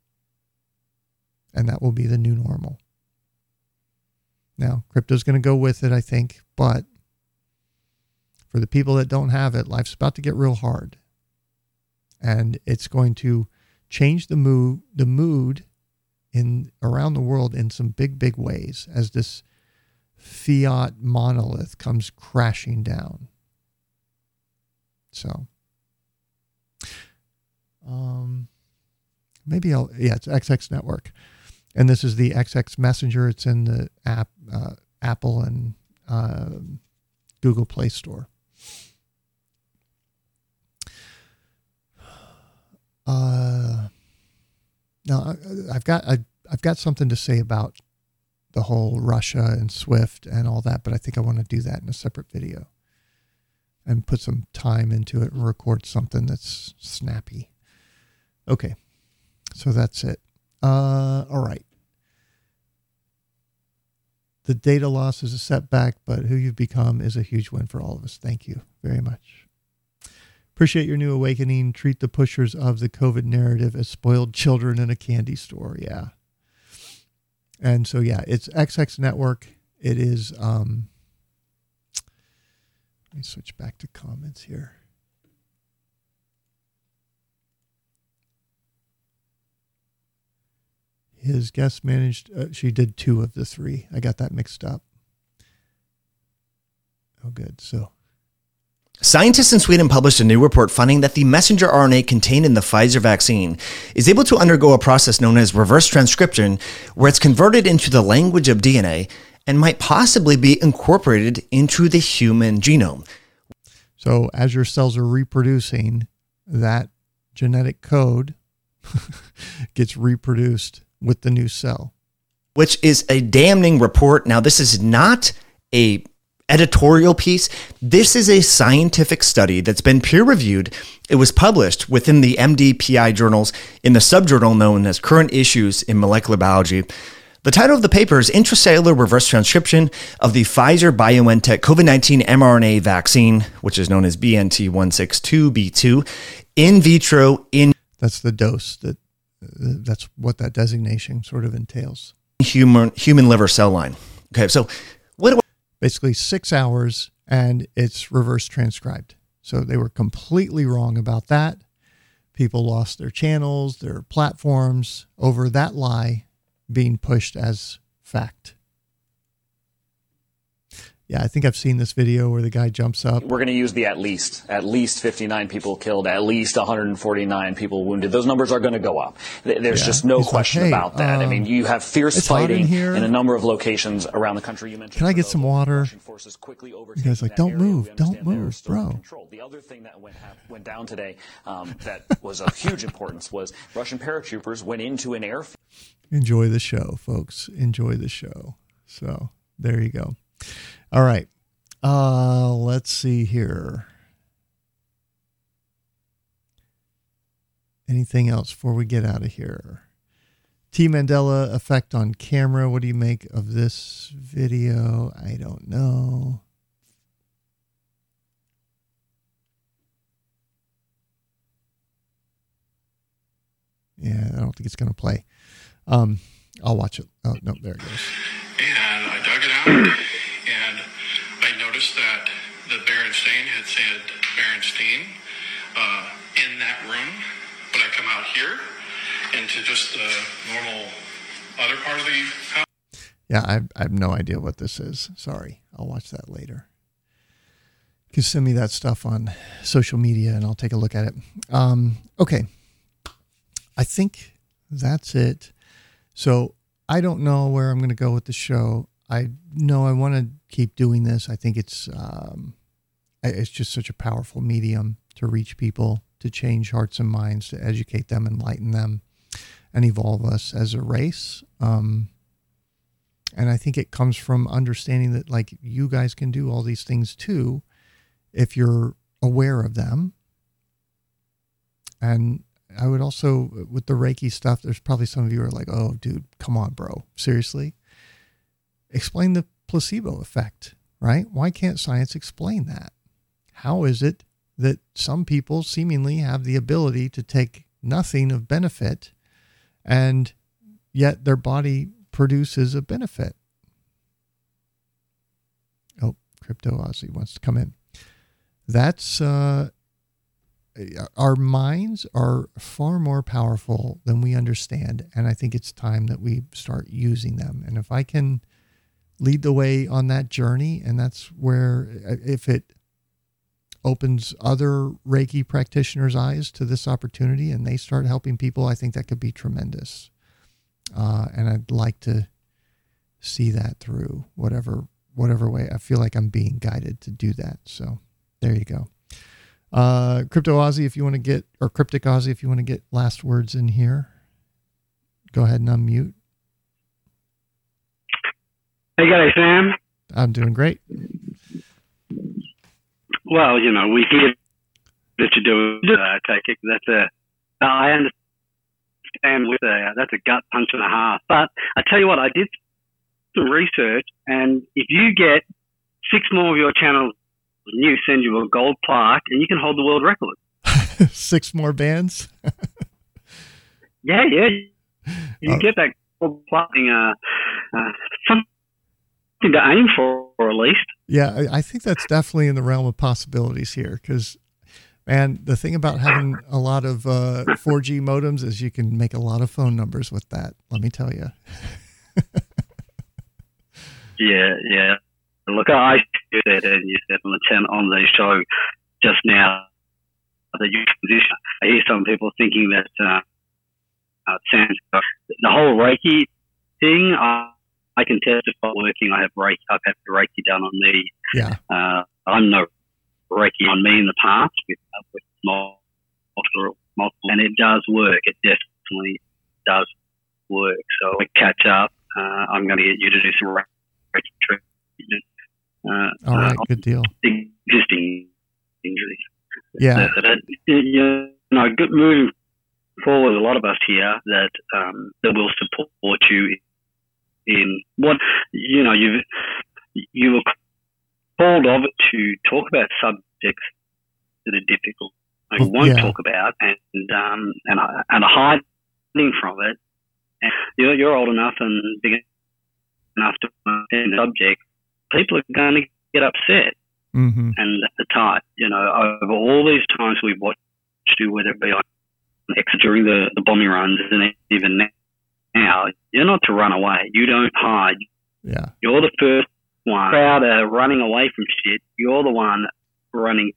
And that will be the new normal. Now, crypto is going to go with it, I think, but for the people that don't have it, life's about to get real hard. And it's going to change the mood the mood in around the world in some big, big ways as this fiat monolith comes crashing down. So, um, maybe I'll, yeah, it's XX Network. And this is the XX Messenger. It's in the app, uh, Apple and uh, Google Play Store. Uh, now I've got I, I've got something to say about the whole Russia and Swift and all that, but I think I want to do that in a separate video and put some time into it and record something that's snappy. Okay, so that's it. Uh, all right. The data loss is a setback, but who you've become is a huge win for all of us. Thank you very much. Appreciate your new awakening. Treat the pushers of the COVID narrative as spoiled children in a candy store. Yeah. And so, yeah, it's XX Network. It is, um, let me switch back to comments here. His guest managed, uh, she did two of the three. I got that mixed up. Oh, good. So Scientists in Sweden published a new report finding that the messenger RNA contained in the Pfizer vaccine is able to undergo a process known as reverse transcription, where it's converted into the language of DNA and might possibly be incorporated into the human genome. So, as your cells are reproducing, that genetic code gets reproduced with the new cell. Which is a damning report. Now, this is not a editorial piece. This is a scientific study that's been peer reviewed. It was published within the MDPI journals in the subjournal known as Current Issues in Molecular Biology. The title of the paper is Intracellular Reverse Transcription of the Pfizer BioNTech COVID 19 mRNA Vaccine, which is known as BNT 162B2, in vitro in. That's the dose that. That's what that designation sort of entails. Human human liver cell line. Okay, so what? Basically, six hours, and it's reverse transcribed. So they were completely wrong about that. People lost their channels, their platforms over that lie being pushed as fact. Yeah, I think I've seen this video where the guy jumps up. We're going to use the at least. At least 59 people killed, at least 149 people wounded. Those numbers are going to go up. There's yeah. just no He's question like, hey, about that. Uh, I mean, you have fierce fighting in, in, a number of locations around the country. You mentioned. Can I get some water? You guys like, don't move, don't move, bro. Control. The other thing that went, went down today um, that was of huge importance was Russian paratroopers went into an airfield. Enjoy the show, folks. Enjoy the show. So there you go. All right. Uh, let's see here. Anything else before we get out of here? T Mandela effect on camera. What do you make of this video? I don't know. Yeah, I don't think it's going to play. Um, I'll watch it. Oh, no, there it goes. And I dug it out. that the Berenstain had said Berenstein uh, in that room, but I come out here into just the normal other part of the house. Yeah, I, I have no idea what this is. Sorry. I'll watch that later. You can send me that stuff on social media and I'll take a look at it. Um, okay. I think that's it. So I don't know where I'm going to go with the show. I know I want to keep doing this. I think it's um, it's just such a powerful medium to reach people, to change hearts and minds, to educate them, enlighten them, and evolve us as a race. Um, and I think it comes from understanding that like you guys can do all these things too, if you're aware of them. And I would also with the Reiki stuff, there's probably some of you are like, oh, dude, come on, bro, seriously. Explain the placebo effect, right? Why can't science explain that? How is it that some people seemingly have the ability to take nothing of benefit and yet their body produces a benefit? Oh, Crypto Aussie wants to come in. That's uh, our minds are far more powerful than we understand. And I think it's time that we start using them. And if I can lead the way on that journey. And that's where, if it opens other Reiki practitioners' eyes to this opportunity and they start helping people, I think that could be tremendous. Uh, and I'd like to see that through whatever whatever way. I feel like I'm being guided to do that. So there you go. Uh, Crypto Aussie, if you want to get, or Cryptic Aussie, if you want to get last words in here, go ahead and unmute. Hey, guys, Sam. I'm doing great. Well, you know, we hear that you're doing uh, take it. That's a, I understand with a, that's a gut punch and a half. But I tell you what, I did some research, and if you get six more of your channels, you send you a gold plaque, and you can hold the world record. six more bands. yeah, yeah. You oh. get that gold plaque. Uh, uh, some to aim for, or at least. Yeah, I think that's definitely in the realm of possibilities here because, man, the thing about having a lot of uh, 4G modems is you can make a lot of phone numbers with that. Let me tell you. yeah, yeah. Look, I said, and you said on the ten on the show just now that you position. I hear some people thinking that uh, uh, the whole Reiki thing. Uh, I can testify working. I have Reiki. I've had Reiki done on me. Yeah. Uh, I'm no Reiki on me in the past with, uh, with multiple multiple, and it does work. It definitely does work. So I catch up. Uh, I'm going to get you to do some treatment. Uh, All right, uh, good deal. Existing injuries. Yeah. That, you know, good moving forward, a lot of us here that um, that will support you in what you know you you were called of to talk about subjects that are difficult. I won't yeah. talk about and um, and and a hiding from it. And you're, you're old enough and big enough to understand the subject. People are going to get upset, mm-hmm. and the type. You know, over all these times we've watched you, whether it be on during the, the bombing runs and even now, you're not to run away. You don't hide. Yeah. You're the first one. Crowd are running away from shit. You're the one running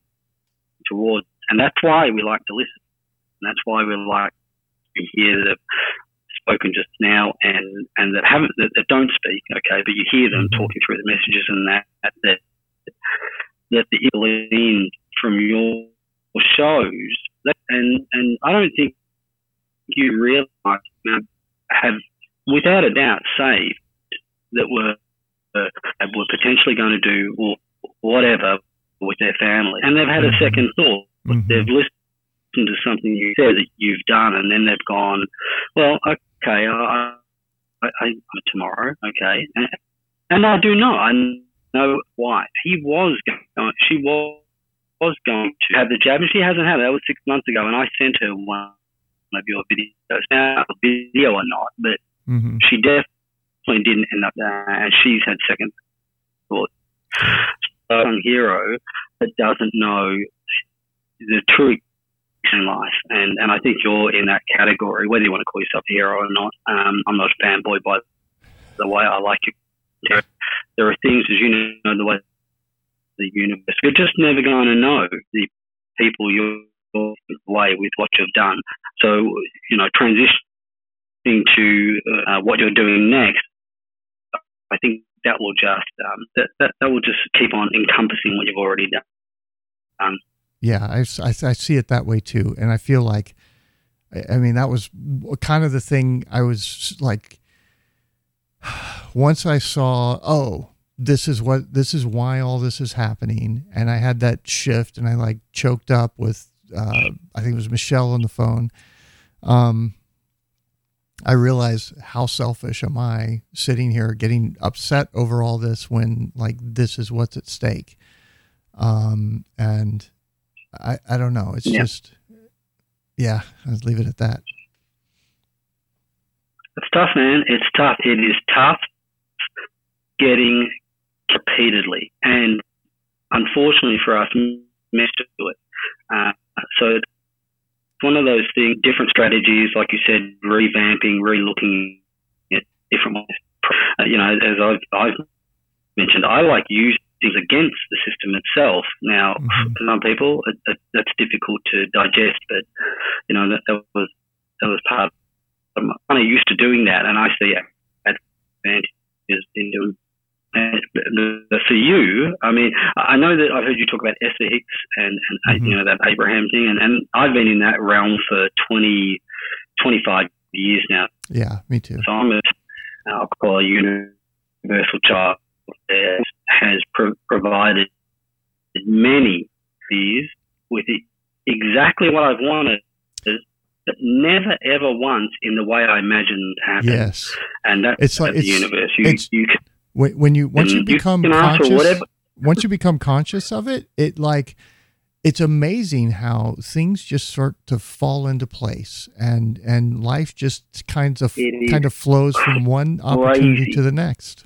towards. And that's why we like to listen. And that's why we like to hear that spoken just now and, and that haven't, that, that don't speak, okay, but you hear them mm-hmm. talking through the messages and that, that, that, that the from your shows and and I don't think you realise you know, have without a doubt saved that were uh, were potentially going to do whatever with their family, and they've had a second thought. Mm-hmm. They've listened to something you said that you've done, and then they've gone, well, okay, I, I, I tomorrow, okay, and, and I do know, I know why he was going, she was was going to have the jab, and she hasn't had it. That was six months ago, and I sent her one of your videos. Now, a video or not, but mm-hmm. she definitely didn't end up there, and she's had second thoughts. So, a hero that doesn't know the truth in life, and and I think you're in that category, whether you want to call yourself a hero or not. Um, I'm not a fanboy by the way I like you. There, there are things, as you know, the way the universe. You're just never going to know the people you're way with what you've done. So, you know, transitioning to uh, what you're doing next, I think that will just um, that, that that will just keep on encompassing what you've already done. Um, yeah, I, I, I see it that way too, and I feel like, I mean, that was kind of the thing I was like. Once I saw, oh, this is what this is why all this is happening and i had that shift and i like choked up with uh, i think it was michelle on the phone um, i realize how selfish am i sitting here getting upset over all this when like this is what's at stake um, and i i don't know it's yeah. just yeah i'll leave it at that it's tough man it's tough it is tough getting repeatedly. And unfortunately for us, messed to it. Uh, so it's one of those things, different strategies, like you said, revamping, relooking at different ways. Uh, you know, as I've, I've mentioned, I like using things against the system itself. Now, mm-hmm. for some people, it, it, that's difficult to digest, but you know that, that was that was part. Of, I'm kind of used to doing that, and I see advantages in doing for you, I mean, I know that I've heard you talk about Esther Hicks and, and mm-hmm. you know that Abraham thing, and, and I've been in that realm for 20, 25 years now. Yeah, me too. So I'm a, I'll call a universal child that has pro- provided many years with exactly what I've wanted, but never ever once in the way I imagined happened. Yes, and that's it's like the universe. You, you can, when, when you once you mm, become you conscious, once you become conscious of it, it like it's amazing how things just start to fall into place and and life just kind of kind of flows from one opportunity crazy. to the next.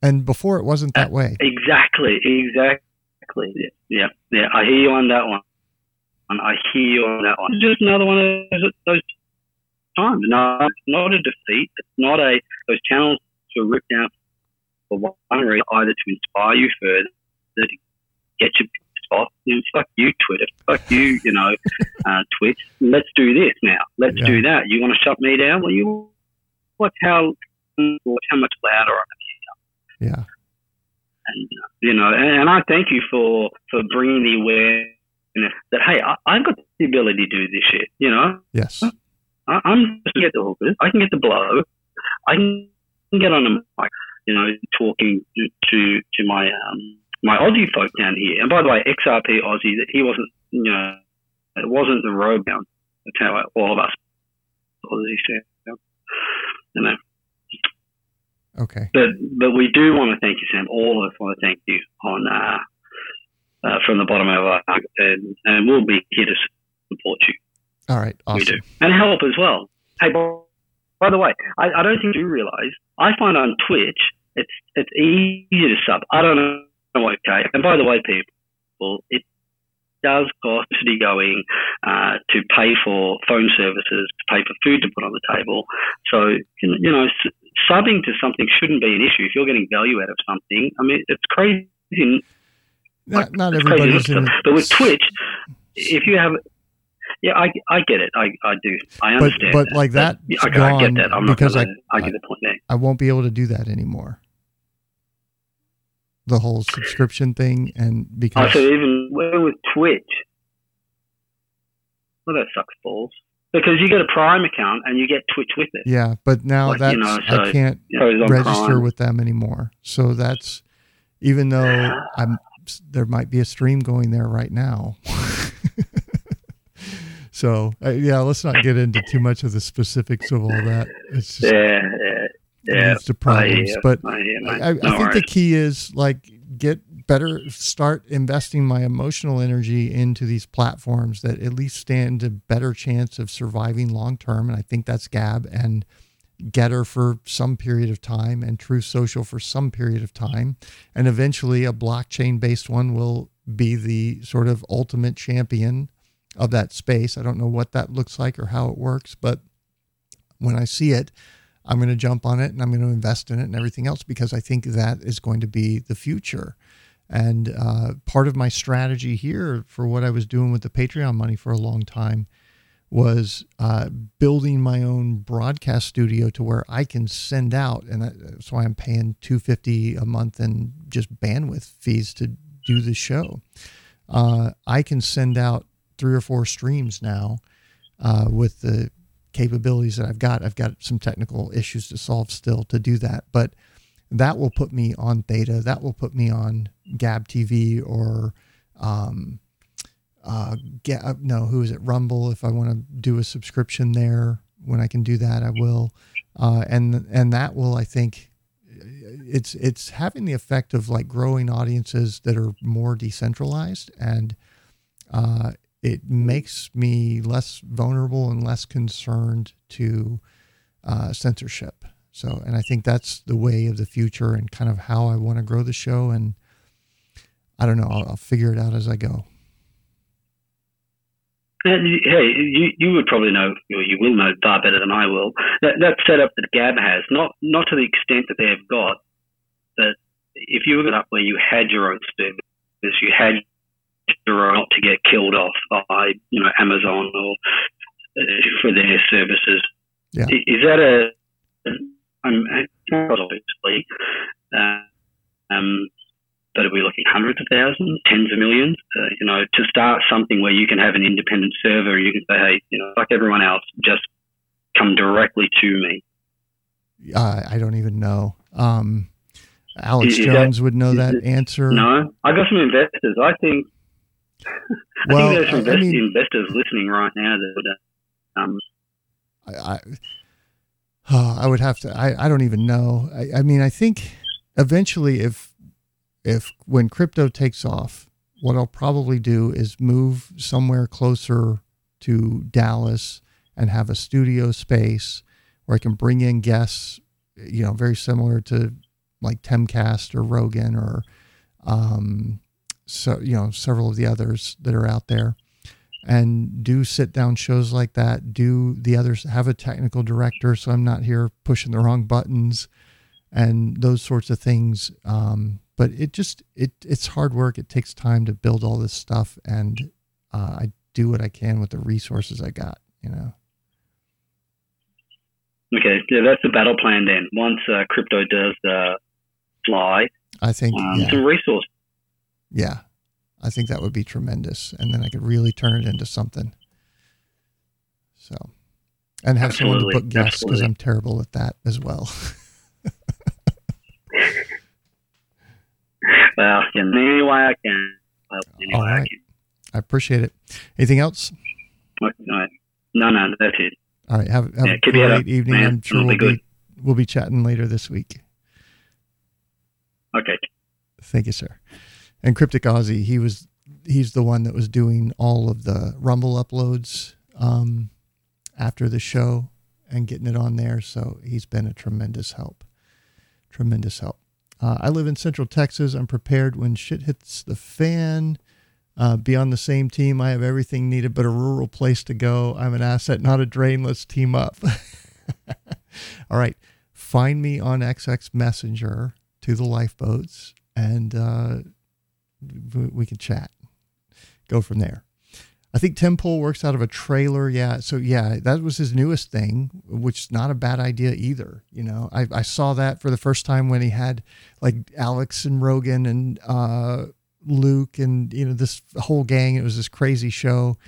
And before it wasn't that uh, way. Exactly, exactly. Yeah, yeah. I hear you on that one. And I hear you on that one. Just another one of those, those times. No, it's not a defeat. It's not a those channels were ripped out for one reason, either to inspire you further, to get you pissed off. You know, fuck you, Twitter. Fuck you, you know, uh, Twitch. Let's do this now. Let's yeah. do that. You want to shut me down? Well, you watch how watch how much louder I am. Yeah. And you know, and, and I thank you for for bringing the awareness that hey, I, I've got the ability to do this shit. You know. Yes. I, I'm just get the hookers. I can get the blow. I can get on the mic. You know, talking to to, my um, my Aussie folk down here. And by the way, XRP Aussie, he wasn't. You know, it wasn't the road down. That's how all of us Aussie said. You know. Okay. But but we do want to thank you, Sam. All of us want to thank you on uh, uh, from the bottom of our heart, and, and we'll be here to support you. All right, awesome. We do, and help as well. Hey, by, by the way, I, I don't think you realize. I find on Twitch it's it's easy to sub. I don't know. Okay, and by the way, people, it does cost city going uh, to pay for phone services, to pay for food to put on the table. So you know, subbing to something shouldn't be an issue. If you're getting value out of something, I mean, it's crazy. Not, not everybody's in But with Twitch, if you have, yeah, I, I get it. I, I do. I understand. But, but like that, I, I, get that. I'm because not gonna, I, I get the point there. I won't be able to do that anymore. The whole subscription thing, and because oh, so even with Twitch, well, that sucks balls because you get a Prime account and you get Twitch with it. Yeah, but now like, that's you know, so, I can't you know, register Prime. with them anymore. So that's even though I'm there might be a stream going there right now. so uh, yeah, let's not get into too much of the specifics of all that. It's just, yeah, yeah, yeah. Leads to problems, I, but I, I, I think the key is like get better start investing my emotional energy into these platforms that at least stand a better chance of surviving long term and i think that's gab and Gettr for some period of time and Truth Social for some period of time. And eventually, a blockchain based one will be the sort of ultimate champion of that space. I don't know what that looks like or how it works, but when I see it, I'm going to jump on it and I'm going to invest in it and everything else because I think that is going to be the future. And uh, part of my strategy here for what I was doing with the Patreon money for a long time was uh, building my own broadcast studio to where I can send out, and that's why I'm paying two fifty a month and just bandwidth fees to do the show. Uh, I can send out three or four streams now uh, with the capabilities that I've got. I've got some technical issues to solve still to do that, but that will put me on Theta. That will put me on Gab TV or um, uh, get uh, no, who is it? Rumble. If I want to do a subscription there, when I can do that, I will. Uh, and and that will, I think, it's it's having the effect of like growing audiences that are more decentralized, and uh, it makes me less vulnerable and less concerned to uh, censorship. So, and I think that's the way of the future, and kind of how I want to grow the show. And I don't know, I'll, I'll figure it out as I go. Hey, you, you would probably know, or you will know far better than I will, that, that setup that Gab has, not, not to the extent that they've got, that if you were up where you had your own service, you had own not to get killed off by, you know, Amazon or uh, for their services. Yeah. Is that a, um, obviously, uh, um, but are we looking hundreds of thousands, tens of millions? Uh, you know, to start something where you can have an independent server, you can say, hey, you know, like everyone else, just come directly to me. Uh, I don't even know. Um, Alex is, Jones that, would know that it, answer. No, I got some investors. I think. I well, think there's some I mean, investors listening right now that would. Uh, um, I, I, oh, I would have to. I, I don't even know. I, I mean, I think eventually, if if when crypto takes off, what I'll probably do is move somewhere closer to Dallas and have a studio space where I can bring in guests, you know, very similar to like Timcast or Rogan or, um, so you know, several of the others that are out there, and do sit down shows like that. Do the others have a technical director so I'm not here pushing the wrong buttons, and those sorts of things. Um, but it just it it's hard work. It takes time to build all this stuff, and uh, I do what I can with the resources I got. You know. Okay, yeah, that's the battle plan then. Once uh, crypto does uh, fly, I think um, yeah. some Yeah, I think that would be tremendous, and then I could really turn it into something. So, and have Absolutely. someone to book guests because I'm terrible at that as well. well, in any way I can. Any All right. I, can. I appreciate it. Anything else? No, no, that's it. All right. Have, have yeah, a great up, evening. Man. I'm sure It'll we'll be, be, we'll be chatting later this week. Okay. Thank you, sir. And Cryptic Aussie, he was he's the one that was doing all of the Rumble uploads um, after the show and getting it on there. So he's been a tremendous help. Tremendous help. Uh, I live in Central Texas. I'm prepared when shit hits the fan. Uh, be on the same team. I have everything needed but a rural place to go. I'm an asset, not a drain. Let's team up. All right. Find me on XX Messenger to the lifeboats and uh, we can chat. Go from there. I think Tim Pool works out of a trailer. Yeah. So yeah, that was his newest thing, which is not a bad idea either. You know, I, I saw that for the first time when he had like Alex and Rogan and uh, Luke and, you know, this whole gang. It was this crazy show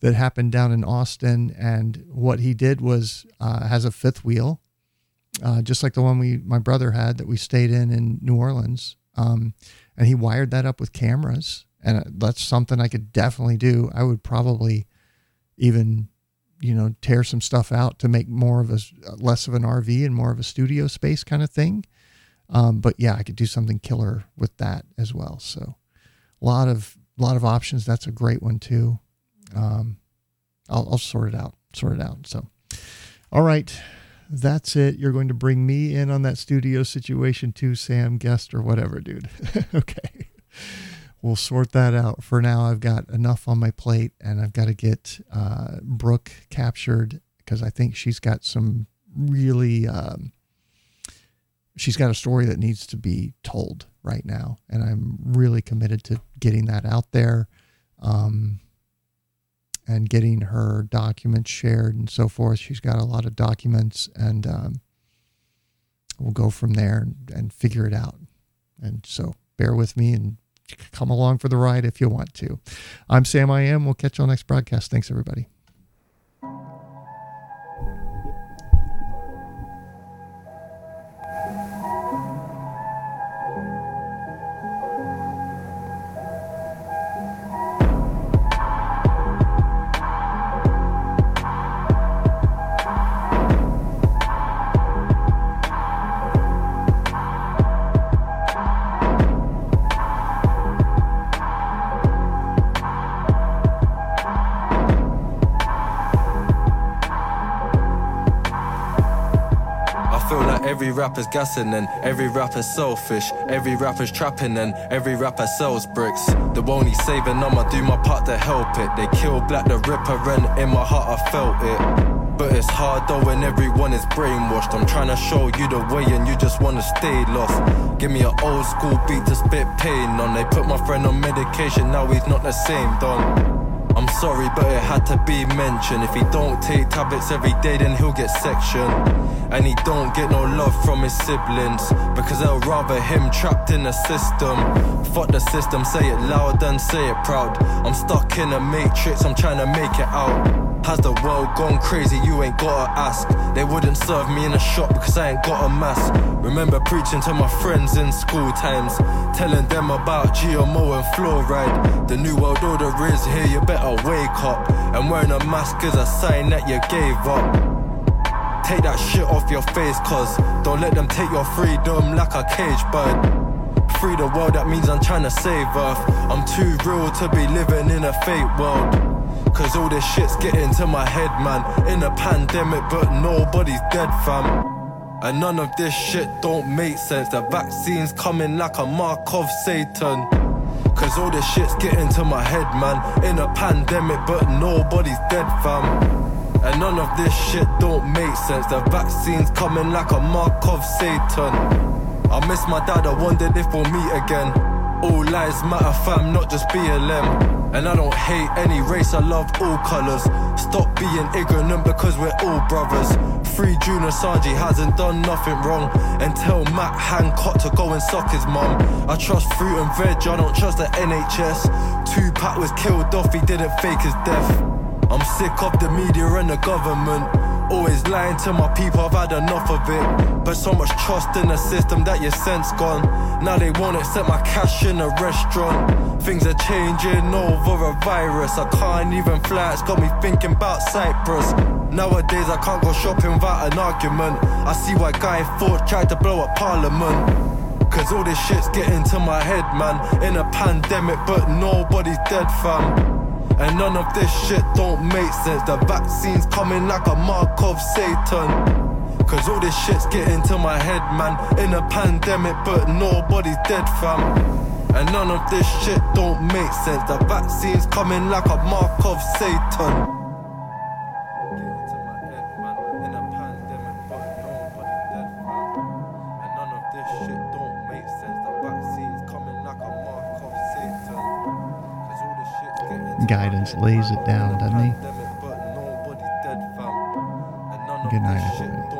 that happened down in Austin. And what he did was uh, has a fifth wheel, uh, just like the one we, my brother had that we stayed in in New Orleans. Um, and he wired that up with cameras and that's something I could definitely do. I would probably even, you know, tear some stuff out to make more of a less of an RV and more of a studio space kind of thing. Um, but yeah, I could do something killer with that as well. So a lot of a lot of options. That's a great one too. Um, I'll, I'll sort it out. Sort it out. So, all right, that's it. You're going to bring me in on that studio situation too, Sam, guest or whatever, dude. okay we'll sort that out. For now, I've got enough on my plate, and I've got to get uh, Brook captured because I think she's got some really. Um, she's got a story that needs to be told right now, and I'm really committed to getting that out there, um, and getting her documents shared and so forth. She's got a lot of documents, and um, we'll go from there and, and figure it out. And so, bear with me and come along for the ride if you want to. I'm Sam I am. We'll catch you on next broadcast. Thanks, everybody. Rapper's gassing and every rapper's selfish. Every rapper's trapping and every rapper sells bricks. The only saving, I'ma do my part to help it. They kill Black the Ripper and in my heart I felt it. But it's hard though when everyone is brainwashed. I'm trying to show you the way and you just wanna stay lost. Give me an old school beat to spit pain on. They put my friend on medication, now he's not the same, done. I'm sorry, but it had to be mentioned. If he don't take tablets every day, then he'll get sectioned. And he don't get no love from his siblings because they'll rather him trapped in the system. Fuck the system, say it loud and say it proud. I'm stuck in a matrix, I'm trying to make it out. Has the world gone crazy? You ain't gotta ask. They wouldn't serve me in a shop because I ain't got a mask. Remember preaching to my friends in school times, telling them about GMO and fluoride. The new world order is here, you better wake up. And wearing a mask is a sign that you gave up. Take that shit off your face, cause don't let them take your freedom like a cage bird. Free the world, that means I'm trying to save Earth. I'm too real to be living in a fake world. Cause all this shit's getting to my head, man. In a pandemic, but nobody's dead, fam. And none of this shit don't make sense. The vaccine's coming like a mark of Satan. Cause all this shit's getting to my head, man. In a pandemic, but nobody's dead, fam. And none of this shit don't make sense. The vaccine's coming like a mark of Satan. I miss my dad, I wondered if we'll meet again. All lives matter, fam, not just BLM. And I don't hate any race, I love all colours. Stop being ignorant because we're all brothers. Free Julian Assange hasn't done nothing wrong. And tell Matt Hancock to go and suck his mum. I trust fruit and veg, I don't trust the NHS. Tupac was killed off, he didn't fake his death. I'm sick of the media and the government. Always lying to my people, I've had enough of it. But so much trust in the system that your sense gone. Now they won't accept my cash in a restaurant. Things are changing over a virus. I can't even fly, it's got me thinking about Cyprus. Nowadays I can't go shopping without an argument. I see why Guy Fawkes tried to blow up Parliament. Cause all this shit's getting to my head, man. In a pandemic, but nobody's dead, fam. And none of this shit don't make sense. The vaccine's coming like a mark of Satan. Cause all this shit's getting to my head, man. In a pandemic, but nobody's dead, fam. And none of this shit don't make sense. The vaccine's coming like a mark of Satan. Guidance lays it down, doesn't he? Good night, everybody.